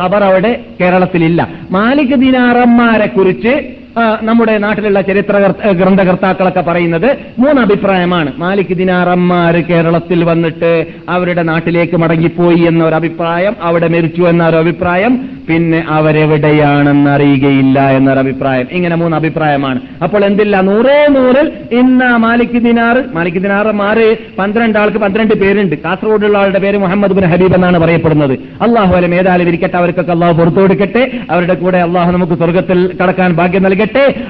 B: ഖബർ അവിടെ കേരളത്തിലില്ല. മാലിക് ദിനാറന്മാരെ കുറിച്ച് നമ്മുടെ നാട്ടിലുള്ള ചരിത്ര കർത്ത- ഗ്രന്ഥകർത്താക്കളൊക്കെ പറയുന്നത് മൂന്ന് അഭിപ്രായമാണ് മാലിക് ദിനാറന്മാര് കേരളത്തിൽ വന്നിട്ട് അവരുടെ നാട്ടിലേക്ക് മടങ്ങിപ്പോയി എന്നൊരു അഭിപ്രായം അവിടെ മരിച്ചു എന്നൊരു അഭിപ്രായം പിന്നെ അവരെവിടെയാണെന്ന് അറിയുകയില്ല എന്നൊരു അഭിപ്രായം ഇങ്ങനെ മൂന്ന് അഭിപ്രായമാണ് അപ്പോൾ എന്തില്ല നൂറേ നൂറിൽ ഇന്ന് മാലിക് ദിനാർ മാലിക് ദിനാറന്മാര് പന്ത്രണ്ട് ആൾക്ക് പന്ത്രണ്ട് പേരുണ്ട്. കാസർഗോഡുള്ള ആളുടെ പേര് മുഹമ്മദ് ബിൻ ഹബീബ് എന്നാണ് പറയപ്പെടുന്നത്. അള്ളാഹു അലം ഏതായാലും ഇരിക്കട്ടെ അവർക്കൊക്കെ അള്ളാഹു പുറത്തു കൊടുക്കട്ടെ. അവരുടെ കൂടെ അള്ളാഹു നമുക്ക് സ്വർഗത്തിൽ കടക്കാൻ ഭാഗ്യം നൽകട്ടെ.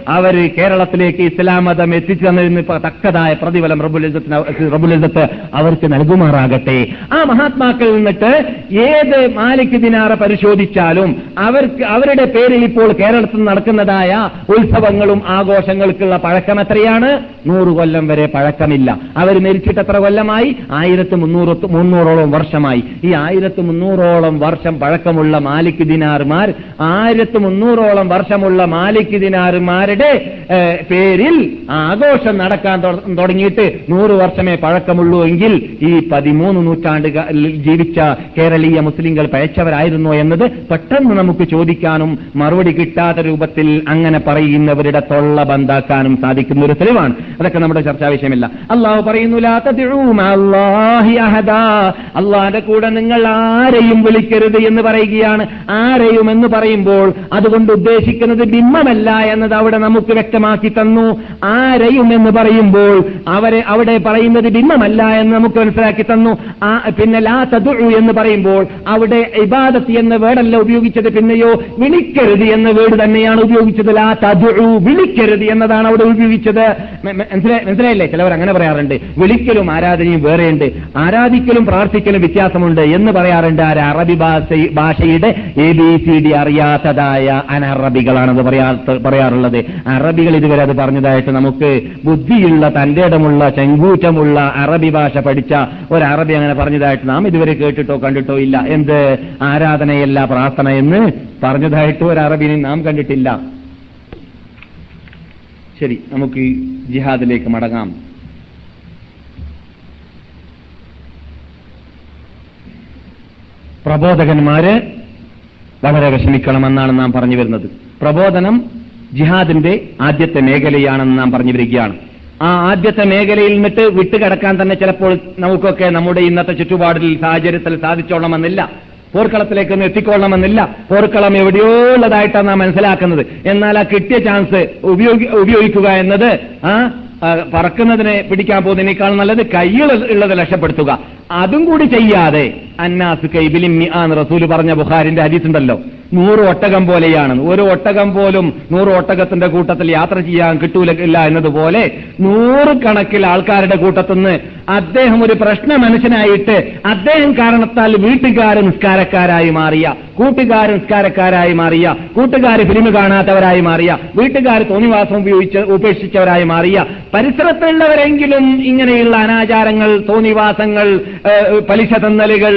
B: അവർ കേരളത്തിലേക്ക് ഇസ്ലാം മതം എത്തിച്ചു തന്നതിന് തക്കതായ പ്രതിഫലം റബുലിസത്തിന് റബുലിസത്ത് അവർക്ക് നൽകുമാറാകട്ടെ. ആ മഹാത്മാക്കളിൽ നിന്നിട്ട് ഏത് മാലിക് ദിനാറ പരിശോധിച്ചാലും അവർക്ക് അവരുടെ പേരിൽ ഇപ്പോൾ കേരളത്തിൽ നടക്കുന്നതായ ഉത്സവങ്ങളും ആഘോഷങ്ങൾക്കുള്ള പഴക്കം എത്രയാണ്? നൂറ് കൊല്ലം വരെ പഴക്കമില്ല. അവർ മരിച്ചിട്ട് എത്ര കൊല്ലമായി? ആയിരത്തി മുന്നൂറ് മുന്നൂറോളം വർഷമായി. ഈ ആയിരത്തി മുന്നൂറോളം വർഷം പഴക്കമുള്ള മാലിക് ദിനാർമാർ ആയിരത്തി മുന്നൂറോളം വർഷമുള്ള മാലിക് ദിനാർമാരുടെ ഏഹ്, പേരിൽ ആഘോഷം നടക്കാൻ തുടങ്ങിയിട്ട് നൂറ് വർഷമേ പഴക്കമുള്ളൂ എങ്കിൽ ഈ പതിമൂന്ന് നൂറ്റാണ്ട് ജീവിച്ച കേരളീയ മുസ്ലിങ്ങൾ പഴച്ചവരായിരുന്നോ എന്നത് പെട്ടെന്ന് നമുക്ക് ചോദിക്കാനും മറുപടി കിട്ടാത്ത രൂപത്തിൽ അങ്ങനെ പറയുന്നവരുടെ തൊള്ള ബന്ധാക്കാനും സാധിക്കുന്ന ഒരു തെളിവാണ്. അതൊക്കെ നമ്മുടെ ചർച്ചാ വിഷയമില്ല. അള്ളാഹു പറയുന്നു. അള്ളാഹിന്റെ കൂടെ നിങ്ങൾ ആരെയും വിളിക്കരുത് എന്ന് പറയുകയാണ്. ആരെയും എന്ന് പറയുമ്പോൾ അതുകൊണ്ട് ഉദ്ദേശിക്കുന്നത് ബിംബമല്ല എന്നത് അവിടെ നമുക്ക് വ്യക്തമാക്കി തന്നു. ആരെയും എന്ന് പറയുമ്പോൾ അവരെ അവിടെ പറയുന്നത് ബിംബമല്ല എന്ന് നമുക്ക് മനസ്സിലാക്കി തന്നു. പിന്നെ ലാ തദ്ഉ എന്ന് പറയുമ്പോൾ അവിടെ ഇബാദത്ത് എന്ന വേർഡല്ല ഉപയോഗിച്ചത് പിന്നെയോ വിളിക്കരുത് എന്ന വേർഡ് തന്നെയാണ് ഉപയോഗിച്ചത്. ലാ തദ്ഉ വിളിക്കരുത് എന്നതാണ് അവിടെ ഉപയോഗിച്ചത്. മനസ്സിലായില്ലേ? ചിലവർ അങ്ങനെ പറയാറുണ്ട്. വിളിക്കലും ആരാധനയും വേറെയുണ്ട്. ആരാധിക്കലും പ്രാർത്ഥിക്കലും വ്യത്യാസമുണ്ട് എന്ന് പറയാറുണ്ട് ആര്? അറബി ഭാഷയുടെ എ ബി സി ഡി അറിയാത്തതായ അനറബികളാണെന്ന് പറയാത്ത പറയാറുള്ളത്. അറബികൾ ഇതുവരെ അത് പറഞ്ഞതായിട്ട് നമുക്ക് ബുദ്ധിയുള്ള തന്റെ ഇടമുള്ള ചെങ്കൂറ്റമുള്ള അറബി ഭാഷ പഠിച്ച ഒരു അറബി അങ്ങനെ പറഞ്ഞതായിട്ട് നാം ഇതുവരെ കേട്ടിട്ടോ കണ്ടിട്ടോ ഇല്ല. എന്ത്? ആരാധനയല്ല പ്രാർത്ഥന എന്ന് പറഞ്ഞതായിട്ട് ഒരു അറബിനെ നാം കണ്ടിട്ടില്ല. ശരി നമുക്ക് ജിഹാദിലേക്ക് മടങ്ങാം. പ്രബോധകന്മാര് വളരെ വിഷമിക്കണമെന്നാണ് നാം പറഞ്ഞു വരുന്നത്. പ്രബോധനം ജിഹാദിന്റെ ആദ്യത്തെ മേഖലയാണെന്ന് നാം പറഞ്ഞു വരികയാണ് ആ ആദ്യത്തെ മേഖലയിൽ നിന്നിട്ട് വിട്ടുകിടക്കാൻ തന്നെ ചിലപ്പോൾ നമുക്കൊക്കെ നമ്മുടെ ഇന്നത്തെ ചുറ്റുപാടിൽ സാഹചര്യത്തിൽ സാധിച്ചോളണമെന്നില്ല. പോർക്കളത്തിലേക്ക് എത്തിക്കൊള്ളണമെന്നില്ല. പോർക്കളം എവിടെയോ ഉള്ളതായിട്ടാണ് നാം മനസ്സിലാക്കുന്നത്. എന്നാൽ ആ കിട്ടിയ ചാൻസ് ഉപയോഗി ഉപയോഗിക്കുക എന്നത് ആ പറക്കുന്നതിനെ പിടിക്കാൻ പോകുന്നതിനേക്കാൾ നല്ലത് കയ്യിൽ ഉള്ളത് രക്ഷപ്പെടുത്തുക. അതും കൂടി ചെയ്യാതെ അന്നാസ് കൈബിലിമ്മി ആ റസൂൽ പറഞ്ഞ ബുഹാരിന്റെ ഹദീസ് ഉണ്ടല്ലോ നൂറ് ഒട്ടകം പോലെയാണ്. ഒരു ഒട്ടകം പോലും നൂറ് ഒട്ടകത്തിന്റെ കൂട്ടത്തിൽ യാത്ര ചെയ്യാൻ കിട്ടൂല എന്നതുപോലെ നൂറ് കണക്കിൽ ആൾക്കാരുടെ കൂട്ടത്തിൽ നിന്ന് അദ്ദേഹം ഒരു പ്രശ്ന മനുഷ്യനായിട്ട് അദ്ദേഹം കാരണത്താൽ വീട്ടുകാർ നിസ്കാരക്കാരായി മാറിയ കൂട്ടുകാർ നിസ്കാരക്കാരായി മാറിയ കൂട്ടുകാർ ഫിലിം കാണാത്തവരായി മാറിയ വീട്ടുകാർ തോന്നിവാസം ഉപയോഗിച്ച് ഉപേക്ഷിച്ചവരായി മാറിയ പരിസരത്തുള്ളവരെങ്കിലും ഇങ്ങനെയുള്ള അനാചാരങ്ങൾ തോന്നിവാസങ്ങൾ പലിശ തന്നലുകൾ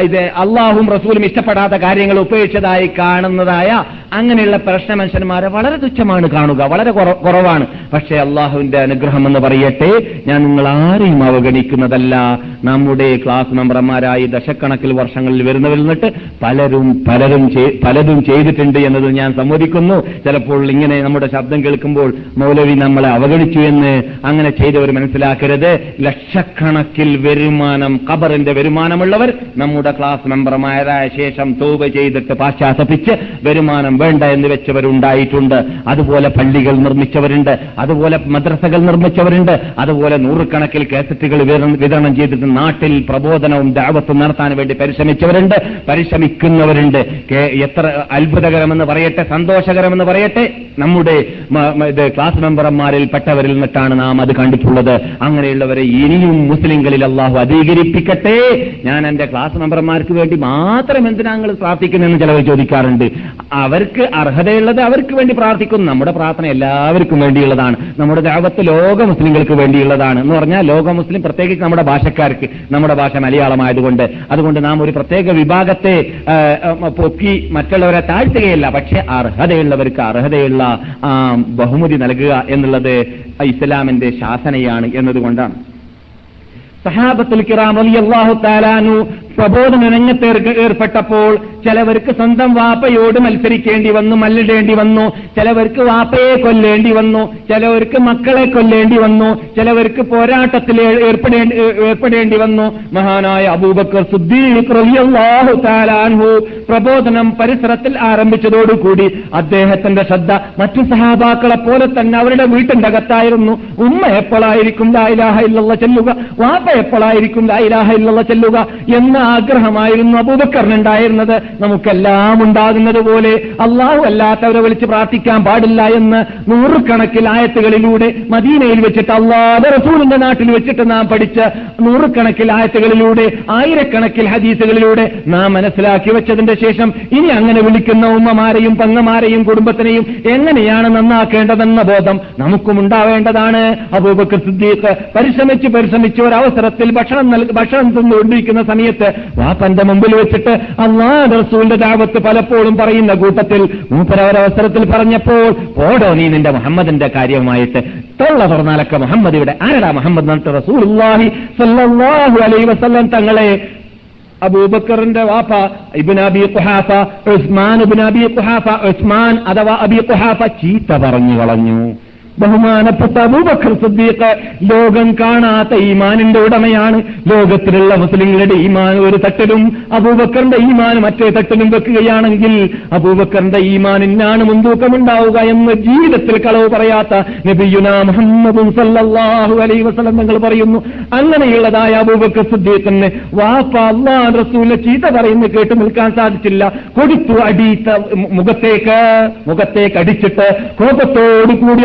B: ഇത് അള്ളാഹും റസൂലും ഇഷ്ടപ്പെടാത്ത കാര്യങ്ങൾ ഉപേക്ഷിച്ചതായി കാണുന്നതായ അങ്ങനെയുള്ള പ്രശ്ന മനുഷ്യന്മാരെ വളരെ തുച്ഛമാണ് കാണുക വളരെ കുറ- കുറവാണ്. പക്ഷേ അള്ളാഹുവിന്റെ അനുഗ്രഹം എന്ന് പറയട്ടെ ഞാൻ നിങ്ങൾ ആരെയും അവഗണിക്കുന്നതല്ല. നമ്മുടെ ക്ലാസ് മെമ്പർമാരായി ദശക്കണക്കിൽ വർഷങ്ങളിൽ വരുന്നവരിൽ നിന്നിട്ട് പലരും പലരും പലതും ചെയ്തിട്ടുണ്ട് എന്നത് ഞാൻ സമ്മതിക്കുന്നു. ചിലപ്പോൾ ഇങ്ങനെ നമ്മുടെ ശബ്ദം കേൾക്കുമ്പോൾ മൗലവി നമ്മളെ അവഗണിച്ചു എന്ന് അങ്ങനെ ചെയ്തവർ മനസ്സിലാക്കരുത്. ലക്ഷക്കണക്കിൽ വരുമാനം ഖബറിന്റെ വരുമാനമുള്ളവർ നമ്മുടെ ക്ലാസ് മെമ്പർമാരായ ശേഷം തൗബ ചെയ്തിട്ട് കേട്ട് പാശ്ചാത്തപിച്ച് വരുമാനം വേണ്ട എന്ന് വെച്ചവരുണ്ടായിട്ടുണ്ട്. അതുപോലെ പള്ളികൾ നിർമ്മിച്ചവരുണ്ട്. അതുപോലെ മദ്രസകൾ നിർമ്മിച്ചവരുണ്ട്. അതുപോലെ നൂറുകണക്കിൽ കാസറ്റുകൾ വിതരണം- ചെയ്തിട്ട് നാട്ടിൽ പ്രബോധനവും ദാവത്തും നടത്താൻ വേണ്ടി പരിശ്രമിച്ചവരുണ്ട്. പരിശ്രമിക്കുന്നവരുണ്ട്. എത്ര അത്ഭുതകരമെന്ന് പറയട്ടെ സന്തോഷകരമെന്ന് പറയട്ടെ. നമ്മുടെ ക്ലാസ് മെമ്പർമാരിൽ പെട്ടവരിൽ നിന്നിട്ടാണ് നാം അത് കണ്ടിട്ടുള്ളത്. അങ്ങനെയുള്ളവരെ ഇനിയും മുസ്ലിങ്ങളിൽ അള്ളാഹു അധികരിപ്പിക്കട്ടെ. ഞാൻ എന്റെ ക്ലാസ് മെമ്പർമാർക്ക് വേണ്ടി മാത്രം എന്തിനാ നിങ്ങൾ പ്രാർത്ഥിക്കുന്നതെന്ന് ചിലവർ ചോദിക്കാറുണ്ട്. അവർക്ക് അർഹതയുള്ളത് അവർക്ക് വേണ്ടി പ്രാർത്ഥിക്കും. നമ്മുടെ പ്രാർത്ഥന എല്ലാവർക്കും വേണ്ടിയുള്ളതാണ്. നമ്മുടെ ദാവത്ത് ലോക മുസ്ലിങ്ങൾക്ക് വേണ്ടിയുള്ളതാണ് എന്ന് പറഞ്ഞാൽ ലോക മുസ്ലിം പ്രത്യേകിച്ച് നമ്മുടെ ഭാഷക്കാർക്ക് നമ്മുടെ ഭാഷ മലയാളമായതുകൊണ്ട്. അതുകൊണ്ട് നാം ഒരു പ്രത്യേക വിഭാഗത്തെ പൊക്കി മറ്റുള്ളവരെ താഴ്ത്തുകയല്ല. പക്ഷെ അർഹതയുള്ളവർക്ക് അർഹതയുള്ള ബഹുമതി നൽകുക എന്നുള്ളത് ഇസ്ലാമിന്റെ ശാസനയാണ് എന്നതുകൊണ്ടാണ്. സഹാബത്തുൽ കിറാം അലി അള്ളാഹു താലാനു പ്രബോധന രംഗത്ത് ഏർപ്പെട്ടപ്പോൾ ചിലവർക്ക് സ്വന്തം വാപ്പയോട് മത്സരിക്കേണ്ടി വന്നു മല്ലിടേണ്ടി വന്നു ചിലവർക്ക് വാപ്പയെ കൊല്ലേണ്ടി വന്നു ചിലവർക്ക് മക്കളെ കൊല്ലേണ്ടി വന്നു ചിലവർക്ക് പോരാട്ടത്തിൽ ഏർപ്പെടേണ്ടി വന്നു. മഹാനായ അബൂബക്കർ സുദ്ദീഖ് റളിയല്ലാഹു താലാൻഹു പ്രബോധനം പരിസരത്തിൽ ആരംഭിച്ചതോടുകൂടി അദ്ദേഹത്തിന്റെ ശ്രദ്ധ മറ്റു സഹാബാക്കളെ പോലെ തന്നെ അവരുടെ വീട്ടിന്റെ അകത്തായിരുന്നു. ഉമ്മ എപ്പോഴായിരിക്കും ചെല്ലുക? വാപ്പ എപ്പോഴായിരിക്കും ലായിലാഹ ഇല്ലല്ല ചെല്ലുക എന്ന ആഗ്രഹമായിരുന്നു അബൂബക്കറിനുണ്ടായിരുന്നത്. നമുക്കെല്ലാം ഉണ്ടാകുന്നത് പോലെ അള്ളാഹു അല്ലാത്തവരെ വിളിച്ച് പ്രാർത്ഥിക്കാൻ പാടില്ല എന്ന് നൂറുകണക്കിൽ ആയത്തുകളിലൂടെ മദീനയിൽ വെച്ചിട്ട് അള്ളാഹ് റസൂലിന്റെ നാട്ടിൽ വെച്ചിട്ട് നാം പഠിച്ച നൂറുകണക്കിൽ ആയത്തുകളിലൂടെ ആയിരക്കണക്കിൽ ഹദീസുകളിലൂടെ നാം മനസ്സിലാക്കി വെച്ചതിന്റെ ശേഷം ഇനി അങ്ങനെ വിളിക്കുന്ന ഉമ്മമാരെയും പങ്ങമാരെയും കുടുംബത്തിനെയും എങ്ങനെയാണ് നന്നാക്കേണ്ടതെന്ന ബോധം നമുക്കും ഉണ്ടാവേണ്ടതാണ്. അബൂബക്കർ സിദ്ദീഖ് പരിശ്രമിച്ച് പരിശ്രമിച്ച് ഒരവസരത്തിൽ ഭക്ഷണം ഭക്ഷണം തിന്നുകൊണ്ടിരിക്കുന്ന സമയത്ത് വാപ്പന്റെ മുമ്പിൽ വെച്ചിട്ട് അള്ളാഹ് റസൂലിന്റെ ദാവത്ത് പലപ്പോഴും പറയുന്ന കൂട്ടത്തിൽ മൂപ്പരവരവസരത്തിൽ പറഞ്ഞപ്പോൾ ഓടോ നീ നിന്റെ മുഹമ്മദിന്റെ കാര്യമായിട്ട് തൊള്ള തുറന്നാലൊക്കെ മുഹമ്മദ് ഇവിടെ. ആരടാ മുഹമ്മദ് വസല്ലം തങ്ങളെ അബൂബക്കറിന്റെ വാപ്പ ഇബിൻ അബി കുഹാഫ ഉസ്മാൻ ഇബിൻ അബി കുഹാഫ ഉസ്മാൻ അഥവാ അബി കുഹാഫ ചീത്ത പറഞ്ഞു കളഞ്ഞു. ബഹുമാനപ്പെട്ട അബൂബക്കർ സിദ്ദീഖ് ലോകം കാണാത്ത ഈമാനിന്റെ ഉടമയാണ്. ലോകത്തിലുള്ള മുസ്ലിങ്ങളുടെ ഈമാൻ ഒരു തട്ടിലും അബൂബക്കറിന്റെ ഈമാൻ മറ്റേ തട്ടിലും വെക്കുകയാണെങ്കിൽ അബൂബക്കറിന്റെ ഈമാനിനാണ് മുൻതൂക്കമുണ്ടാവുക എന്ന് ജീവിതത്തിൽ കളവ് പറയാത്ത നബിയുന മുഹമ്മദ് സല്ലല്ലാഹു അലൈഹി വസല്ലം തങ്ങൾ പറയുന്നു. അങ്ങനെയുള്ളതായ അബൂബക്കർ സിദ്ദീഖിന് വാപ്പ അള്ളാഹ് റസൂലിനെ ചീത്ത പറയുന്നത് കേട്ട് നിൽക്കാൻ സാധിച്ചില്ല. കൊടുത്തു അടിത്ത മുഖത്തേക്ക് മുഖത്തേക്ക് അടിച്ചിട്ട് കോപത്തോടു കൂടി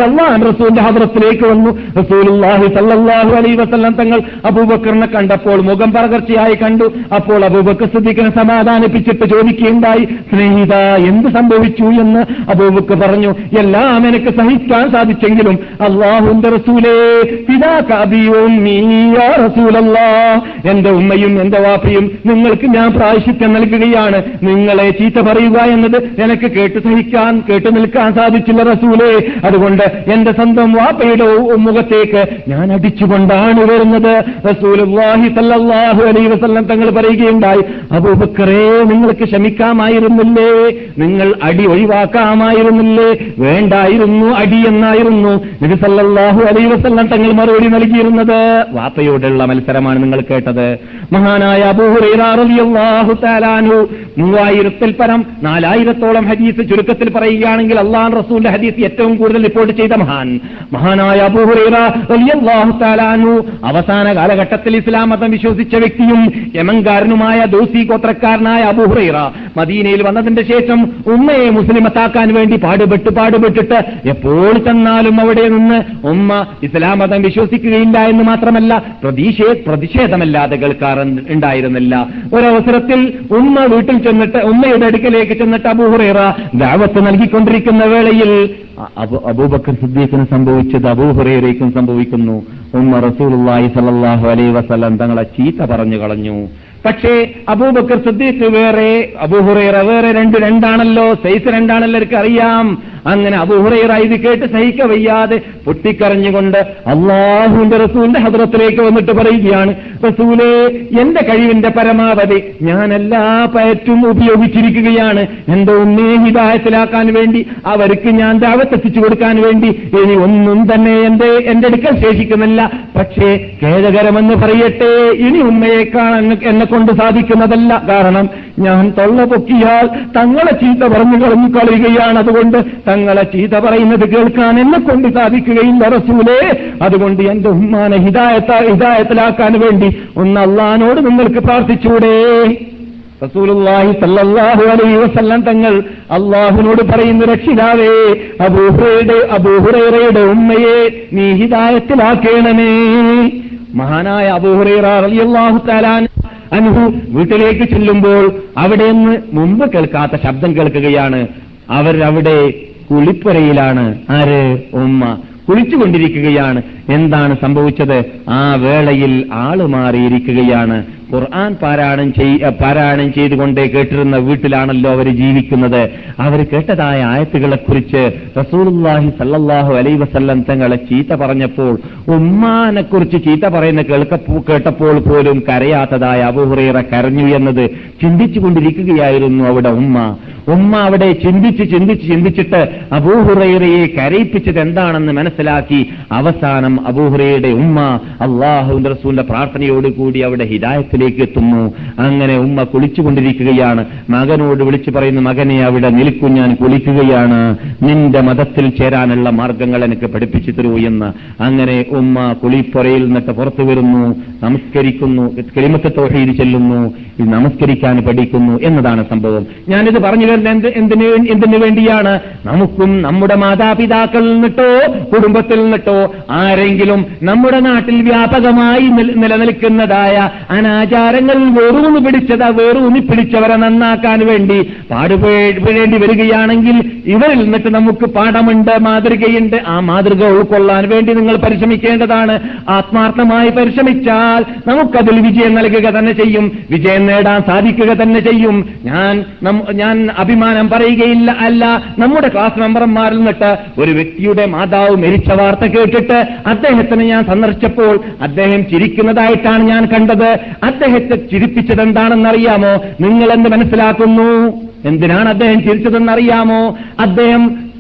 B: റസൂലിന്റെ ഹദ്രത്തിലേക്ക് വന്നു. റസൂലുള്ളാഹി സല്ലല്ലാഹു അലൈഹി വസല്ലം തങ്ങൾ അബൂബക്കറിനെ കണ്ടപ്പോൾ മുഖം പകർച്ചയായി കണ്ടു. അപ്പോൾ അബൂബക്കർ സിദ്ദീഖിനെ സമാധാനിപ്പിച്ചിട്ട് ചോദിക്കുകയുണ്ടായി സ്നേഹിത എന്ത് സംഭവിച്ചു? എന്ന് അബൂബക്കർ പറഞ്ഞു എല്ലാം എനിക്ക് സഹിക്കാൻ സാധിച്ചെങ്കിലും അള്ളാഹുന്റെ റസൂലേ എന്റെ ഉമ്മയും എന്റെ വാപ്പയും നിങ്ങൾക്ക് ഞാൻ പ്രായശിത്യം നൽകുകയാണ്. നിങ്ങളെ ചീത്ത പറയുക എന്നത് എനിക്ക് കേട്ട് സഹിക്കാൻ കേട്ടു നിൽക്കാൻ സാധിച്ചില്ല റസൂലേ. അതുകൊണ്ട് എന്റെ സ്വന്തം വാപ്പയുടെ മുഖത്തേക്ക് ഞാൻ അടിച്ചുകൊണ്ടാണ് വരുന്നത്. വസല്ലം തങ്ങൾ പറയുകയുണ്ടായി അബൂബക്കറേ നിങ്ങൾക്ക് ക്ഷമിക്കാമായിരുന്നില്ലേ? നിങ്ങൾ അടി ഒഴിവാക്കാമായിരുന്നില്ലേ? വേണ്ടായിരുന്നു അടി എന്നായിരുന്നു നബി അലൈഹി വസല്ലം തങ്ങൾ മറുപടി നൽകിയിരുന്നത്. വാപ്പയോടുള്ള മത്സരമാണ് നിങ്ങൾ കേട്ടത്. മഹാനായ അബൂ ഹുറൈറ റളിയല്ലാഹു തആലാനു മൂവായിരത്തിൽ പരം നാലായിരത്തോളം ഹദീസ് ചുരുക്കത്തിൽ പറയുകയാണെങ്കിൽ അള്ളാഹ് റസൂലിന്റെ ഹദീസ് ഏറ്റവും കൂടുതൽ റിപ്പോർട്ട് ചെയ്ത മഹാൻ മഹാനായ അബൂ ഹുറൈറ റളിയല്ലാഹു തആലാനു അവസാന കാലഘട്ടത്തിൽ ഇസ്ലാം മതം വിശ്വസിച്ച വ്യക്തിയും യമൻകാരനുമായ ദോസി ഗോത്രക്കാരനായ അബൂഹുറൈറ മദീനയിൽ വന്നതിന്റെ ശേഷം ഉമ്മയെ മുസ്ലിമത്താക്കാൻ വേണ്ടി പാടുപെട്ട് പാടുപെട്ടിട്ട് എപ്പോൾ ചെന്നാലും അവിടെ നിന്ന് ഉമ്മ ഇസ്ലാം മതം വിശ്വസിക്കുകയില്ല എന്ന് മാത്രമല്ല പ്രതിഷേ പ്രതിഷേധമല്ലാതെ കേൾക്കാറ ഉണ്ടായിരുന്നില്ല. ഒരവസരത്തിൽ ഉമ്മ വീട്ടിൽ ചെന്നിട്ട് ഉമ്മയുടെ അടുക്കലേക്ക് ചെന്നിട്ട് അബൂഹുറേറ ദാവത്ത് നൽകിക്കൊണ്ടിരിക്കുന്ന വേളയിൽ അബൂബക്കർ അബു- അബൂബക്കർ സംഭവിച്ചത് അബൂഹുറൈറയ്ക്കും സംഭവിക്കുന്നു. ഉമ്മ റസൂലുള്ളാഹി സല്ലല്ലാഹു അലൈഹി വസല്ലം തങ്ങളെ ചീത്ത പറഞ്ഞു കളഞ്ഞു. പക്ഷേ അബൂബക്കർ സിദ്ദീഖ് വേറെ അബൂഹുറേറ വേറെ രണ്ട് രണ്ടാണല്ലോ സൈസ് രണ്ടാണല്ലോ അറിയാം അങ്ങനെ അബൂഹുറൈറ ഇത് കേട്ട് സഹിക്ക വയ്യാതെ പൊട്ടിക്കരഞ്ഞുകൊണ്ട് അള്ളാഹുവിന്റെ റസൂലിന്റെ ഹദ്രത്തിലേക്ക് വന്നിട്ട് പറയുകയാണ് റസൂലേ എന്റെ കഴിവിന്റെ പരമാവധി ഞാൻ എല്ലാ പയറ്റും ഉപയോഗിച്ചിരിക്കുകയാണ്. എന്റെ ഒന്നേ ഹിതായത്തിലാക്കാൻ വേണ്ടി അവർക്ക് ഞാൻ ദാവത്തെത്തിച്ചു കൊടുക്കാൻ വേണ്ടി ഇനി ഒന്നും തന്നെ എന്റെ എന്റെ അടുക്കൽ ശേഷിക്കുന്നില്ല. പക്ഷേ ഖേദകരമെന്ന് പറയട്ടെ ഇനി ഉമ്മയെ കാണാൻ എന്നെ കൊണ്ട് സാധിക്കുന്നതല്ല. കാരണം ഞാൻ തൊള്ള പൊക്കിയാൽ തങ്ങളെ ചീത്ത പറഞ്ഞു കളഞ്ഞു കളയുകയാണ്. അതുകൊണ്ട് തങ്ങളെ ചീത പറയുന്നത് കേൾക്കാൻ എന്നെ കൊണ്ട് സാധിക്കുകയില്ല റസൂലേ. അതുകൊണ്ട് എന്റെ ഉമ്മാനെ ഹിതായത്ത ഹിതായത്തിലാക്കാൻ വേണ്ടി ഒന്ന് അള്ളഹാനോട് നിങ്ങൾക്ക് പ്രാർത്ഥിച്ചൂടെ റസൂലുള്ളാഹി സല്ലല്ലാഹു അലൈഹി വസല്ലം തങ്ങൾ അള്ളാഹുവിനോട് പറയുന്ന രക്ഷിതാവേ അബൂഹുറയുടെ അബൂഹുറയുടെ ഉമ്മയെ നീ ഹിതായത്തിലാക്കേണമേ മഹാനായ അബൂഹുറൈറ റളിയല്ലാഹു തആലാൻ അനുഹു വീട്ടിലേക്ക് ചെല്ലുമ്പോൾ അവിടെ നിന്ന് മുമ്പ് കേൾക്കാത്ത ശബ്ദം കേൾക്കുകയാണ്. അവരവിടെ കുളിപ്പുരയിലാണ്. ആര്? ഉമ്മ. കുളിച്ചുകൊണ്ടിരിക്കുകയാണ്. എന്താണ് സംഭവിച്ചത്? ആ വേളയിൽ ആൾ മാറിയിരിക്കുകയാണ്. ഖുർആൻ പാരായണം ചെയ് പാരായണം ചെയ്തുകൊണ്ട് കേട്ടിരുന്ന വീട്ടിലാണല്ലോ അവർ ജീവിക്കുന്നത്. അവർ കേട്ടതായ ആയത്തുകളെക്കുറിച്ച് റസൂലുള്ളാഹി സല്ലാഹു അലൈ വസല്ലം തങ്ങളെ ചീത്ത പറഞ്ഞപ്പോൾ ഉമ്മാനെ കുറിച്ച് ചീത്ത പറയുന്ന കേൾക്ക കേട്ടപ്പോൾ പോലും കരയാത്തതായ അബൂഹുറൈറ കരഞ്ഞു എന്നത് ചിന്തിച്ചുകൊണ്ടിരിക്കുകയായിരുന്നു അവിടെ ഉമ്മ. ഉമ്മ അവിടെ ചിന്തിച്ച് ചിന്തിച്ച് ചിന്തിച്ചിട്ട് അബൂഹുറൈറയെ കരയിപ്പിച്ചത് എന്താണെന്ന് മനസ്സിലാക്കി അവസാനം അബൂഹുറയുടെ ഉമ്മ അള്ളാഹുന്റെ റസൂലിന്റെ പ്രാർത്ഥനയോടുകൂടി അവിടെ ഹിദായത്തിലേക്ക് എത്തുന്നു അങ്ങനെ ഉമ്മ കുളിച്ചുകൊണ്ടിരിക്കുകയാണ്. മകനോട് വിളിച്ചു പറയുന്ന മകനെ അവിടെ നിൽക്കും ഞാൻ കുളിക്കുകയാണ്. നിന്റെ മതത്തിൽ ചേരാനുള്ള മാർഗങ്ങൾ എനിക്ക് പഠിപ്പിച്ചു തരൂ എന്ന്. അങ്ങനെ ഉമ്മ കുളിപ്പുറയിൽ നിന്നിട്ട് പുറത്തു വരുന്നു നമസ്കരിക്കുന്നു കരിമത്തെ തോഷയിൽ ചെല്ലുന്നു നമസ്കരിക്കാൻ പഠിക്കുന്നു എന്നതാണ് സംഭവം. ഞാനിത് പറഞ്ഞു വരുന്നത് എന്ത് എന്തിനു എന്തിനു വേണ്ടിയാണ്? നമുക്കും നമ്മുടെ മാതാപിതാക്കളിൽ നിന്നിട്ടോ കുടുംബത്തിൽ നിന്നിട്ടോ ആരെങ്കിലും നമ്മുടെ നാട്ടിൽ വ്യാപകമായി നിലനിൽക്കുന്നതായ നിലനിൽക്കുന്നതായ അനാചാരങ്ങളിൽ വേറൂന്ന് പിടിച്ചതാ വേറൂന്നി പിടിച്ചവരെ നന്നാക്കാൻ വേണ്ടി പാടുപെടേണ്ടി വരികയാണെങ്കിൽ ഇവരിൽ നിന്നിട്ട് നമുക്ക് പാഠമുണ്ട് മാതൃകയുണ്ട്. ആ മാതൃക ഉൾക്കൊള്ളാൻ വേണ്ടി നിങ്ങൾ പരിശ്രമിക്കേണ്ടതാണ്. ആത്മാർത്ഥമായി പരിശ്രമിച്ചാൽ നമുക്കതിൽ വിജയം നൽകുക തന്നെ ചെയ്യും. വിജയം നേടാൻ സാധിക്കുക തന്നെ ചെയ്യും. ഞാൻ ഞാൻ അഭിമാനം പറയുകയില്ല അല്ല. നമ്മുടെ ക്ലാസ് മെമ്പർമാരിൽ നിന്നിട്ട് ഒരു വ്യക്തിയുടെ മാതാവ് മരിച്ച വാർത്ത കേട്ടിട്ട് അദ്ദേഹത്തിനെ ഞാൻ സന്ദർശിച്ചപ്പോൾ അദ്ദേഹം ചിരിക്കുന്നതായിട്ടാണ് ഞാൻ കണ്ടത്. അദ്ദേഹത്തെ നിങ്ങൾ എന്ത് മനസ്സിലാക്കുന്നു? എന്തിനാണ് അദ്ദേഹം ചിരിച്ചതെന്നറിയാമോ? അദ്ദേഹം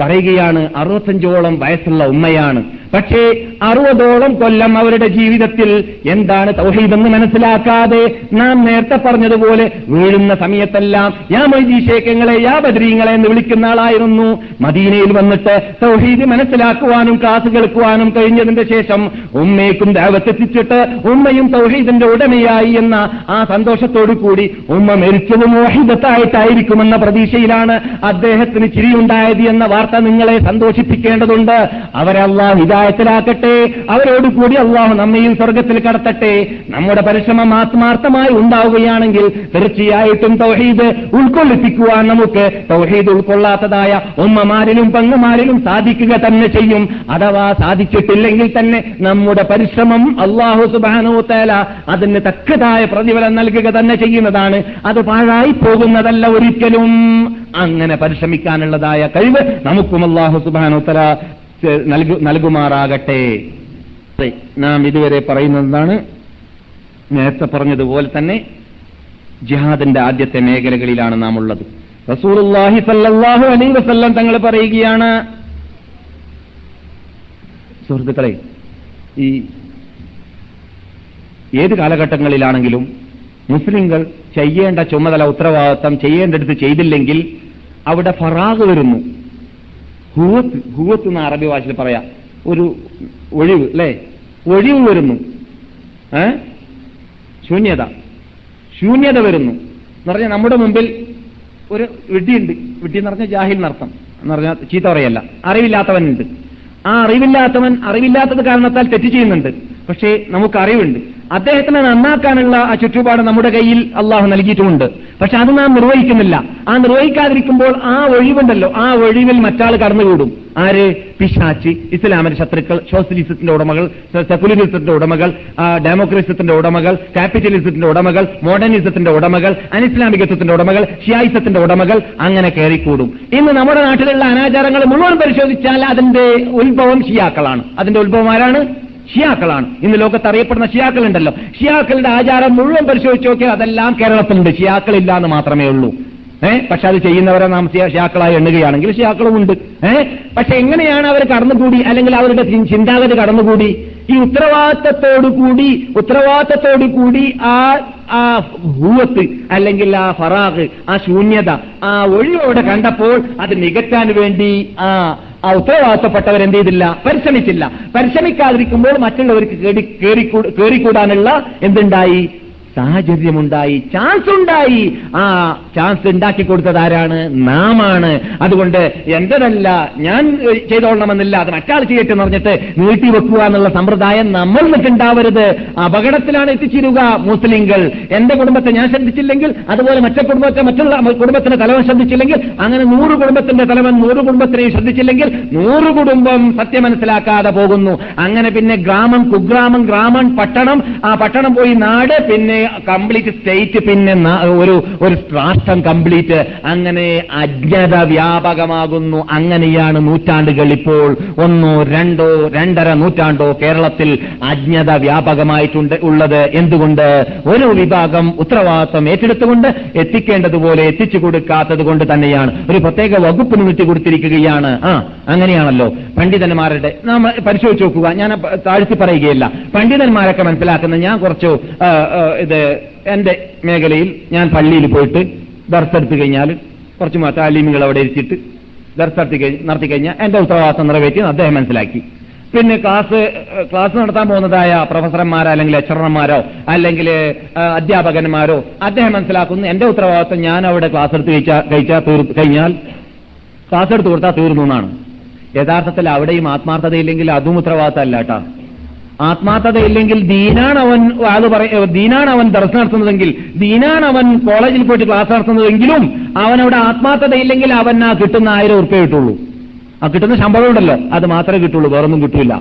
B: പറയുകയാണ് അറുപത്തഞ്ചോളം വയസ്സുള്ള ഉമ്മയാണ്. പക്ഷേ അറുപതോളം കൊല്ലം അവരുടെ ജീവിതത്തിൽ എന്താണ് തൗഹീദെന്ന് മനസ്സിലാക്കാതെ നാം നേരത്തെ പറഞ്ഞതുപോലെ വീഴുന്ന സമയത്തെല്ലാം യാ മൈജീഷേഖങ്ങളെ യാ ബദ്രീങ്ങളെ എന്ന് വിളിക്കുന്ന ആളായിരുന്നു. മദീനയിൽ വന്നിട്ട് തൗഹീദ് മനസ്സിലാക്കുവാനും ക്ലാസ് കേൾക്കുവാനും കഴിഞ്ഞതിന്റെ ശേഷം ഉമ്മയ്ക്കും ദേവത്തെത്തിച്ചിട്ട് ഉമ്മയും തൗഹീദിന്റെ ഉടമയായി എന്ന ആ സന്തോഷത്തോടു കൂടി ഉമ്മ മരിച്ചത് മോഹിതത്തായിട്ടായിരിക്കുമെന്ന പ്രതീക്ഷയിലാണ് അദ്ദേഹത്തിന് ചിരിയുണ്ടായത് എന്ന വാർത്ത നിങ്ങളെ സന്തോഷിപ്പിക്കേണ്ടതുണ്ട്. അവരെല്ലാം അള്ളാഹ് ഹിദായത്തിലാക്കട്ടെ അവരോട് കൂടി അള്ളാഹു നമ്മയും സ്വർഗത്തിൽ കടത്തട്ടെ. നമ്മുടെ പരിശ്രമം ആത്മാർത്ഥമായി ഉണ്ടാവുകയാണെങ്കിൽ തീർച്ചയായിട്ടും തൗഹീദ് ഉൾക്കൊള്ളിപ്പിക്കുവാൻ നമുക്ക് തൗഹീദ് ഉൾക്കൊള്ളാത്തതായ ഉമ്മമാരിലും പങ്ങുമാരിലും സാധിക്കുക തന്നെ ചെയ്യും. അഥവാ സാധിച്ചിട്ടില്ലെങ്കിൽ തന്നെ നമ്മുടെ പരിശ്രമം അള്ളാഹു സുബാനോ തേല അതിന് തക്കതായ പ്രതിഫലം നൽകുക തന്നെ ചെയ്യുന്നതാണ്. അത് പാഴായി പോകുന്നതല്ല ഒരിക്കലും. അങ്ങനെ പരിശ്രമിക്കാനുള്ളതായ കഴിവ് നമുക്കും അള്ളാഹു സുബാനോ തല നൽകുമാറാകട്ടെ. നാം ഇതുവരെ പറയുന്നതാണ് നേരത്തെ പറഞ്ഞതുപോലെ തന്നെ ജിഹാദിന്റെ ആദ്യത്തെ മേഖലകളിലാണ് നാം ഉള്ളത് റസൂലുള്ളാഹി സല്ലാഹു അലൈഹി വസല്ലം തങ്ങൾ പറയുകയാണ് സുഹൃത്തുക്കളെ ഈ ഏത് കാലഘട്ടങ്ങളിലാണെങ്കിലും മുസ്ലിങ്ങൾ ചെയ്യേണ്ട ചുമതല ഉത്തരവാദിത്തം ചെയ്യേണ്ടടുത്ത് ചെയ്തില്ലെങ്കിൽ അവിടെ ഫറാഗ് വരുന്നു. ഹൂവത്ത് ഹൂവത്ത് എന്ന അറബി ഭാഷയിൽ പറയാം. ഒരു ഒഴിവ് അല്ലേ? ഒഴിവ് വരുന്നു. ഏ? ശൂന്യത. ശൂന്യത വരുന്നു. എന്ന് പറഞ്ഞാൽ നമ്മുടെ മുമ്പിൽ ഒരു വിഡ്ഢിയുണ്ട്. വിഡ്ഢി എന്ന് പറഞ്ഞാൽ ജാഹിൽ എന്നർത്ഥം എന്ന് പറഞ്ഞാൽ ചീത്ത പറയല്ല. അറിവില്ലാത്തവനുണ്ട്. ആ അറിവില്ലാത്തവൻ അറിവില്ലാത്തത് കാരണത്താൽ തെറ്റ് ചെയ്യുന്നുണ്ട്. പക്ഷേ നമുക്കറിവുണ്ട്. അദ്ദേഹത്തിനെ നന്നാക്കാനുള്ള ആ ചുറ്റുപാട് നമ്മുടെ കയ്യിൽ അള്ളാഹു നൽകിയിട്ടുമുണ്ട് പക്ഷെ അത് നാം നിർവഹിക്കുന്നില്ല. ആ നിർവഹിക്കാതിരിക്കുമ്പോൾ ആ ഒഴിവുണ്ടല്ലോ. ആ ഒഴിവിൽ മറ്റാൾ കടന്നുകൂടും. ആര്? പിശാച്ച് ഇസ്ലാമിന്റെ ശത്രുക്കൾ സോഷ്യലിസത്തിന്റെ ഉടമകൾ സെക്കുലറിസത്തിന്റെ ഉടമകൾ ഡെമോക്രസിസത്തിന്റെ ഉടമകൾ ക്യാപിറ്റലിസത്തിന്റെ ഉടമകൾ മോഡേണിസത്തിന്റെ ഉടമകൾ അനിസ്ലാമികത്വത്തിന്റെ ഉടമകൾ ഷിയായിസത്തിന്റെ ഉടമകൾ അങ്ങനെ കയറിക്കൂടും. ഇന്ന് നമ്മുടെ നാട്ടിലുള്ള അനാചാരങ്ങൾ മുഴുവൻ പരിശോധിച്ചാൽ അതിന്റെ ഉത്ഭവം ഷിയാക്കളാണ്. അതിന്റെ ഉത്ഭവം ആരാണ്? ഷിയാക്കളാണ്. ഇന്ന് ലോകത്ത് അറിയപ്പെടുന്ന ഷിയാക്കളുണ്ടല്ലോ. ഷിയാക്കളുടെ ആചാരം മുഴുവൻ പരിശോധിച്ച് നോക്കിയാൽ അതെല്ലാം കേരളത്തിലുണ്ട്. ഷിയാക്കളില്ല എന്ന് മാത്രമേ ഉള്ളൂ. ഏഹ് പക്ഷെ അത് ചെയ്യുന്നവരെ നാം ഷിയാ- ഷിയാക്കളായി എണ്ണുകയാണെങ്കിൽ ഷിയാക്കളും ഉണ്ട് ഏഹ് പക്ഷെ എങ്ങനെയാണ് അവർ കടന്നുകൂടി? അല്ലെങ്കിൽ അവരുടെ ചിന്താഗതി കടന്നുകൂടി? ഈ ഉത്തരവാദിത്തത്തോടു കൂടി ഉത്തരവാദിത്തത്തോടു കൂടി ആ ആ ഭൂവത്ത് അല്ലെങ്കിൽ ആ ഫറാഖ് ആ ശൂന്യത ആ ഒഴിവോടെ കണ്ടപ്പോൾ അത് നികറ്റാൻ വേണ്ടി ആ ഉത്തരവാദിത്തപ്പെട്ടവർ എന്ത് ചെയ്തില്ല? പരിശ്രമിച്ചില്ല. പരിശ്രമിക്കാതിരിക്കുമ്പോൾ മറ്റുള്ളവർക്ക് കയറിക്കൂടാനുള്ള എന്തുണ്ടായി? സാഹചര്യമുണ്ടായി ചാൻസ് ഉണ്ടായി ആ ചാൻസ് ഉണ്ടാക്കി കൊടുത്തത് ആരാണ്? നാമാണ്. അതുകൊണ്ട് എന്റേതല്ല ഞാൻ ചെയ്തോളണമെന്നില്ല. അത് മറ്റാൾ ചെയ്യട്ടെ എന്ന് പറഞ്ഞിട്ട് നീട്ടി വെക്കുക എന്നുള്ള സമ്പ്രദായം നമ്മൾ നിൽക്കുണ്ടാവരുത് അപകടത്തിലാണ് എത്തിച്ചിരുക മുസ്ലിങ്ങൾ എന്റെ കുടുംബത്തെ ഞാൻ ശ്രദ്ധിച്ചില്ലെങ്കിൽ അതുപോലെ മറ്റേ കുടുംബത്തെ മറ്റുള്ള കുടുംബത്തിന്റെ തലവൻ ശ്രദ്ധിച്ചില്ലെങ്കിൽ അങ്ങനെ നൂറ് കുടുംബത്തിന്റെ തലവൻ നൂറ് കുടുംബത്തിനെയും ശ്രദ്ധിച്ചില്ലെങ്കിൽ നൂറ് കുടുംബം സത്യം മനസ്സിലാക്കാതെ പോകുന്നു. അങ്ങനെ പിന്നെ ഗ്രാമം കുഗ്രാമം ഗ്രാമം പട്ടണം. ആ പട്ടണം പോയി നാട് പിന്നെ കംപ്ലീറ്റ് സ്റ്റേറ്റ് പിന്നെ ഒരു ഒരു രാഷ്ട്രം കംപ്ലീറ്റ് അങ്ങനെ അജ്ഞത വ്യാപകമാകുന്നു. അങ്ങനെയാണ് നൂറ്റാണ്ടുകൾ ഇപ്പോൾ. ഒന്നോ രണ്ടോ രണ്ടര നൂറ്റാണ്ടോ കേരളത്തിൽ അജ്ഞത വ്യാപകമായിട്ടുണ്ട് ഉള്ളത്. എന്തുകൊണ്ട്? ഒരു വിഭാഗം ഉത്തരവാദിത്വം ഏറ്റെടുത്തുകൊണ്ട് എത്തിക്കേണ്ടതുപോലെ എത്തിച്ചു കൊടുക്കാത്തത് കൊണ്ട് തന്നെയാണ്. ഒരു പ്രത്യേക വകുപ്പ് നീട്ടി കൊടുത്തിരിക്കുകയാണ്. ആ അങ്ങനെയാണല്ലോ. പണ്ഡിതന്മാരുടെ നമ്മൾ പരിശോധിച്ച് നോക്കുക. ഞാൻ താഴ്ത്തി പറയുകയില്ല. പണ്ഡിതന്മാരൊക്കെ മനസ്സിലാക്കുന്ന ഞാൻ കുറച്ചു ആ, എന്റെ മേഖലയിൽ ഞാൻ പള്ളിയിൽ പോയിട്ട് ദർശെടുത്തു കഴിഞ്ഞാൽ കുറച്ച് താലീമികൾ അവിടെ ഇരുത്തിയിട്ട് ദർശനത്തി നടത്തി കഴിഞ്ഞാൽ എന്റെ ഉത്തരവാദിത്വം നിറവേറ്റി അദ്ദേഹം മനസ്സിലാക്കി. പിന്നെ ക്ലാസ് ക്ലാസ് നടത്താൻ പോകുന്നതായ പ്രൊഫസർമാരോ അല്ലെങ്കിൽ ലെക്ചറർമാരോ അല്ലെങ്കിൽ അധ്യാപകന്മാരോ അദ്ദേഹം മനസ്സിലാക്കുന്നു എന്റെ ഉത്തരവാദിത്വം ഞാൻ അവിടെ ക്ലാസ് എടുത്ത് കഴിച്ചാൽ കഴിഞ്ഞാൽ ക്ലാസ് എടുത്ത് കൊടുത്താൽ തീർന്നു എന്നാണ്. യഥാർത്ഥത്തിൽ അവിടെയും ആത്മാർത്ഥതയില്ലെങ്കിൽ അതും ഉത്തരവാദിത്തമല്ല ആത്മാർത്ഥതയില്ലെങ്കിൽ ദീനാണ് അവൻ അത് പറയ ദീനാണ് അവൻ ദർശനം നടത്തുന്നതെങ്കിൽ ദീനാണ് അവൻ കോളേജിൽ പോയിട്ട് ക്ലാസ് നടത്തുന്നതെങ്കിലും അവൻ അവിടെ ആത്മാർത്ഥതയില്ലെങ്കിൽ അവൻ ആ കിട്ടുന്ന ആയിരം ഉറുപ്പ കിട്ടുള്ളൂ. ആ കിട്ടുന്ന ശമ്പളം ഉണ്ടല്ലോ അത് മാത്രമേ കിട്ടുള്ളൂ വേറൊന്നും കിട്ടില്ല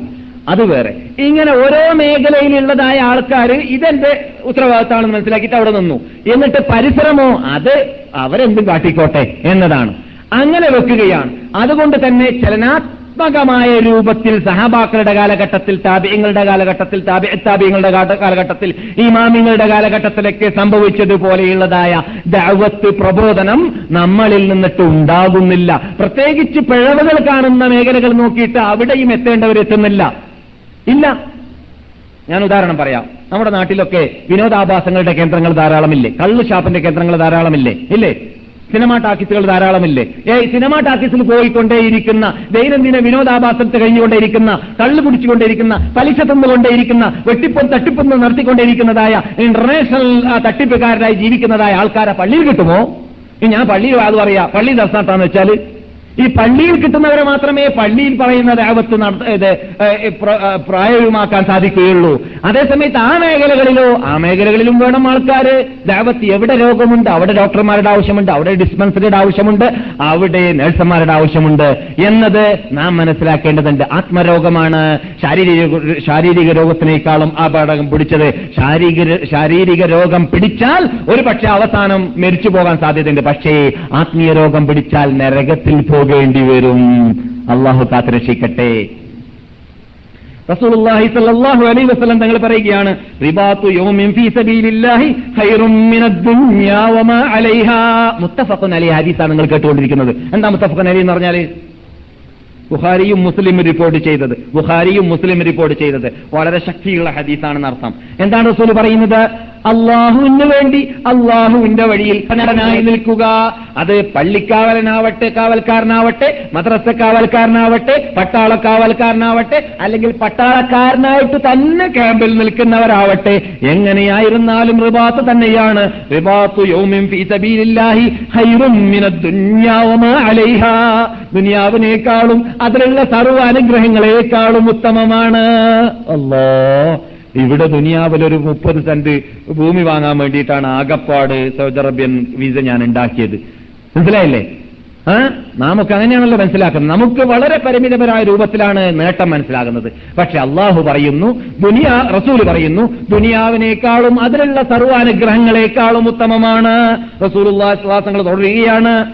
B: അത് വേറെ. ഇങ്ങനെ ഓരോ മേഖലയിലുള്ളതായ ആൾക്കാർ ഇതെന്റെ ഉത്തരവാദിത്തമാണെന്ന് മനസ്സിലാക്കിയിട്ട് അവിടെ നിന്നു. എന്നിട്ട് പരിസരമോ അത് അവരെന്തും കാട്ടിക്കോട്ടെ എന്നതാണ്. അങ്ങനെ വെക്കുകയാണ്. അതുകൊണ്ട് തന്നെ ചലനാത്മകമായ രൂപത്തിൽ സഹബാക്കളുടെ കാലഘട്ടത്തിൽ താബിയങ്ങളുടെ കാലഘട്ടത്തിൽ താബിയങ്ങളുടെ കാലഘട്ടത്തിൽ ഇമാമിങ്ങളുടെ കാലഘട്ടത്തിലൊക്കെ സംഭവിച്ചതുപോലെയുള്ളതായ ദഅവത്ത് പ്രബോധനം നമ്മളിൽ നിന്നിട്ട് ഉണ്ടാകുന്നില്ല. പ്രത്യേകിച്ച് പിഴവുകൾ കാണുന്ന മേഖലകൾ നോക്കിയിട്ട് അവിടെയും എത്തേണ്ടവരെത്തുന്നില്ല ഇല്ല. ഞാൻ ഉദാഹരണം പറയാം. നമ്മുടെ നാട്ടിലൊക്കെ വിനോദാഭാസങ്ങളുടെ കേന്ദ്രങ്ങൾ ധാരാളമില്ലേ? കള്ള് ഷാപ്പിന്റെ കേന്ദ്രങ്ങൾ ധാരാളമില്ലേ? ഇല്ലേ? സിനിമാ ടാക്കീസുകൾ ധാരാളമില്ലേ? ഏ സിനിമാ ടാക്കീസിൽ പോയിക്കൊണ്ടേയിരിക്കുന്ന ദൈനംദിന വിനോദാഭാസത്തെ കഴിഞ്ഞുകൊണ്ടേയിരിക്കുന്ന കള്ളു കുടിച്ചുകൊണ്ടേയിരിക്കുന്ന പലിശ തിന്നുകൊണ്ടേയിരിക്കുന്ന വെട്ടിപ്പും തട്ടിപ്പൊന്ന് നടത്തിക്കൊണ്ടേയിരിക്കുന്നതായ ഇന്റർനാഷണൽ തട്ടിപ്പുകാരനായി ജീവിക്കുന്നതായ ആൾക്കാരെ പള്ളിയിൽ കിട്ടുമോ? ഞാൻ പള്ളിയിൽ അത് പറയാ. പള്ളി ദർശനത്താന്ന് വെച്ചാൽ ഈ പള്ളിയിൽ കിട്ടുന്നവരെ മാത്രമേ പള്ളിയിൽ പറയുന്ന ദാവത്ത് നട പ്രായമാക്കാൻ സാധിക്കുകയുള്ളൂ. അതേസമയത്ത് ആ മേഖലകളിലോ ആ മേഖലകളിലും വേണം ആൾക്കാര് ദാവത്ത് എവിടെ രോഗമുണ്ട് അവിടെ ഡോക്ടർമാരുടെ ആവശ്യമുണ്ട് അവിടെ ഡിസ്പെൻസറിയുടെ ആവശ്യമുണ്ട് അവിടെ നഴ്സന്മാരുടെ ആവശ്യമുണ്ട് എന്നത് നാം മനസ്സിലാക്കേണ്ടതുണ്ട്. ആത്മരോഗമാണ് ശാരീരിക ശാരീരിക രോഗത്തിനേക്കാളും അപകടം പിടിച്ചത്. ശാരീരിക ശാരീരിക രോഗം പിടിച്ചാൽ ഒരു പക്ഷേ അവസാനം മരിച്ചു പോകാൻ സാധ്യതയുണ്ട്. പക്ഷേ ആത്മീയ രോഗം പിടിച്ചാൽ നരകത്തിൽ പോകേണ്ടി വരും. അള്ളാഹു കാത്തുരക്ഷിക്കട്ടെ. റസൂലുള്ളാഹി സ്വല്ലല്ലാഹു അലൈഹി വസല്ലം തങ്ങൾ പറയുകയാണ് റിബാത്തു യൗമിൻ ഫീ സബീലില്ലാഹി ഖൈറും മിനദ് ദുനിയാ വമാ അലൈഹാ. മുത്തഫഖുൻ അലൈഹി ഹദീസാണ് നിങ്ങൾ കേട്ടുകൊണ്ടിരിക്കുന്നത്. എന്താ മുത്തഫഖുൻ അലൈഹി എന്ന് പറഞ്ഞാൽ ബുഖാരിയും മുസ്ലിം റിപ്പോർട്ട് ചെയ്തത്. ബുഖാരിയും മുസ്ലിം റിപ്പോർട്ട് ചെയ്തത്. വളരെ ശക്തിയുള്ള ഹദീസാണെന്ന് അർത്ഥം എന്താണ് റസൂൽ പറയുന്നത്? അള്ളാഹുവിന് വേണ്ടി അള്ളാഹുവിന്റെ വഴിയിൽ നടനായി നിൽക്കുക. അത് പള്ളിക്കാവലനാവട്ടെ കാവൽക്കാരനാവട്ടെ മദ്രസ കാവൽക്കാരനാവട്ടെ പട്ടാള കാവൽക്കാരനാവട്ടെ അല്ലെങ്കിൽ പട്ടാളക്കാരനായിട്ട് തന്നെ ക്യാമ്പിൽ നിൽക്കുന്നവരാവട്ടെ. എങ്ങനെയായിരുന്നാലും റിബാത്ത് തന്നെയാണ്. റിബാത്തു യൗമിൻ ഫീ സബീലില്ലാഹി മിനദ് അലൈഹാ. ദുനിയാവിനേക്കാളും അതിലുള്ള സർവ അനുഗ്രഹങ്ങളെക്കാളും ഉത്തമമാണ്. അല്ലോ ഇവിടെ ദുനിയാവിൽ ഒരു മുപ്പത് സെന്റ് ഭൂമി വാങ്ങാൻ വേണ്ടിയിട്ടാണ് ആകപ്പാട് സൗദി അറേബ്യൻ വിസ ഞാൻ ഉണ്ടാക്കിയത്. മനസ്സിലായില്ലേ? നമുക്ക് അങ്ങനെയാണല്ലോ മനസ്സിലാക്കുന്നത്. നമുക്ക് വളരെ പരിമിതപരമായ രൂപത്തിലാണ് നേട്ടം മനസ്സിലാകുന്നത്. പക്ഷെ അള്ളാഹു പറയുന്നു ദുനിയാ റസൂൽ പറയുന്നു ദുനിയാവിനേക്കാളും അതിലുള്ള സർവാനുഗ്രഹങ്ങളെക്കാളും ഉത്തമമാണ്. റസൂൽ ശ്വാസങ്ങൾ തുടരുകയാണ്.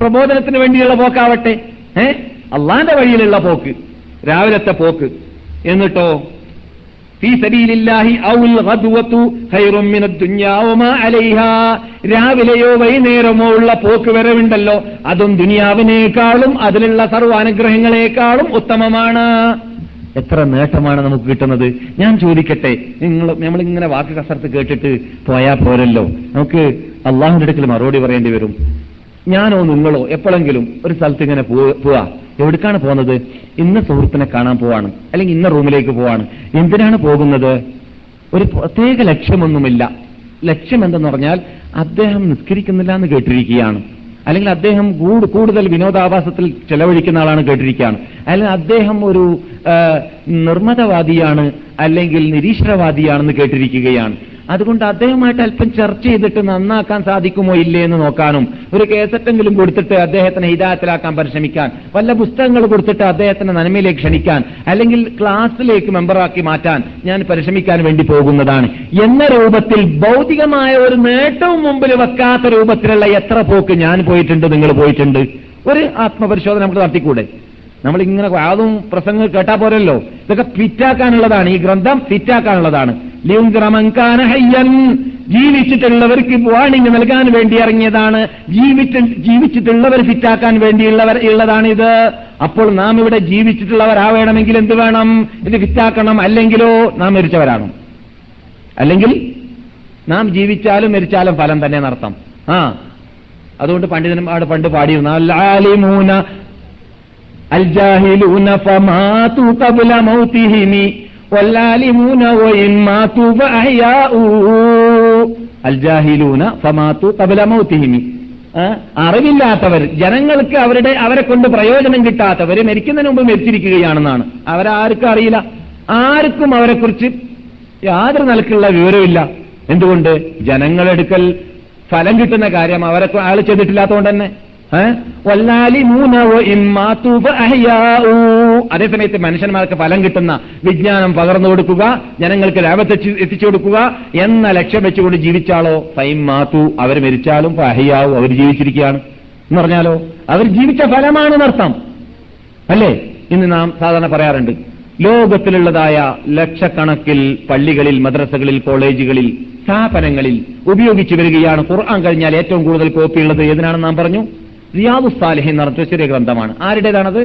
B: പ്രബോധനത്തിന് വേണ്ടിയുള്ള പോക്കാവട്ടെ. ഏ? അള്ളാന്റെ വഴിയിലുള്ള പോക്ക് രാവിലത്തെ പോക്ക്. എന്നിട്ടോ? രാവിലെയോ വൈകുന്നേരമോ ഉള്ള പോക്ക് വരവുണ്ടല്ലോ അതും ദുനിയാവിനേക്കാളും അതിലുള്ള സർവാനുഗ്രഹങ്ങളെക്കാളും ഉത്തമമാണ്. എത്ര നേട്ടമാണ് നമുക്ക് കിട്ടുന്നത്? ഞാൻ ചോദിക്കട്ടെ നിങ്ങൾ നമ്മളിങ്ങനെ വാക്ക് കസർത്ത് കേട്ടിട്ട് പോയാ പോരല്ലോ. നമുക്ക് അള്ളാഹുന്റെ അടുക്കൽ മറുപടി പറയേണ്ടി വരും. ഞാനോ നിങ്ങളോ എപ്പോഴെങ്കിലും ഒരു സ്ഥലത്ത് ഇങ്ങനെ പോവാ. എവിടേക്കാണ് പോകുന്നത്? ഇന്ന സുഹൃത്തിനെ കാണാൻ പോവാണ്. അല്ലെങ്കിൽ ഇന്ന റൂമിലേക്ക് പോവാണ്. എന്തിനാണ് പോകുന്നത്? ഒരു പ്രത്യേക ലക്ഷ്യമൊന്നുമില്ല. ലക്ഷ്യം എന്തെന്ന് പറഞ്ഞാൽ അദ്ദേഹം നിസ്കരിക്കുന്നില്ല എന്ന് കേട്ടിരിക്കുകയാണ്. അല്ലെങ്കിൽ അദ്ദേഹം കൂടു- കൂടുതൽ വിനോദാഭാസത്തിൽ ചെലവഴിക്കുന്ന ആളാണ് കേട്ടിരിക്കുകയാണ്. അല്ലെങ്കിൽ അദ്ദേഹം ഒരു നിർമ്മതവാദിയാണ് അല്ലെങ്കിൽ നിരീശ്വരവാദിയാണെന്ന് കേട്ടിരിക്കുകയാണ്. അതുകൊണ്ട് അദ്ദേഹമായിട്ട് അല്പം ചർച്ച ചെയ്തിട്ട് നന്നാക്കാൻ സാധിക്കുമോ ഇല്ലേ എന്ന് നോക്കാനും ഒരു കേസറ്റെങ്കിലും കൊടുത്തിട്ട് അദ്ദേഹത്തിനെ ഹിതായത്തിലാക്കാൻ പരിശ്രമിക്കാൻ വല്ല പുസ്തകങ്ങൾ കൊടുത്തിട്ട് അദ്ദേഹത്തിനെ നന്മയിലേക്ക് ക്ഷണിക്കാൻ അല്ലെങ്കിൽ ക്ലാസ്സിലേക്ക് മെമ്പറാക്കി മാറ്റാൻ ഞാൻ പരിശ്രമിക്കാൻ വേണ്ടി പോകുന്നതാണ്. എന്ന രൂപത്തിൽ ഭൗതികമായ ഒരു നേട്ടവും മുമ്പിൽ വെക്കാത്ത രൂപത്തിലുള്ള എത്ര പോക്ക് ഞാൻ പോയിട്ടുണ്ട് നിങ്ങൾ പോയിട്ടുണ്ട്? ഒരു ആത്മപരിശോധന നമുക്ക് നടത്തിക്കൂടെ? നമ്മൾ ഇങ്ങനെ അതും പ്രസംഗം കേട്ടാ പോരല്ലോ. ഇതൊക്കെ ഫിറ്റാക്കാനുള്ളതാണ് ഈ ഗ്രന്ഥം ഫിറ്റാക്കാനുള്ളതാണ് ഹയ്യൻ. ജീവിച്ചിട്ടുള്ളവർക്ക് വാണിംഗ് നൽകാൻ വേണ്ടി ഇറങ്ങിയതാണ്. ജീവിച്ച് ജീവിച്ചിട്ടുള്ളവർ ഫിറ്റാക്കാൻ വേണ്ടിയുള്ളവർ ഉള്ളതാണ് ഇത് അപ്പോൾ നാം ഇവിടെ ജീവിച്ചിട്ടുള്ളവരാവേണമെങ്കിൽ എന്ത് വേണം? ഇത് ഫിറ്റാക്കണം. അല്ലെങ്കിലോ നാം മരിച്ചവരാണ്. അല്ലെങ്കിൽ നാം ജീവിച്ചാലും മരിച്ചാലും ഫലം തന്നെ നടത്താം ആ. അതുകൊണ്ട് പണ്ഡിതന്മാർ പണ്ട് പാടിയിരുന്നു. الجاهلون فماتوا قبل موتهم والعالمون وإن ماتوا فأحياء الجاهلون فماتوا قبل موتهم ആ, അറിവില്ലാത്തവർ ജനങ്ങൾക്ക് അവരുടെ അവരെ കൊണ്ട് പ്രയോജനം കിട്ടാത്തവർ മരിക്കുന്നതിന് മുമ്പ് മരിച്ചിരിക്കുകയാണെന്നാണ് അവരാർക്കും അറിയില്ല ആർക്കും അവരെക്കുറിച്ച് യാതൊരു നിലക്കുള്ള വിവരമില്ല എന്തുകൊണ്ട് ജനങ്ങളെടുക്കൽ ഫലം കിട്ടുന്ന കാര്യം അവരെ ആൾ ചെയ്തിട്ടില്ലാത്തതുകൊണ്ട് തന്നെ അതേസമയത്ത് മനുഷ്യന്മാർക്ക് ഫലം കിട്ടുന്ന വിജ്ഞാനം പകർന്നു കൊടുക്കുക ജനങ്ങൾക്ക് ലാഭത്തെ എത്തിച്ചു കൊടുക്കുക എന്ന ലക്ഷ്യം വെച്ചുകൊണ്ട് ജീവിച്ചാളോ ഫൈം മാത്തു അവർ മരിച്ചാലും അഹയാവു അവർ ജീവിച്ചിരിക്കുകയാണ്. എന്ന് പറഞ്ഞാലോ? അവർ ജീവിച്ച ഫലമാണ് നർത്ഥം അല്ലേ? ഇന്ന് നാം സാധാരണ പറയാറുണ്ട് ലോകത്തിലുള്ളതായ ലക്ഷക്കണക്കിൽ പള്ളികളിൽ മദ്രസകളിൽ കോളേജുകളിൽ സ്ഥാപനങ്ങളിൽ ഉപയോഗിച്ചു വരികയാണ് ഖുർആൻ കഴിഞ്ഞാൽ ഏറ്റവും കൂടുതൽ കോപ്പിയുള്ളത് ഏതിനാണെന്ന് നാം പറഞ്ഞു? റിയാദു സാലിഹ് എന്ന് പറഞ്ഞ ചെറിയ ഗ്രന്ഥമാണ്. ആരുടേതാണത്?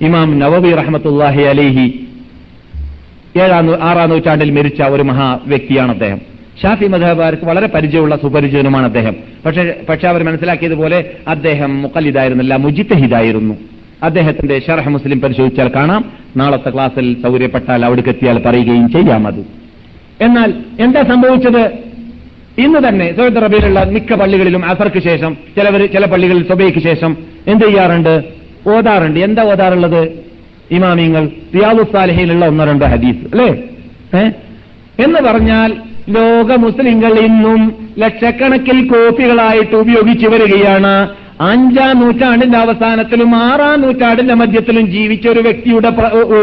B: ഇമാം നവബി റഹ്മത്തുല്ലാഹി അലേഹി ഏഴാം ആറാം നൂറ്റാണ്ടിൽ മരിച്ച ഒരു മഹാ വ്യക്തിയാണ് അദ്ദേഹം. ഷാഫി മധബാർക്ക് വളരെ പരിചയമുള്ള സുപരിചിതനുമാണ് അദ്ദേഹം. പക്ഷേ പക്ഷെ അവർ മനസ്സിലാക്കിയതുപോലെ അദ്ദേഹം മുക്കല്ലിദായിരുന്നില്ല മുജിത്തഹിദായിരുന്നു. അദ്ദേഹത്തിന്റെ ഷർഹ മുസ്ലിം പരിശോധിച്ചാൽ കാണാം. നാളത്തെ ക്ലാസ്സിൽ സൗകര്യപ്പെട്ടാൽ അവിടേക്ക് എത്തിയാൽ പറയുകയും ചെയ്യാം അത്. എന്നാൽ എന്താ സംഭവിച്ചത്? ഇന്ന് തന്നെ സൗദി അറേബ്യയിലുള്ള മിക്ക പള്ളികളിലും അസർക്ക് ശേഷം ചിലവർ ചില പള്ളികളിൽ സ്വബയ്ക്ക് ശേഷം എന്ത് ചെയ്യാറുണ്ട്? ഓതാറുണ്ട്. എന്താ ഓതാറുള്ളത്? ഇമാമിങ്ങൾ റിയാദു സാലിഹയിലുള്ള ഒന്നോ രണ്ടോ ഹദീസ് അല്ലേ? എന്ന് പറഞ്ഞാൽ ലോക മുസ്ലിങ്ങൾ ഇന്നും ലക്ഷക്കണക്കിൽ കോപ്പികളായിട്ട് ഉപയോഗിച്ചു വരികയാണ്. അഞ്ചാം നൂറ്റാണ്ടിന്റെ അവസാനത്തിലും ആറാം നൂറ്റാണ്ടിന്റെ മധ്യത്തിലും ജീവിച്ച ഒരു വ്യക്തിയുടെ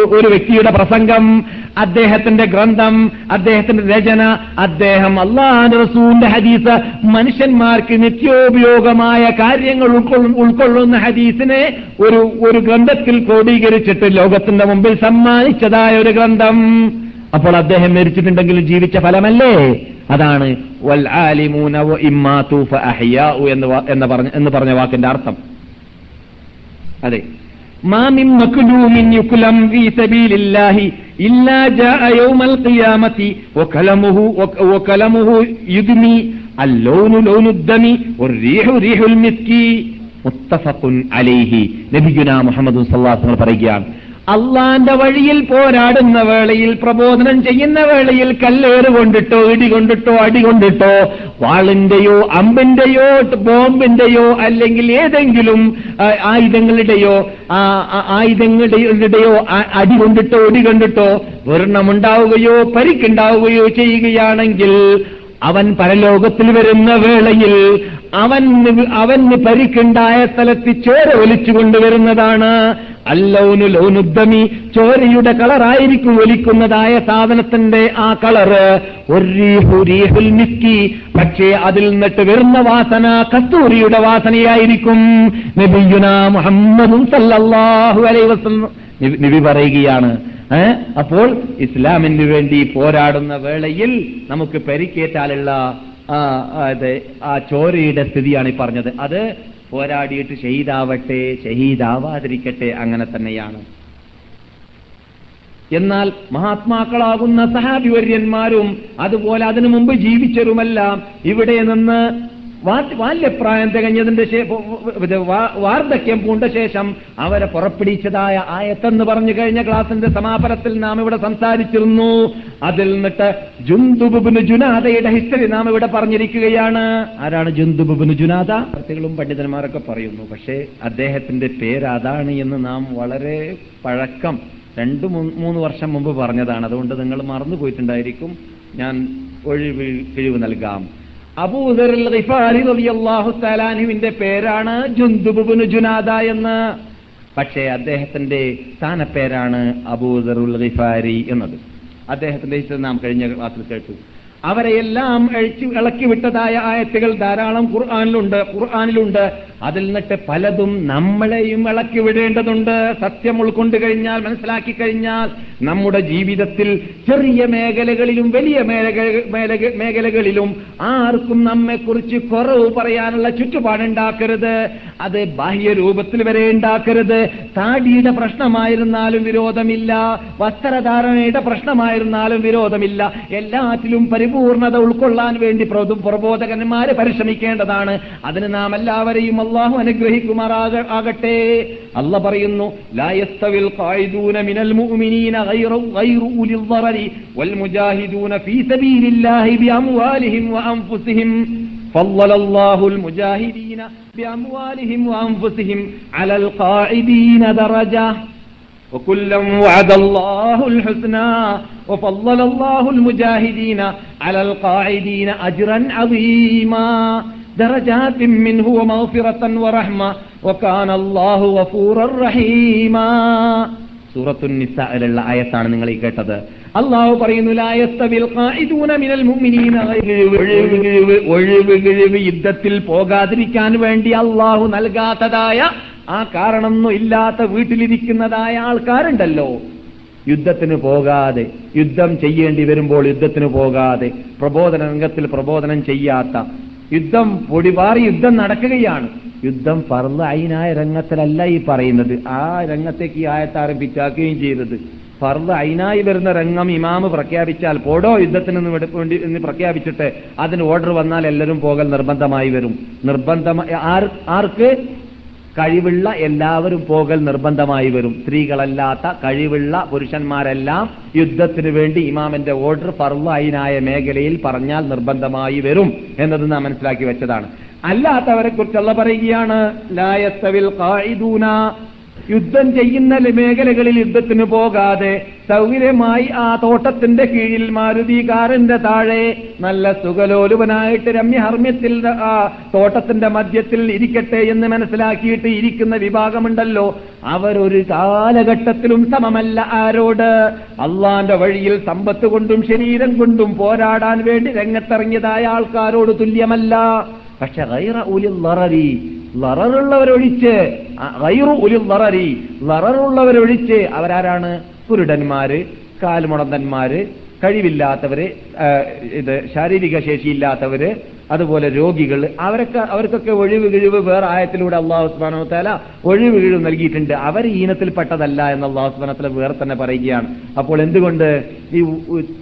B: ഒരു വ്യക്തിയുടെ പ്രസംഗം അദ്ദേഹത്തിന്റെ ഗ്രന്ഥം അദ്ദേഹത്തിന്റെ രചന അദ്ദേഹം അള്ളാഹ് റസൂലിന്റെ ഹദീസ് മനുഷ്യന്മാർക്ക് നിത്യോപയോഗമായ കാര്യങ്ങൾ ഉൾക്കൊള്ളുന്ന ഹദീസിനെ ഒരു ഒരു ഗ്രന്ഥത്തിൽ ക്രോഡീകരിച്ചിട്ട് ലോകത്തിന്റെ മുമ്പിൽ സമ്മാനിച്ചതായ ഒരു ഗ്രന്ഥം. അപ്പോൾ അദ്ദേഹം മരിച്ചിട്ടുണ്ടെങ്കിൽ ജീവിച്ച ഫലമല്ലേ? അതാണ് വൽ ആലിമൂന വ ഇമ്മാതു ഫഅഹ്യാഉ എന്ന് വാ- എന്ന് പറഞ്ഞ എന്ന് പറഞ്ഞ വാക്കിന്റെ അർത്ഥം അതെ മാമിൻ മക്ലൂമിൻ യുക്ലം ഫീ സബീലില്ലാഹി ഇല്ലാ ജാഅ യൗമൽ ഖിയാമത്തി വകലമുഹു വക- വകലമുഹു യുദ്മി اللون لون الدم والريح ريح المسك മുത്തഫഖുൻ അലൈഹി നബിയുന മുഹമ്മദ് സല്ലല്ലാഹു അലൈഹി വസല്ലം പറയുകയാണ് അള്ളാന്റെ വഴിയിൽ പോരാടുന്ന വേളയിൽ പ്രബോധനം ചെയ്യുന്ന വേളയിൽ കല്ലേറ് കൊണ്ടിട്ടോ ഇടി കൊണ്ടിട്ടോ അടി കൊണ്ടിട്ടോ വാളിന്റെയോ അമ്പിന്റെയോ ബോംബിന്റെയോ അല്ലെങ്കിൽ ഏതെങ്കിലും ആയുധങ്ങളുടെയോ ആയുധങ്ങളുടെയോ അടി കൊണ്ടിട്ടോ ഇടി കൊണ്ടിട്ടോ വർണമുണ്ടാവുകയോ പരിക്കുണ്ടാവുകയോ ചെയ്യുകയാണെങ്കിൽ അവൻ പരലോകത്തിൽ വരുന്ന വേളയിൽ അവൻ അവന് പരിക്കുണ്ടായ സ്ഥലത്ത് ചോര ഒലിച്ചു കൊണ്ടുവരുന്നതാണ് അല്ലൗനു ലൗനുദ്ദമി ചോരയുടെ കളറായിരിക്കും ഒലിക്കുന്നതായ സാധനത്തിന്റെ ആ കളറ്. ഒരീഹുരീഹുൽ മിസ്കി. പക്ഷേ അതിൽ നിന്നിട്ട് വരുന്ന വാസന കസ്തൂരിയുടെ വാസനയായിരിക്കും. നബിയുന മുഹമ്മദും നബി- പറയുകയാണ്? അപ്പോൾ ഇസ്ലാമിന് വേണ്ടി പോരാടുന്ന വേളയിൽ നമുക്ക് പരിക്കേറ്റാലുള്ള ആ, ചോരയുടെ സ്ഥിതിയാണ് ഈ പറഞ്ഞത്. അത് പോരാടിയിട്ട് ഷഹീദാവട്ടെ ഷഹീദാവാതിരിക്കട്ടെ അങ്ങനെ തന്നെയാണ്. എന്നാൽ മഹാത്മാക്കളാകുന്ന സഹാബിവര്യന്മാരും അതുപോലെ അതിനു മുമ്പ് ജീവിച്ചവരുമെല്ലാം ഇവിടെ നിന്ന് ബാല്യപ്രായം തികഞ്ഞതിന്റെ വാർദ്ധക്യം പൂണ്ട ശേഷം അവരെ പുറപ്പെടുവിച്ചതായ ആയത്തെന്ന് പറഞ്ഞു കഴിഞ്ഞ ക്ലാസിന്റെ സമാപനത്തിൽ നാം ഇവിടെ സംസാരിച്ചിരുന്നു. അതിൽ നിന്നിട്ട് ജുന്ദുബുബിന് ജുനാദയുടെ ഹിസ്റ്ററി നാം ഇവിടെ പറഞ്ഞിരിക്കുകയാണ്. ആരാണ് ജുന്ദുബുബിന് ജുനാദ? പ്രത്യേകളും പണ്ഡിതന്മാരൊക്കെ പറയുന്നു. പക്ഷേ അദ്ദേഹത്തിന്റെ പേര് അതാണ് എന്ന് നാം വളരെ പഴക്കം രണ്ടു മൂന്ന് വർഷം മുമ്പ് പറഞ്ഞതാണ്. അതുകൊണ്ട് നിങ്ങൾ മറന്നു പോയിട്ടുണ്ടായിരിക്കും ഞാൻ ഒഴിവ് കിഴിവ് നൽകാം. തആലാനുവിന്റെ പേരാണ് ജുന്ദുബുബുനു ജുനാദ എന്ന്. പക്ഷേ അദ്ദേഹത്തിന്റെ സ്ഥാനപ്പേരാണ് അബൂദറുൽ ഗിഫാരി എന്നത്. അദ്ദേഹത്തിന്റെ നാം കഴിഞ്ഞ ക്ലാസ്സിൽ കേട്ടു. അവരെയെല്ലാം അഴിച്ചു ഇളക്കി വിട്ടതായ ആയത്തുകൾ ധാരാളം ഖുർആാനിലുണ്ട് ഖുർആാനിലുണ്ട്. അതിൽ നിന്നിട്ട് പലതും നമ്മളെയും ഇളക്കി വിടേണ്ടതുണ്ട്. സത്യം ഉൾക്കൊണ്ട് കഴിഞ്ഞാൽ മനസ്സിലാക്കി കഴിഞ്ഞാൽ നമ്മുടെ ജീവിതത്തിൽ ചെറിയ മേഖലകളിലും വലിയ മേഖല- മേഖല- മേഖലകളിലും ആർക്കും നമ്മെക്കുറിച്ച് കുറവ് പറയാനുള്ള ചുറ്റുപാടുണ്ടാക്കരുത്. അത് ബാഹ്യ രൂപത്തിൽ വരെ ഉണ്ടാക്കരുത്. താടിയുടെ പ്രശ്നമായിരുന്നാലും വിരോധമില്ല. വസ്ത്രധാരണയുടെ പ്രശ്നമായിരുന്നാലും വിരോധമില്ല. എല്ലാറ്റിലും പരിപൂർണത ഉൾക്കൊള്ളാൻ വേണ്ടി പ്രബോ- പ്രബോധകന്മാര് പരിശ്രമിക്കേണ്ടതാണ് അതിന് നാം എല്ലാവരെയും അള്ളാഹു അനുഗ്രഹിക്കുമാറാക ആകട്ടെ അല്ല പറയുന്നു ലായസ്തവിൽ ഖായിദൂന മിനൽ മുഅ്മിനീന ഗൈറു ഗൈറു ഉലിൽ ളറരി വൽ മുജാഹിദൂന ഫീ സബീലില്ലാഹി ബിഅംവാലിഹിം വഅൻഫുസിഹിം فضل الله المجاهدين بأموالهم وأنفسهم على القاعدين درجة وكلا وعد الله الحسنى وفضل الله المجاهدين على القاعدين أجرا عظيما درجات منه ومغفرة ورحمة وكان الله غفورا رحيما സൂറത്തു നിസായിലുള്ള ആയത്താണ് നിങ്ങൾ ഈ കേട്ടത് അള്ളാഹു പറയുന്നു ലായസ്തവിൽ ഖായിദൂന മിനൽ മുഅ്മിനീന ഒഴിവ് കിഴിവ് ഒഴിവ് കിഴിവ് യുദ്ധത്തിൽ പോകാതിരിക്കാൻ വേണ്ടി അള്ളാഹു നൽകാത്തതായ ആ കാരണമൊന്നും ഇല്ലാത്ത വീട്ടിലിരിക്കുന്നതായ ആൾക്കാരുണ്ടല്ലോ. യുദ്ധത്തിന് പോകാതെ യുദ്ധം ചെയ്യേണ്ടി വരുമ്പോൾ യുദ്ധത്തിന് പോകാതെ പ്രബോധന രംഗത്തിൽ പ്രബോധനം ചെയ്യാത്ത യുദ്ധം പൊടിപാറി യുദ്ധം നടക്കുകയാണ്. യുദ്ധം പറന്ന് അയിനായ രംഗത്തിലല്ല ഈ പറയുന്നത്. ആ രംഗത്തേക്ക് ഈ ആയത്ത് ആരംഭിച്ചാക്കുകയും ചെയ്തത്. ഫർൾ അയിനായി വരുന്ന രംഗം ഇമാമ് പ്രഖ്യാപിച്ചാൽ പോടോ യുദ്ധത്തിന് വേണ്ടി എന്ന് പ്രഖ്യാപിച്ചിട്ട് അതിന് ഓർഡർ വന്നാൽ എല്ലാവരും പോകൽ നിർബന്ധമായി വരും. നിർബന്ധമായി ആർക്ക്? കഴിവുള്ള എല്ലാവരും പോകൽ നിർബന്ധമായി വരും. സ്ത്രീകളല്ലാത്ത കഴിവുള്ള പുരുഷന്മാരെല്ലാം യുദ്ധത്തിന് വേണ്ടി ഇമാമിന്റെ ഓർഡർ ഫർവായിനായ മേഖലയിൽ പറഞ്ഞാൽ നിർബന്ധമായി വരും എന്നത് നാം മനസ്സിലാക്കി വെച്ചതാണ്. അല്ലാത്തവരെ കുറിച്ചുള്ള പറയുകയാണ് യുദ്ധം ചെയ്യുന്ന മേഖലകളിൽ യുദ്ധത്തിന് പോകാതെ സൗകര്യമായി ആ തോട്ടത്തിന്റെ കീഴിൽ മാരുതി കാറിന്റെ താഴെ നല്ല സുഖലോലുപനായിട്ട് രമ്യഹർമ്മ്യത്തിൽ ആ തോട്ടത്തിന്റെ മധ്യത്തിൽ ഇരിക്കട്ടെ എന്ന് മനസ്സിലാക്കിയിട്ട് ഇരിക്കുന്ന വിഭാഗമുണ്ടല്ലോ. അവരൊരു കാലഘട്ടത്തിലും സമമല്ല ആരോട്. അള്ളാന്റെ വഴിയിൽ സമ്പത്ത് കൊണ്ടും ശരീരം കൊണ്ടും പോരാടാൻ വേണ്ടി രംഗത്തിറങ്ങിയതായ ആൾക്കാരോട് തുല്യമല്ല. പക്ഷെ ലററുള്ളവരൊഴിച്ച് ഗൈറു ഉലിൽ ലറരി ലററുള്ളവരൊഴിച്ച് അവരാരാണ്? കുരുടന്മാര് കാൽമുടന്തന്മാര് കഴിവില്ലാത്തവര് ഇത് ശാരീരിക ശേഷിയില്ലാത്തവര് അതുപോലെ രോഗികൾ അവരൊക്കെ അവർക്കൊക്കെ ഒഴിവ് കിഴിവ് വേറെ ആയത്തിലൂടെ അള്ളാഹു സുബാനോ തല ഒഴിവ് കിഴിവ് നൽകിയിട്ടുണ്ട്. അവർ ഈനത്തിൽപ്പെട്ടതല്ല എന്ന് അള്ളാഹു സുബാനത്തില വേറെ തന്നെ പറയുകയാണ്. അപ്പോൾ എന്തുകൊണ്ട്? ഈ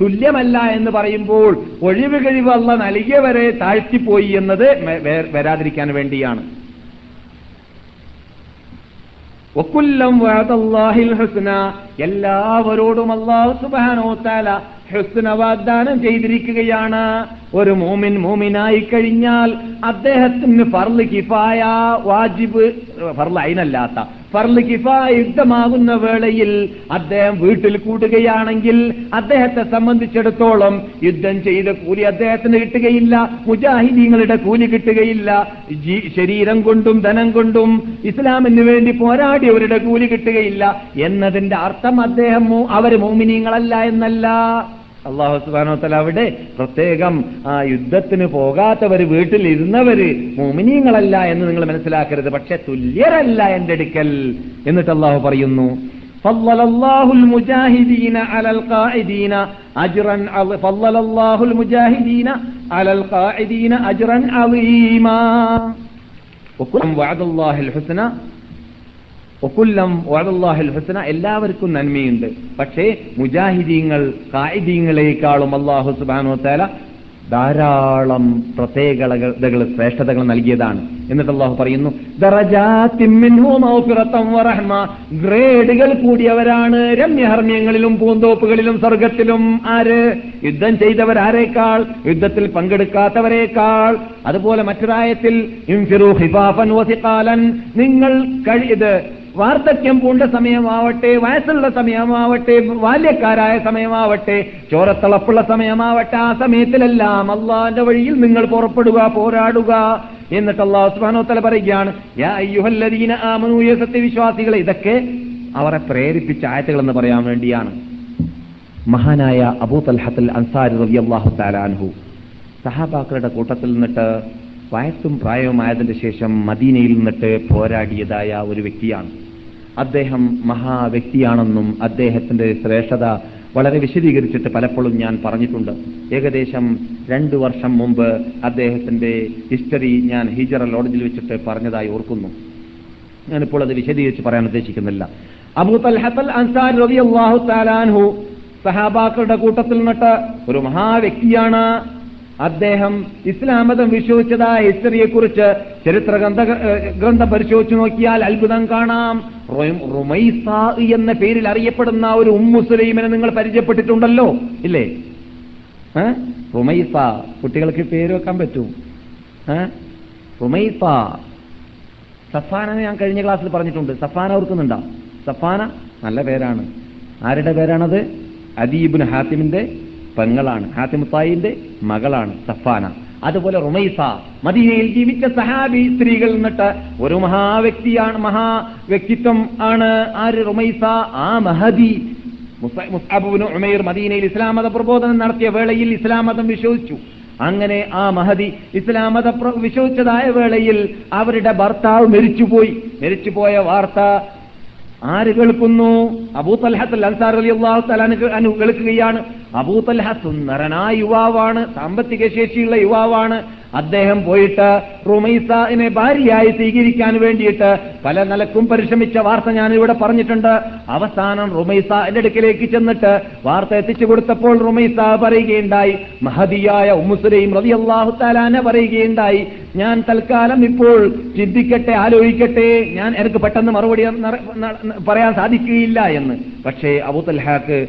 B: തുല്യമല്ല എന്ന് പറയുമ്പോൾ ഒഴിവ് കഴിവ് അള്ള നൽകിയവരെ താഴ്ത്തിപ്പോയി എന്നത് വരാതിരിക്കാൻ വേണ്ടിയാണ്. ഹുസ്ന എല്ലാവരോടും അള്ളാഹു സുബാനോ താല ഹുസ്ന വാഗ്ദാനം ചെയ്തിരിക്കുകയാണ്. ഒരു മോമിൻ മോമിനായി കഴിഞ്ഞാൽ അദ്ദേഹത്തിന് ഫർൾ കിഫായ വാജിബ് ഫർൾ അയിനല്ലാത്ത ഫർൾ കിഫായ യുദ്ധമാകുന്ന വേളയിൽ അദ്ദേഹം വീട്ടിൽ കൂടുകയാണെങ്കിൽ അദ്ദേഹത്തെ സംബന്ധിച്ചിടത്തോളം യുദ്ധം ചെയ്ത കൂലി അദ്ദേഹത്തിന് കിട്ടുകയില്ല മുജാഹിദീങ്ങളുടെ കൂലി കിട്ടുകയില്ല. ശരീരം കൊണ്ടും ധനം കൊണ്ടും ഇസ്ലാമിന് വേണ്ടി പോരാടിയവരുടെ കൂലി കിട്ടുകയില്ല എന്നതിന്റെ അർത്ഥം അദ്ദേഹം അവർ മോമിനീങ്ങളല്ല എന്നല്ല. അള്ളാഹു സുബാനോത്തല അവിടെ പ്രത്യേകം ആ യുദ്ധത്തിന് പോകാത്തവര് വീട്ടിലിരുന്നവര് മോമിനീങ്ങളല്ല എന്ന് നിങ്ങൾ മനസ്സിലാക്കരുത് പക്ഷെ തുല്യരല്ല എന്റെ അടുക്കൽ എന്നിട്ട് അള്ളാഹു പറയുന്നു فضل الله المجاهدين على القاعدين أجرا عظ- فضل الله المجاهدين على القاعدين أجرا عظيما وكلهم وعد الله الحسنى ഒക്കുല്ലം വഅദല്ലാഹിൽ ഹുസന എല്ലാവർക്കും നന്മയുണ്ട്. പക്ഷേ മുജാഹിദീങ്ങൾ കായിദീങ്ങളെക്കാളും അള്ളാഹു സുബാനോ വതആല ധാരാളം പ്രത്യേകതകൾ ശ്രേഷ്ഠതകൾ നൽകിയതാണ്. എന്നിട്ട് അള്ളാഹു പറയുന്നു ഗ്രേഡുകൾ കൂടിയവരാണ് രമ്യഹർമ്മ്യങ്ങളിലും പൂന്തോപ്പുകളിലും സ്വർഗത്തിലും ആര്? യുദ്ധം ചെയ്തവരാരേക്കാൾ യുദ്ധത്തിൽ പങ്കെടുക്കാത്തവരേക്കാൾ. അതുപോലെ മറ്റൊരായത്തിൽ നിങ്ങൾ കഴിയത് വാർദ്ധക്യം പൂണ്ട സമയമാവട്ടെ വയസ്സുള്ള സമയമാവട്ടെ ബാല്യക്കാരായ സമയമാവട്ടെ ചോരത്തളപ്പുള്ള സമയമാവട്ടെ ആ സമയത്തിലെല്ലാം അള്ളാന്റെ വഴിയിൽ നിങ്ങൾ പുറപ്പെടുക പോരാടുക എന്നിട്ട് അള്ളാഹു സുബ്ഹാനഹു പറയുകയാണ് അയ്യുഹല്ലദീന സത്യവിശ്വാസികളെ ഇതൊക്കെ അവരെ പ്രേരിപ്പിച്ച ആയത്തുകൾ എന്ന് പറയാൻ വേണ്ടിയാണ്. മഹാനായ അബൂ തൽഹത്തുൽ അൻസാരി റളിയല്ലാഹു തആല അൻഹു സഹാബാക്കളുടെ കൂട്ടത്തിൽ നിന്നിട്ട് വയസ്സും പ്രായവുമായതിന്റെ ശേഷം മദീനയിൽ നിന്നിട്ട് പോരാടിയതായ ഒരു വ്യക്തിയാണ്. അദ്ദേഹം മഹാവ്യക്തിയാണെന്നും അദ്ദേഹത്തിന്റെ ശ്രേഷ്ഠത വളരെ വിശദീകരിച്ചിട്ട് പലപ്പോഴും ഞാൻ പറഞ്ഞിട്ടുണ്ട്. ഏകദേശം രണ്ടു വർഷം മുമ്പ് അദ്ദേഹത്തിന്റെ ഹിസ്റ്ററി ഞാൻ ഹിജറ ലോഡ്ജിൽ വെച്ചിട്ട് പറഞ്ഞതായി ഓർക്കുന്നു. ഞാനിപ്പോൾ അത് വിശദീകരിച്ച് പറയാൻ ഉദ്ദേശിക്കുന്നില്ല. അബൂത്തൽ അൻസാർ സഹാബാക്കളുടെ കൂട്ടത്തിൽ നിന്നിട്ട് ഒരു മഹാവ്യക്തിയാണ് അദ്ദേഹം ഇസ്ലാം മതം വിശ്വസിച്ചതായ ഹിസ്റ്ററിയെ കുറിച്ച് ചരിത്ര ഗ്രന്ഥ ഗ്രന്ഥം പരിശോധിച്ചു നോക്കിയാൽ അത്ഭുതം കാണാം. റുമൈസ എന്ന പേരിൽ അറിയപ്പെടുന്ന ഒരു ഉമ്മുസുലൈമിനെ നിങ്ങൾ പരിചയപ്പെട്ടിട്ടുണ്ടല്ലോ ഇല്ലേ? റുമൈസ കുട്ടികൾക്ക് പേര് വെക്കാൻ പറ്റും? റുമൈസ. സഫാന ഞാൻ കഴിഞ്ഞ ക്ലാസ്സിൽ പറഞ്ഞിട്ടുണ്ട്. സഫാന ഓർക്കുന്നുണ്ടോ? സഫാന നല്ല പേരാണ്. ആരുടെ പേരാണത്? അദീബിൻ ഹാത്തിമിന്റെ പെങ്ങളാണ്. ഹാസിമുത്തായിന്റെ മകളാണ് സഫാന അതുപോലെ റുമൈസ മദീനയിൽ ജീവിച്ച സഹാബി സ്ത്രീകൾ എന്നിട്ട് ഒരു മഹാവ്യക്തിയാണ് മഹാ വ്യക്തിത്വം ആണ്. ആര്? റുമൈസ. ആ മഹദി. ഉമൈർ മദീനയിൽ ഇസ്ലാം മത പ്രബോധനം നടത്തിയ വേളയിൽ ഇസ്ലാം മതം വിശ്വസിച്ചു. അങ്ങനെ ആ മഹദി ഇസ്ലാം മത വിശ്വസിച്ചതായ വേളയിൽ അവരുടെ ഭർത്താവ് മരിച്ചുപോയി. മരിച്ചുപോയ വാർത്ത ആര് കേൾക്കുന്നു? അബൂ തൽഹത്ത് അൻസാർ അലി അള്ളാഹു തലാന് കേൾക്കുകയാണ്. അബൂ സുന്ദരനായ യുവാവാണ് സാമ്പത്തിക ശേഷിയുള്ള യുവാവാണ്. അദ്ദേഹം പോയിട്ട് റുമൈസനെ ഭാര്യയായി സ്വീകരിക്കാൻ വേണ്ടിയിട്ട് പല നിലക്കും പരിശ്രമിച്ച വാർത്ത ഞാൻ ഇവിടെ പറഞ്ഞിട്ടുണ്ട്. അവസാനം റുമൈസ എന്റെ അടുക്കിലേക്ക് ചെന്നിട്ട് വാർത്ത എത്തിച്ചു കൊടുത്തപ്പോൾ റുമൈസ പറയുകയുണ്ടായി. മഹതിയായ ഉമ്മുസുലൈം റതി അള്ളാഹു താലാന പറയുകയുണ്ടായി. ഞാൻ തൽക്കാലം ഇപ്പോൾ ചിന്തിക്കട്ടെ ആലോചിക്കട്ടെ ഞാൻ എനിക്ക് പെട്ടെന്ന് മറുപടി പറയാൻ സാധിക്കുകയില്ല എന്ന്. പക്ഷേ അബൂത്തൽഹാക്ക്